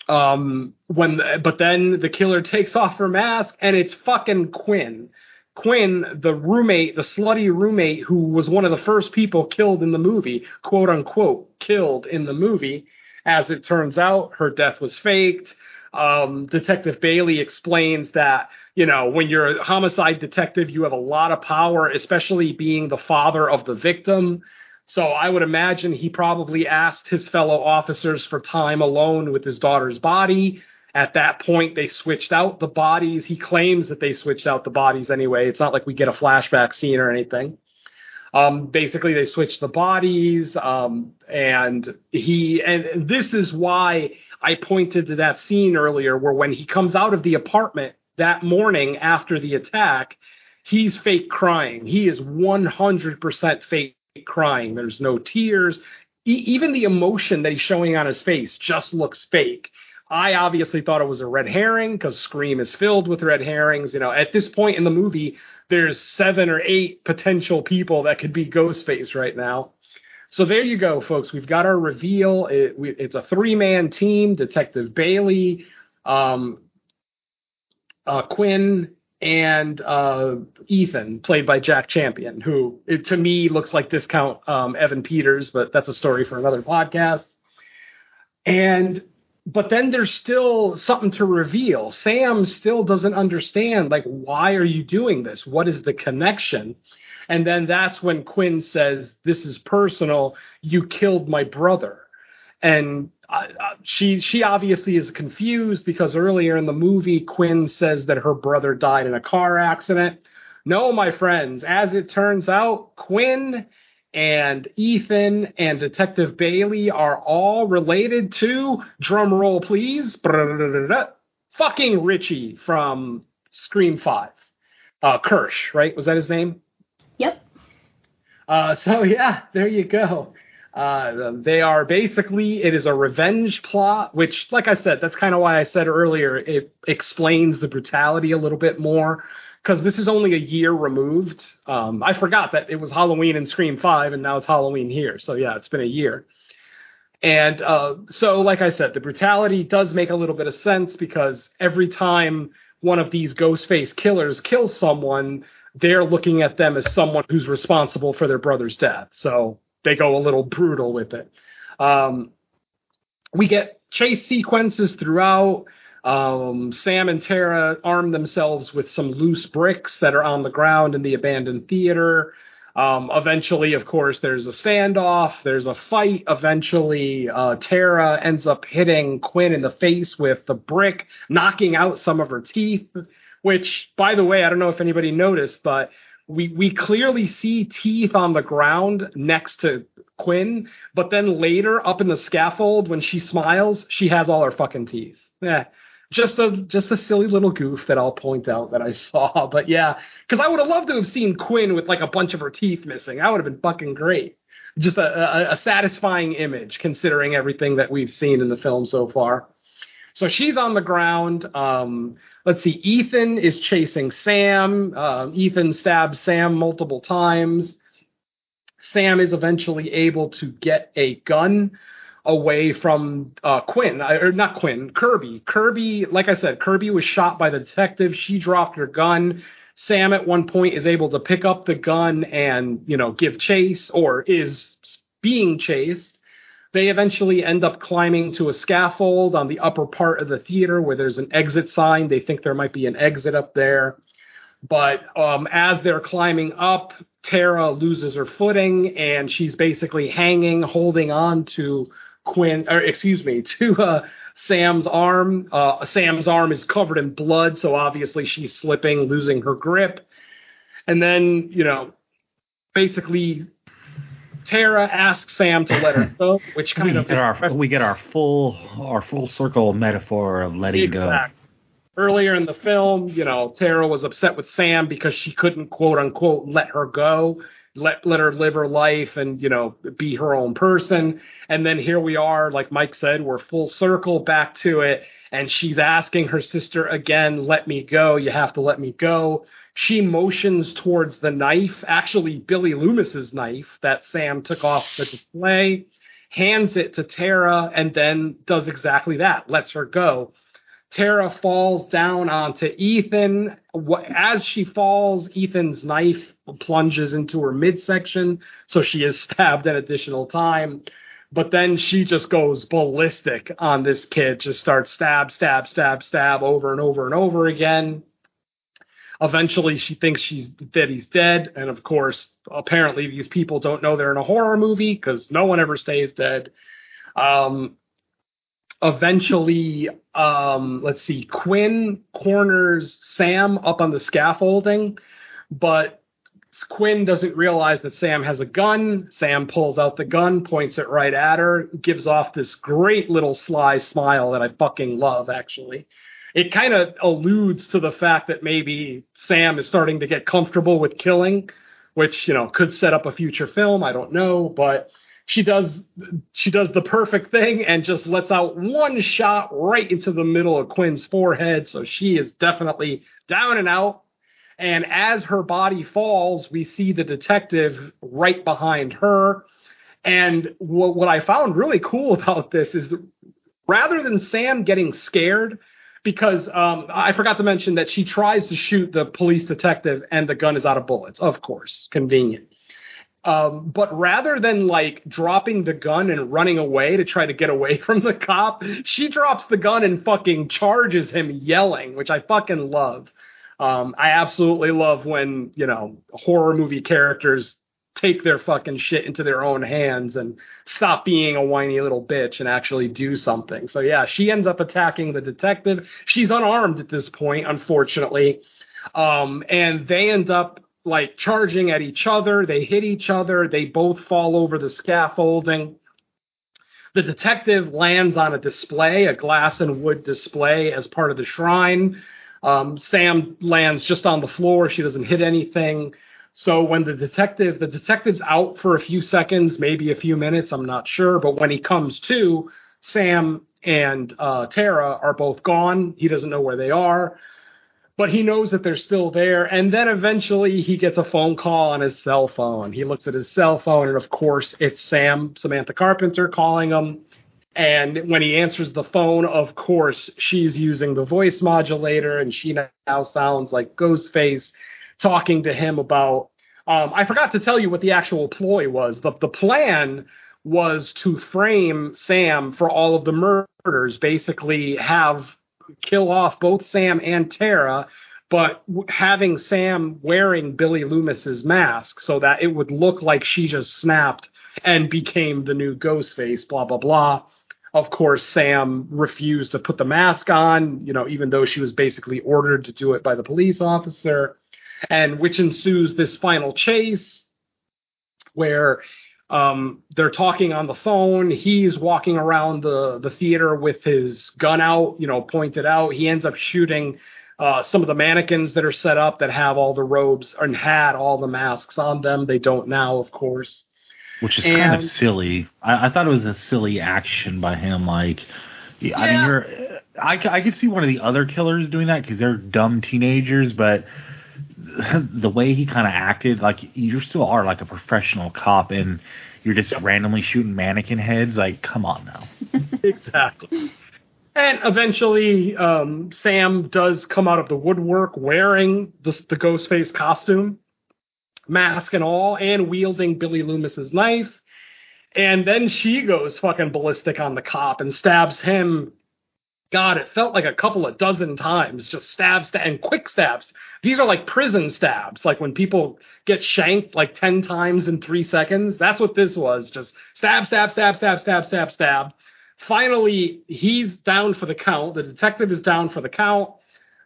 um, when but then the killer takes off her mask and it's fucking Quinn Quinn, the roommate, the slutty roommate who was one of the first people killed in the movie, quote unquote, killed in the movie. As it turns out, her death was faked. Um, detective Bailey explains that, you know, when you're a homicide detective, you have a lot of power, especially being the father of the victim. So I would imagine he probably asked his fellow officers for time alone with his daughter's body. At that point, they switched out the bodies. He claims that they switched out the bodies anyway. It's not like we get a flashback scene or anything. Um, basically, they switched the bodies, um, and he and this is why I pointed to that scene earlier, where when he comes out of the apartment that morning after the attack, he's fake crying. He is 100% fake crying. There's no tears. E- even the emotion that he's showing on his face just looks fake. I obviously thought it was a red herring because Scream is filled with red herrings. You know, at this point in the movie, there's seven or eight potential people that could be Ghostface right now. So there you go, folks. We've got our reveal. It, we, it's a three man team Detective Bailey, um, uh, Quinn, and uh, Ethan, played by Jack Champion, who it, to me looks like discount um, Evan Peters, but that's a story for another podcast. And but then there's still something to reveal. Sam still doesn't understand, like, why are you doing this? What is the connection? And then that's when Quinn says, "This is personal. You killed my brother." And uh, she she obviously is confused because earlier in the movie, Quinn says that her brother died in a car accident. No, my friends, as it turns out, Quinn and Ethan and Detective Bailey are all related to, drum roll please, fucking Richie from Scream 5. Uh, Kirsch, right? Was that his name? Yep. Uh, so yeah, there you go. Uh, they are basically it is a revenge plot, which, like I said, that's kind of why I said earlier it explains the brutality a little bit more because this is only a year removed. Um, I forgot that it was Halloween in Scream Five, and now it's Halloween here. So yeah, it's been a year. And uh, so, like I said, the brutality does make a little bit of sense because every time one of these Ghostface killers kills someone, they're looking at them as someone who's responsible for their brother's death. So they go a little brutal with it. Um, we get chase sequences throughout. Um, Sam and Tara arm themselves with some loose bricks that are on the ground in the abandoned theater. Um, eventually, of course, there's a standoff. There's a fight. Eventually, uh, Tara ends up hitting Quinn in the face with the brick, knocking out some of her teeth. Which, by the way, I don't know if anybody noticed, but we we clearly see teeth on the ground next to Quinn, but then later up in the scaffold when she smiles, she has all her fucking teeth. Yeah. Just a just a silly little goof that I'll point out that I saw. But yeah, because I would have loved to have seen Quinn with like a bunch of her teeth missing. That would have been fucking great. Just a, a, a satisfying image considering everything that we've seen in the film so far. So she's on the ground. Um, let's see. Ethan is chasing Sam. Uh, Ethan stabs Sam multiple times. Sam is eventually able to get a gun away from uh, Quinn, or not Quinn, Kirby. Kirby, like I said, Kirby was shot by the detective. She dropped her gun. Sam at one point is able to pick up the gun and, you know, give chase or is being chased. They eventually end up climbing to a scaffold on the upper part of the theater where there's an exit sign. They think there might be an exit up there. But um, as they're climbing up, Tara loses her footing and she's basically hanging, holding on to Quinn, or excuse me, to uh, Sam's arm. Uh, Sam's arm is covered in blood, so obviously she's slipping, losing her grip. And then, you know, basically Tara asks Sam to let her go, which kind we of get our we get our full our full circle metaphor of letting exactly. go. Earlier in the film, you know, Tara was upset with Sam because she couldn't quote unquote let her go, let let her live her life and you know be her own person. And then here we are, like Mike said, we're full circle back to it, and she's asking her sister again, "Let me go. You have to let me go." She motions towards the knife, actually Billy Loomis's knife that Sam took off the display, hands it to Tara, and then does exactly that, lets her go. Tara falls down onto Ethan. As she falls, Ethan's knife plunges into her midsection, so she is stabbed an additional time. But then she just goes ballistic on this kid, just starts stab, stab, stab, stab over and over and over again. Eventually, she thinks she's that he's dead, and of course, apparently, these people don't know they're in a horror movie because no one ever stays dead. Um, eventually, um, let's see, Quinn corners Sam up on the scaffolding, but Quinn doesn't realize that Sam has a gun. Sam pulls out the gun, points it right at her, gives off this great little sly smile that I fucking love, actually. It kind of alludes to the fact that maybe Sam is starting to get comfortable with killing, which, you know, could set up a future film. I don't know, but she does she does the perfect thing and just lets out one shot right into the middle of Quinn's forehead. So she is definitely down and out. And as her body falls, we see the detective right behind her. And what, what I found really cool about this is rather than Sam getting scared, because um, I forgot to mention that she tries to shoot the police detective and the gun is out of bullets, of course, convenient. Um, but rather than like dropping the gun and running away to try to get away from the cop, she drops the gun and fucking charges him yelling, which I fucking love. Um, I absolutely love when, you know, horror movie characters take their fucking shit into their own hands and stop being a whiny little bitch and actually do something. So yeah, she ends up attacking the detective. She's unarmed at this point, unfortunately. Um, and they end up like charging at each other. They hit each other. They both fall over the scaffolding. The detective lands on a display, a glass and wood display as part of the shrine. Um, Sam lands just on the floor. She doesn't hit anything. So when the detective, the detective's out for a few seconds, maybe a few minutes, I'm not sure. But when he comes to, Sam and uh, Tara are both gone. He doesn't know where they are but he knows that they're still there. And then eventually he gets a phone call on his cell phone. He looks at his cell phone, and of course, it's Sam, Samantha Carpenter, calling him. And when he answers the phone, of course, she's using the voice modulator, and she now sounds like Ghostface talking to him about. Um, I forgot to tell you what the actual ploy was. The, the plan was to frame Sam for all of the murders, basically, have kill off both Sam and Tara, but having Sam wearing Billy Loomis's mask so that it would look like she just snapped and became the new Ghostface, blah, blah, blah. Of course, Sam refused to put the mask on, you know, even though she was basically ordered to do it by the police officer. And which ensues this final chase where um, they're talking on the phone. He's walking around the the theater with his gun out, you know, pointed out. He ends up shooting uh, some of the mannequins that are set up that have all the robes and had all the masks on them. They don't now, of course. Which is and, kind of silly. I, I, thought it was a silly action by him. Like, yeah. I mean, you're. I, I could see one of the other killers doing that because they're dumb teenagers, but the way he kind of acted, like you still are like a professional cop, and you're just randomly shooting mannequin heads. Like, come on now. exactly. And eventually, um, Sam does come out of the woodwork wearing the, the Ghostface costume, mask and all, and wielding Billy Loomis's knife. And then she goes fucking ballistic on the cop and stabs him God, it felt like a couple of dozen times, just stabs and quick stabs. These are like prison stabs, like when people get shanked like 10 times in three seconds. That's what this was. Just stab, stab, stab, stab, stab, stab, stab. Finally, he's down for the count. The detective is down for the count.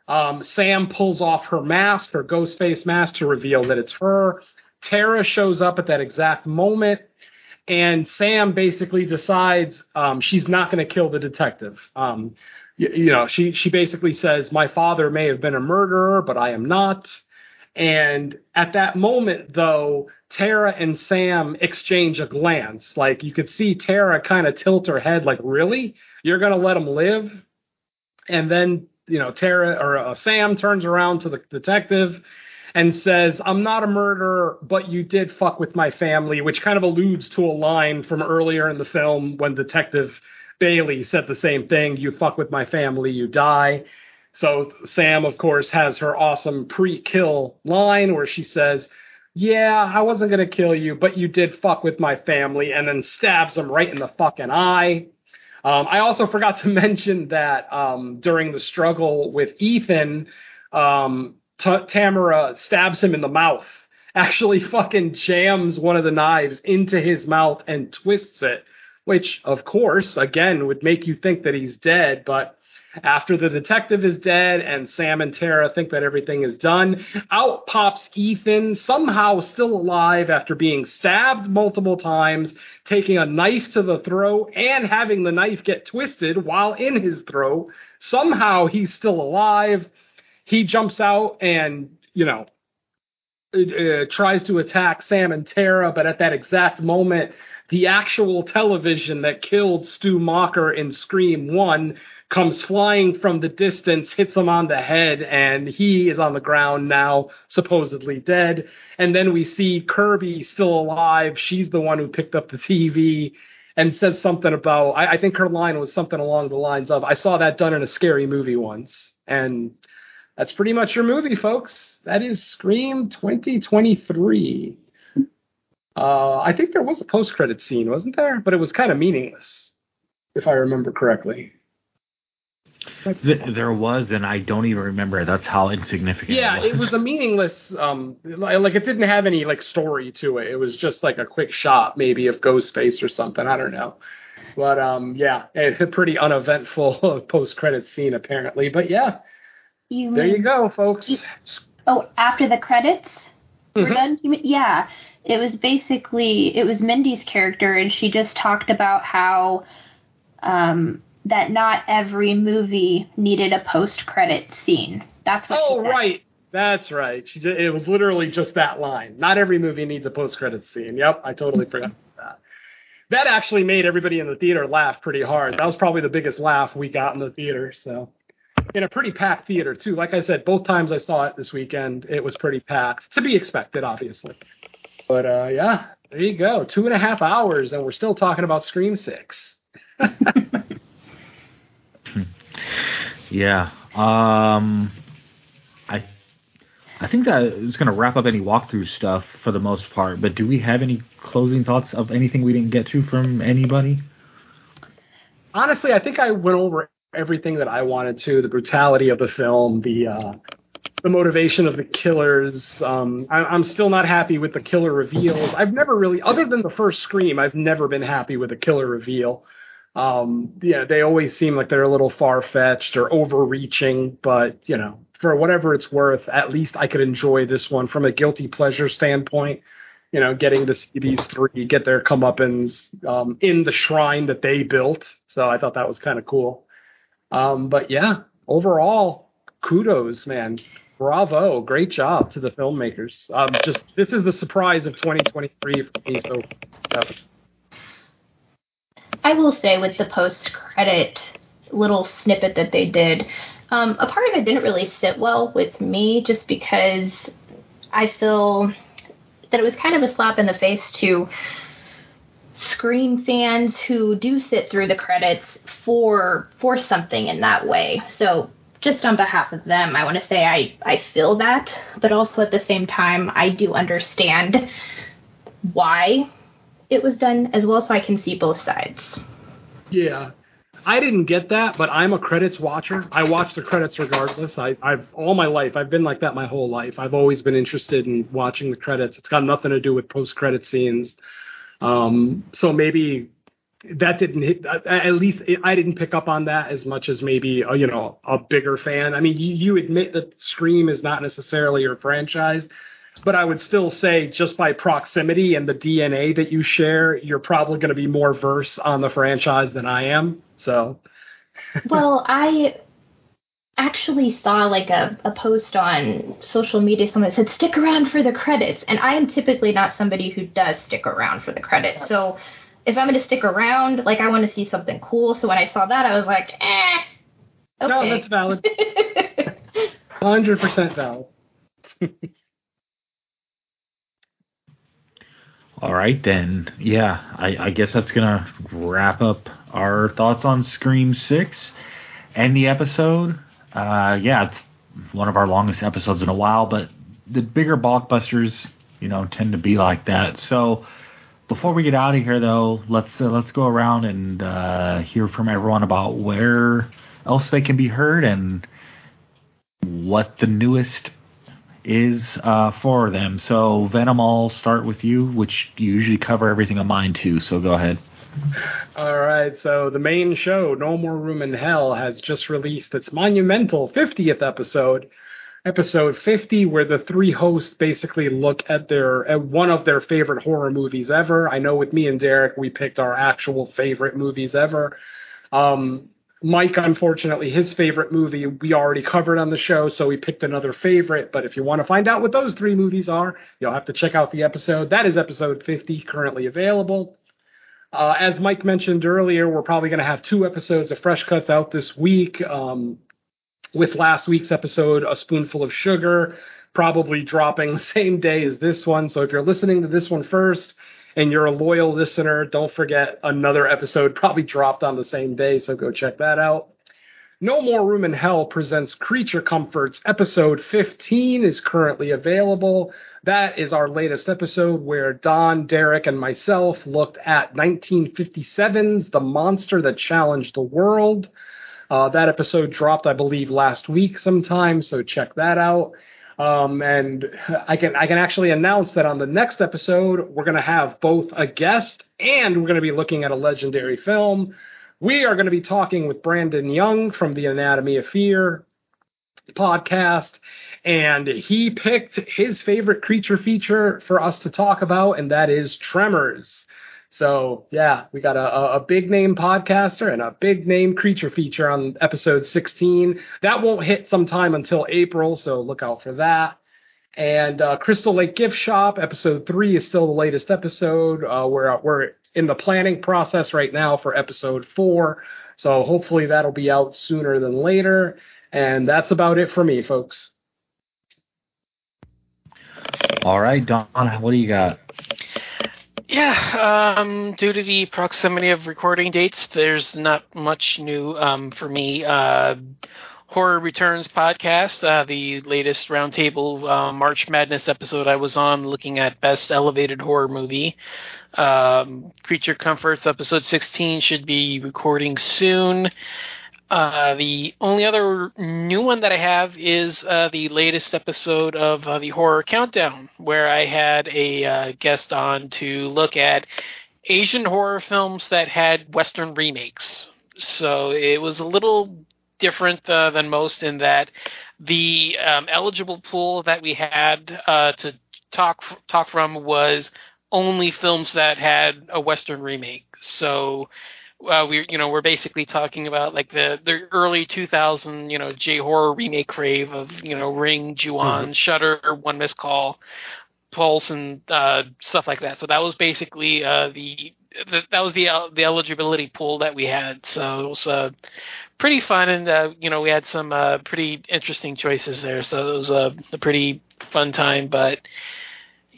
Um, Sam pulls off her mask, her ghost face mask, to reveal that it's her. Tara shows up at that exact moment and Sam basically decides um, she's not going to kill the detective. Um, you, you, know, she she basically says, "My father may have been a murderer, but I am not." And at that moment, though, Tara and Sam exchange a glance. Like you could see Tara kind of tilt her head, like, "Really? You're going to let him live?" And then you know, Tara or uh, Sam turns around to the detective and says, I'm not a murderer, but you did fuck with my family, which kind of alludes to a line from earlier in the film when Detective Bailey said the same thing You fuck with my family, you die. So Sam, of course, has her awesome pre kill line where she says, Yeah, I wasn't going to kill you, but you did fuck with my family, and then stabs him right in the fucking eye. Um, I also forgot to mention that um, during the struggle with Ethan, um, T- Tamara stabs him in the mouth. Actually, fucking jams one of the knives into his mouth and twists it, which, of course, again, would make you think that he's dead. But after the detective is dead and Sam and Tara think that everything is done, out pops Ethan, somehow still alive after being stabbed multiple times, taking a knife to the throat, and having the knife get twisted while in his throat. Somehow he's still alive. He jumps out and, you know, uh, tries to attack Sam and Tara, but at that exact moment, the actual television that killed Stu Macher in Scream 1 comes flying from the distance, hits him on the head, and he is on the ground now, supposedly dead. And then we see Kirby still alive. She's the one who picked up the TV and said something about, I, I think her line was something along the lines of, I saw that done in a scary movie once. And that's pretty much your movie, folks. That is Scream 2023. Uh, I think there was a post credit scene, wasn't there? But it was kind of meaningless, if I remember correctly. Th- there was, and I don't even remember. That's how insignificant. Yeah, it was, it was a meaningless. Um, like it didn't have any like story to it. It was just like a quick shot, maybe of Ghostface or something. I don't know. But um, yeah, it's a pretty uneventful post credit scene apparently. But yeah, You there mean- you go, folks. You- Oh, after the credits were Mhm. done? Yeah. It was basically it was Mindy's character and she just talked about how um that not every movie needed a post credit scene. That's what she Oh right, that's right. She did, it was literally just that line. Not every movie needs a post credit scene. Yep, I totally forgot that. That actually made everybody in the theater laugh pretty hard. That was probably the biggest laugh we got in the theater. So, in a pretty packed theater too. Like I said, both times I saw it this weekend, it was pretty packed. To be expected, obviously. But uh, yeah, there you go. Two and a half hours, and we're still talking about Scream Six. Yeah. Um, I I think that is going to wrap up any walkthrough stuff for the most part. But do we have any closing thoughts of anything we didn't get to from anybody? honestly, I think I went over everything that I wanted to. The brutality of the film, the uh, the motivation of the killers. Um, I, I'm still not happy with the killer reveals. I've never really, other than the first Scream, I've never been happy with a killer reveal. Um, yeah, they always seem like they're a little far fetched or overreaching, but you know, for whatever it's worth, at least I could enjoy this one from a guilty pleasure standpoint. You know, getting to see these three get their comeuppance um, in the shrine that they built. So I thought that was kind of cool. Um, but yeah, overall, kudos, man. Bravo, great job to the filmmakers. Um, just this is the surprise of 2023 for me. So I will say with the post credit little snippet that they did, um, a part of it didn't really sit well with me just because I feel that it was kind of a slap in the face to Scream fans who do sit through the credits for for something in that way. So just on behalf of them, I want to say I, I feel that, but also at the same time, I do understand why it was done as well, so I can see both sides. yeah, I didn't get that, but I'm a credits watcher. I watch the credits regardless. I, I've all my life. I've been like that my whole life. I've always been interested in watching the credits. It's got nothing to do with post credit scenes. Um, so maybe that didn't hit. At least I didn't pick up on that as much as maybe a, you know a bigger fan. I mean, you, you admit that Scream is not necessarily your franchise, but I would still say just by proximity and the DNA that you share, you're probably going to be more versed on the franchise than I am. So well, I actually saw like a, a post on social media someone said stick around for the credits and i am typically not somebody who does stick around for the credits so if i'm going to stick around like i want to see something cool so when i saw that i was like eh okay no, that's valid. Hundred percent valid. All right, then. Yeah, I, I guess that's going to wrap up our thoughts on Scream 6 and the episode. Uh, yeah, it's one of our longest episodes in a while, but the bigger blockbusters, you know, tend to be like that. So before we get out of here, though, let's uh, let's go around and uh, hear from everyone about where else they can be heard and what the newest is uh, for them. So Venom, I'll start with you, which you usually cover everything on mine too. So go ahead. All right, so the main show, No More Room in Hell, has just released its monumental 50th episode, episode 50, where the three hosts basically look at their at one of their favorite horror movies ever. I know with me and Derek, we picked our actual favorite movies ever. Um, Mike, unfortunately, his favorite movie we already covered on the show, so we picked another favorite. But if you want to find out what those three movies are, you'll have to check out the episode. That is episode 50, currently available. Uh, as Mike mentioned earlier, we're probably going to have two episodes of Fresh Cuts out this week. Um, with last week's episode, A Spoonful of Sugar, probably dropping the same day as this one. So if you're listening to this one first and you're a loyal listener, don't forget another episode probably dropped on the same day. So go check that out. No More Room in Hell presents Creature Comforts. Episode 15 is currently available. That is our latest episode where Don, Derek, and myself looked at 1957's The Monster That Challenged the World. Uh, that episode dropped, I believe, last week sometime, so check that out. Um, and I can I can actually announce that on the next episode we're going to have both a guest and we're going to be looking at a legendary film. We are going to be talking with Brandon Young from the Anatomy of Fear podcast, and he picked his favorite creature feature for us to talk about, and that is Tremors. So yeah, we got a, a big name podcaster and a big name creature feature on episode 16. That won't hit sometime until April, so look out for that. And uh, Crystal Lake Gift Shop episode three is still the latest episode. Uh, we're we're in the planning process right now for episode four, so hopefully that'll be out sooner than later. And that's about it for me, folks. All right, Don, what do you got? Yeah, um, due to the proximity of recording dates, there's not much new um, for me. Uh, Horror Returns podcast, uh, the latest roundtable uh, March Madness episode I was on, looking at best elevated horror movie. Um, Creature Comforts episode 16 should be recording soon. Uh, the only other new one that I have is uh, the latest episode of uh, the Horror Countdown, where I had a uh, guest on to look at Asian horror films that had Western remakes. So it was a little different uh, than most in that the um, eligible pool that we had to talk talk from was only films that had a Western remake. So uh, we you know we're basically talking about like the the early 2000 you know J horror remake crave of you know Ring, Ju-On, mm-hmm. Shutter, One Missed Call, Pulse, and uh, stuff like that. So that was basically uh, the, the, that was the the eligibility pool that we had. So it was uh, pretty fun, and uh, you know we had some uh, pretty interesting choices there. So it was a, a pretty fun time, but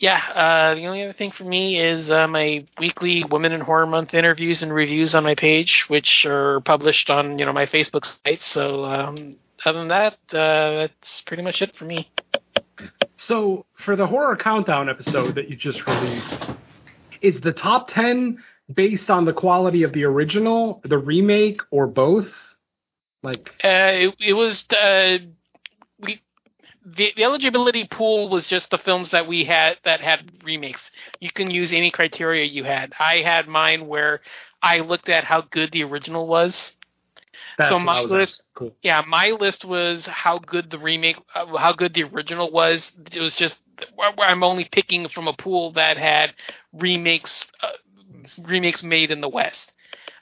yeah, uh, the only other thing for me is uh, my weekly Women in Horror Month interviews and reviews on my page, which are published on you know my Facebook site. So um, other than that, uh, that's pretty much it for me. So for the horror countdown episode that you just released, is the top ten based on the quality of the original, the remake, or both? Like uh, it, it was uh, the, the eligibility pool was just the films that we had that had remakes. You can use any criteria you had. I had mine where I looked at how good the original was. That's so my list, cool. yeah, my list was how good the remake, uh, how good the original was. It was just where I'm only picking from a pool that had remakes, uh, remakes made in the West.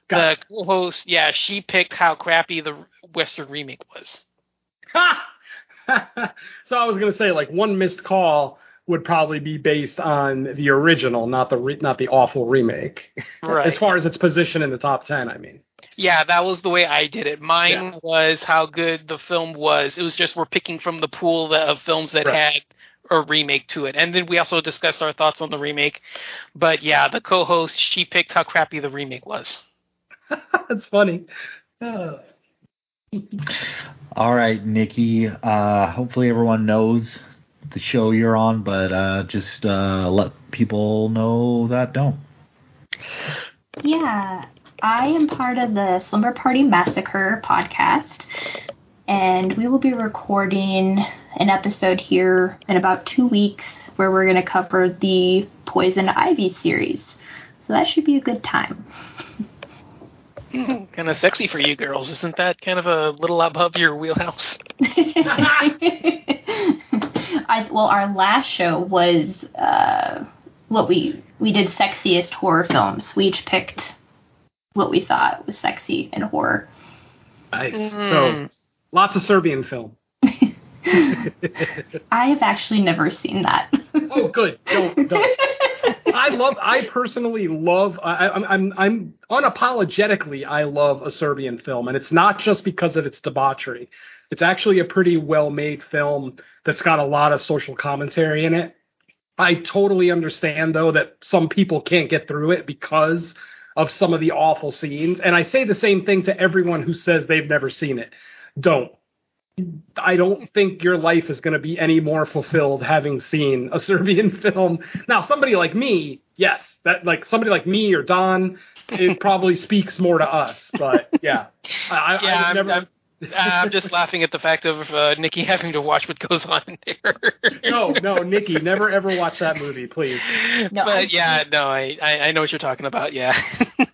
Got the co-host, yeah, she picked how crappy the Western remake was. Ha! so I was going to say like one missed call would probably be based on the original, not the re- not the awful remake. Right. as far as its position in the top ten, I mean. Yeah, that was the way I did it. Mine yeah. was how good the film was. It was just we're picking from the pool of films that right. had a remake to it, and then we also discussed our thoughts on the remake. But yeah, the co-host she picked how crappy the remake was. That's funny. Uh. All right, Nikki. Uh, hopefully everyone knows the show you're on, but uh, just uh, let people know that don't. Yeah, I am part of the Slumber Party Massacre podcast, and we will be recording an episode here in about two weeks where we're going to cover the Poison Ivy series. So that should be a good time. kind of sexy for you girls, isn't that? Kind of a little above your wheelhouse. I, well, our last show was uh, what we we did sexiest horror films. We each picked what we thought was sexy in horror. Nice. So lots of Serbian film. I have actually never seen that. oh, good. Don't don't. I love. I personally love. I, I'm. I'm. I'm unapologetically. I love a Serbian film, and it's not just because of its debauchery. It's actually a pretty well-made film that's got a lot of social commentary in it. I totally understand though that some people can't get through it because of some of the awful scenes, and I say the same thing to everyone who says they've never seen it. Don't. I don't think your life is going to be any more fulfilled having seen a Serbian film. Now, somebody like me, yes, that like somebody like me or Don, it probably speaks more to us. But yeah, I, yeah, I I'm, never. I'm, I'm just laughing at the fact of uh, Nikki having to watch what goes on there. no, no, Nikki, never ever watch that movie, please. No, but I yeah, no, I, I I know what you're talking about. Yeah.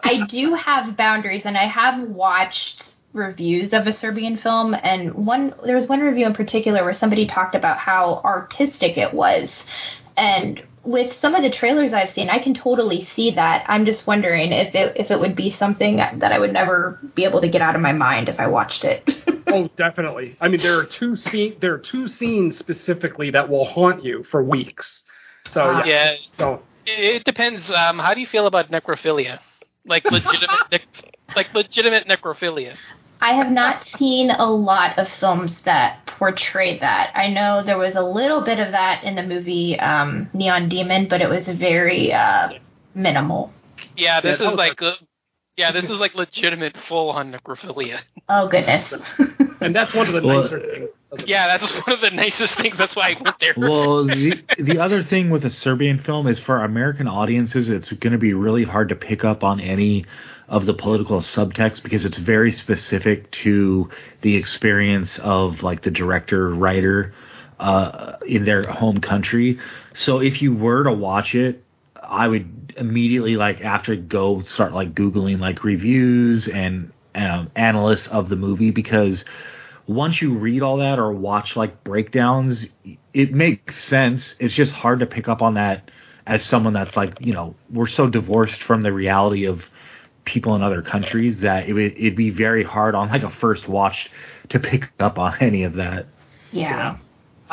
I do have boundaries, and I have watched reviews of a Serbian film, and one there was one review in particular where somebody talked about how artistic it was, and with some of the trailers I've seen, I can totally see that. I'm just wondering if it if it would be something that I would never be able to get out of my mind if I watched it. oh, definitely. I mean, there are two scene there are two scenes specifically that will haunt you for weeks. So yeah, yeah. don't. It depends. Um, how do you feel about necrophilia? Like legitimate, nec- like legitimate necrophilia. I have not seen a lot of films that portray that. I know there was a little bit of that in the movie um, Neon Demon, but it was very uh, minimal. Yeah, this Yeah, that is was like, yeah, this is like legitimate full-on necrophilia. Oh goodness. And that's one of the Well- nicer things. Yeah, that's one of the nicest things. That's why I went there. well, the, the other thing with a Serbian film is for American audiences, it's going to be really hard to pick up on any of the political subtext because it's very specific to the experience of like the director writer uh, in their home country. So if you were to watch it, I would immediately like after go start like googling like reviews and um, analysts of the movie because once you read all that or watch like breakdowns, it makes sense. It's just hard to pick up on that as someone that's like, you know, we're so divorced from the reality of people in other countries that it would it'd be very hard on like a first watch to pick up on any of that. Yeah.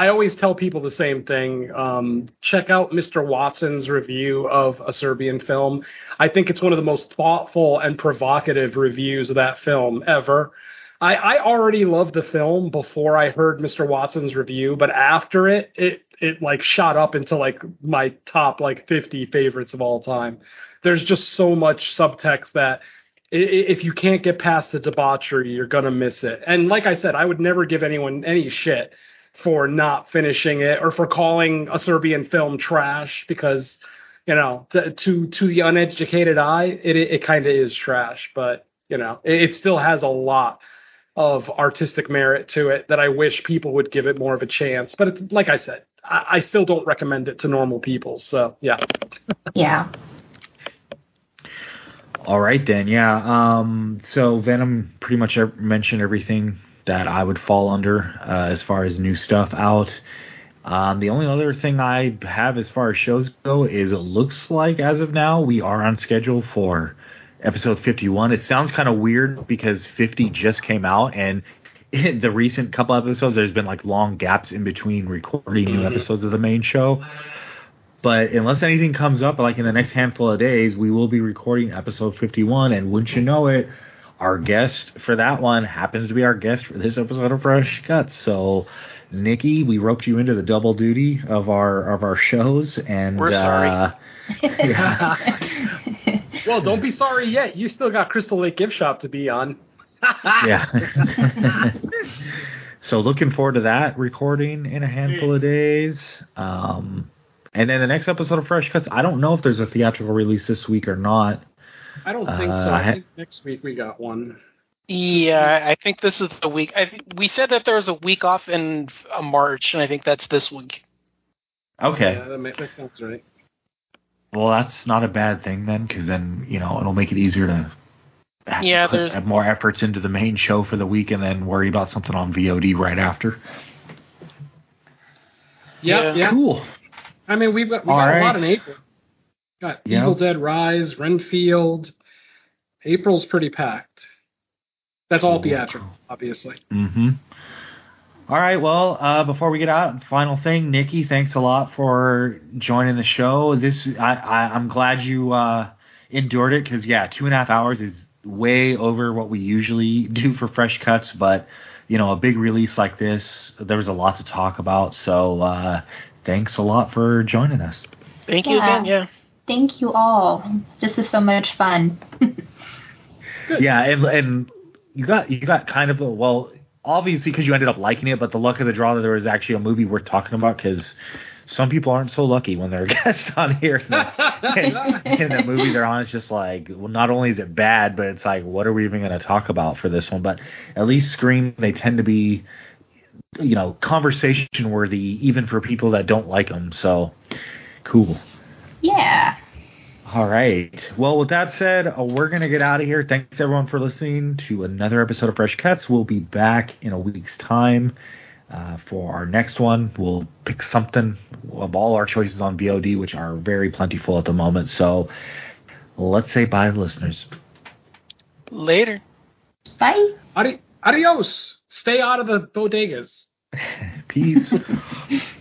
I always tell people the same thing. Um, check out Mr. Watson's review of a Serbian film. I think it's one of the most thoughtful and provocative reviews of that film ever. I, I already loved the film before I heard Mr. Watson's review, but after it, it it like shot up into like my top like 50 favorites of all time. There's just so much subtext that if you can't get past the debauchery, you're gonna miss it. And like I said, I would never give anyone any shit for not finishing it or for calling a Serbian film trash because you know to to, to the uneducated eye it it, it kind of is trash but you know it, it still has a lot of artistic merit to it that I wish people would give it more of a chance but it, like I said I, I still don't recommend it to normal people so yeah Yeah. All right then, yeah. Um, so Venom pretty much mentioned everything that I would fall under uh, as far as new stuff out. Um, the only other thing I have as far as shows go is it looks like as of now we are on schedule for episode 51. It sounds kind of weird because 50 just came out and in the recent couple episodes there's been like long gaps in between recording new episodes of the main show. But unless anything comes up, like in the next handful of days, we will be recording episode 51. And wouldn't you know it, our guest for that one happens to be our guest for this episode of Fresh Cuts. So, Nikki, we roped you into the double duty of our of our shows, and We're sorry. Uh, yeah, well don't be sorry yet you still got Crystal Lake Gift Shop to be on yeah. so looking forward to that recording in a handful of days. Um, and then the next episode of Fresh Cuts, I don't know if there's a theatrical release this week or not. I don't think Uh, so I I think next week we got one Yeah, I think this is the week. I think we said that there was a week off in uh, March, and I think that's this week. Okay. Yeah, that, makes, that sounds right. Well, that's not a bad thing then, because then you know it'll make it easier to have, Yeah, put there's- have more efforts into the main show for the week, and then worry about something on VOD right after. Yeah, Yeah. yeah. Cool. I mean, we've got, we All got a lot in April. Got Yeah. Evil Dead Rise, Renfield. April's pretty packed. That's all theatrical, obviously. Mm-hmm. All right. Well, uh, before we get out, final thing, Nikki, thanks a lot for joining the show. This, I, I I'm glad you uh, endured it because yeah, two and a half hours is way over what we usually do for fresh cuts, but you know, a big release like this, there was a lot to talk about. So, uh, thanks a lot for joining us. Thank you Yeah. again. Yeah. Thank you all. This is so much fun. Yeah, and and you got you got kind of a well, obviously because you ended up liking it, but the luck of the draw that there was actually a movie worth talking about because some people aren't so lucky when they're guests on here. in the movie they're on, it's just like, well, not only is it bad, but it's like, what are we even going to talk about for this one? But at least Scream, they tend to be, you know, conversation worthy, even for people that don't like them. So cool. Yeah. All right. Well, with that said, uh, we're going to get out of here. Thanks, everyone, for listening to another episode of Fresh Cuts. We'll be back in a week's time uh, for our next one. We'll pick something of all our choices on VOD, which are very plentiful at the moment. So let's say bye, listeners. Later. Bye. Adi- adios. Stay out of the bodegas. Peace.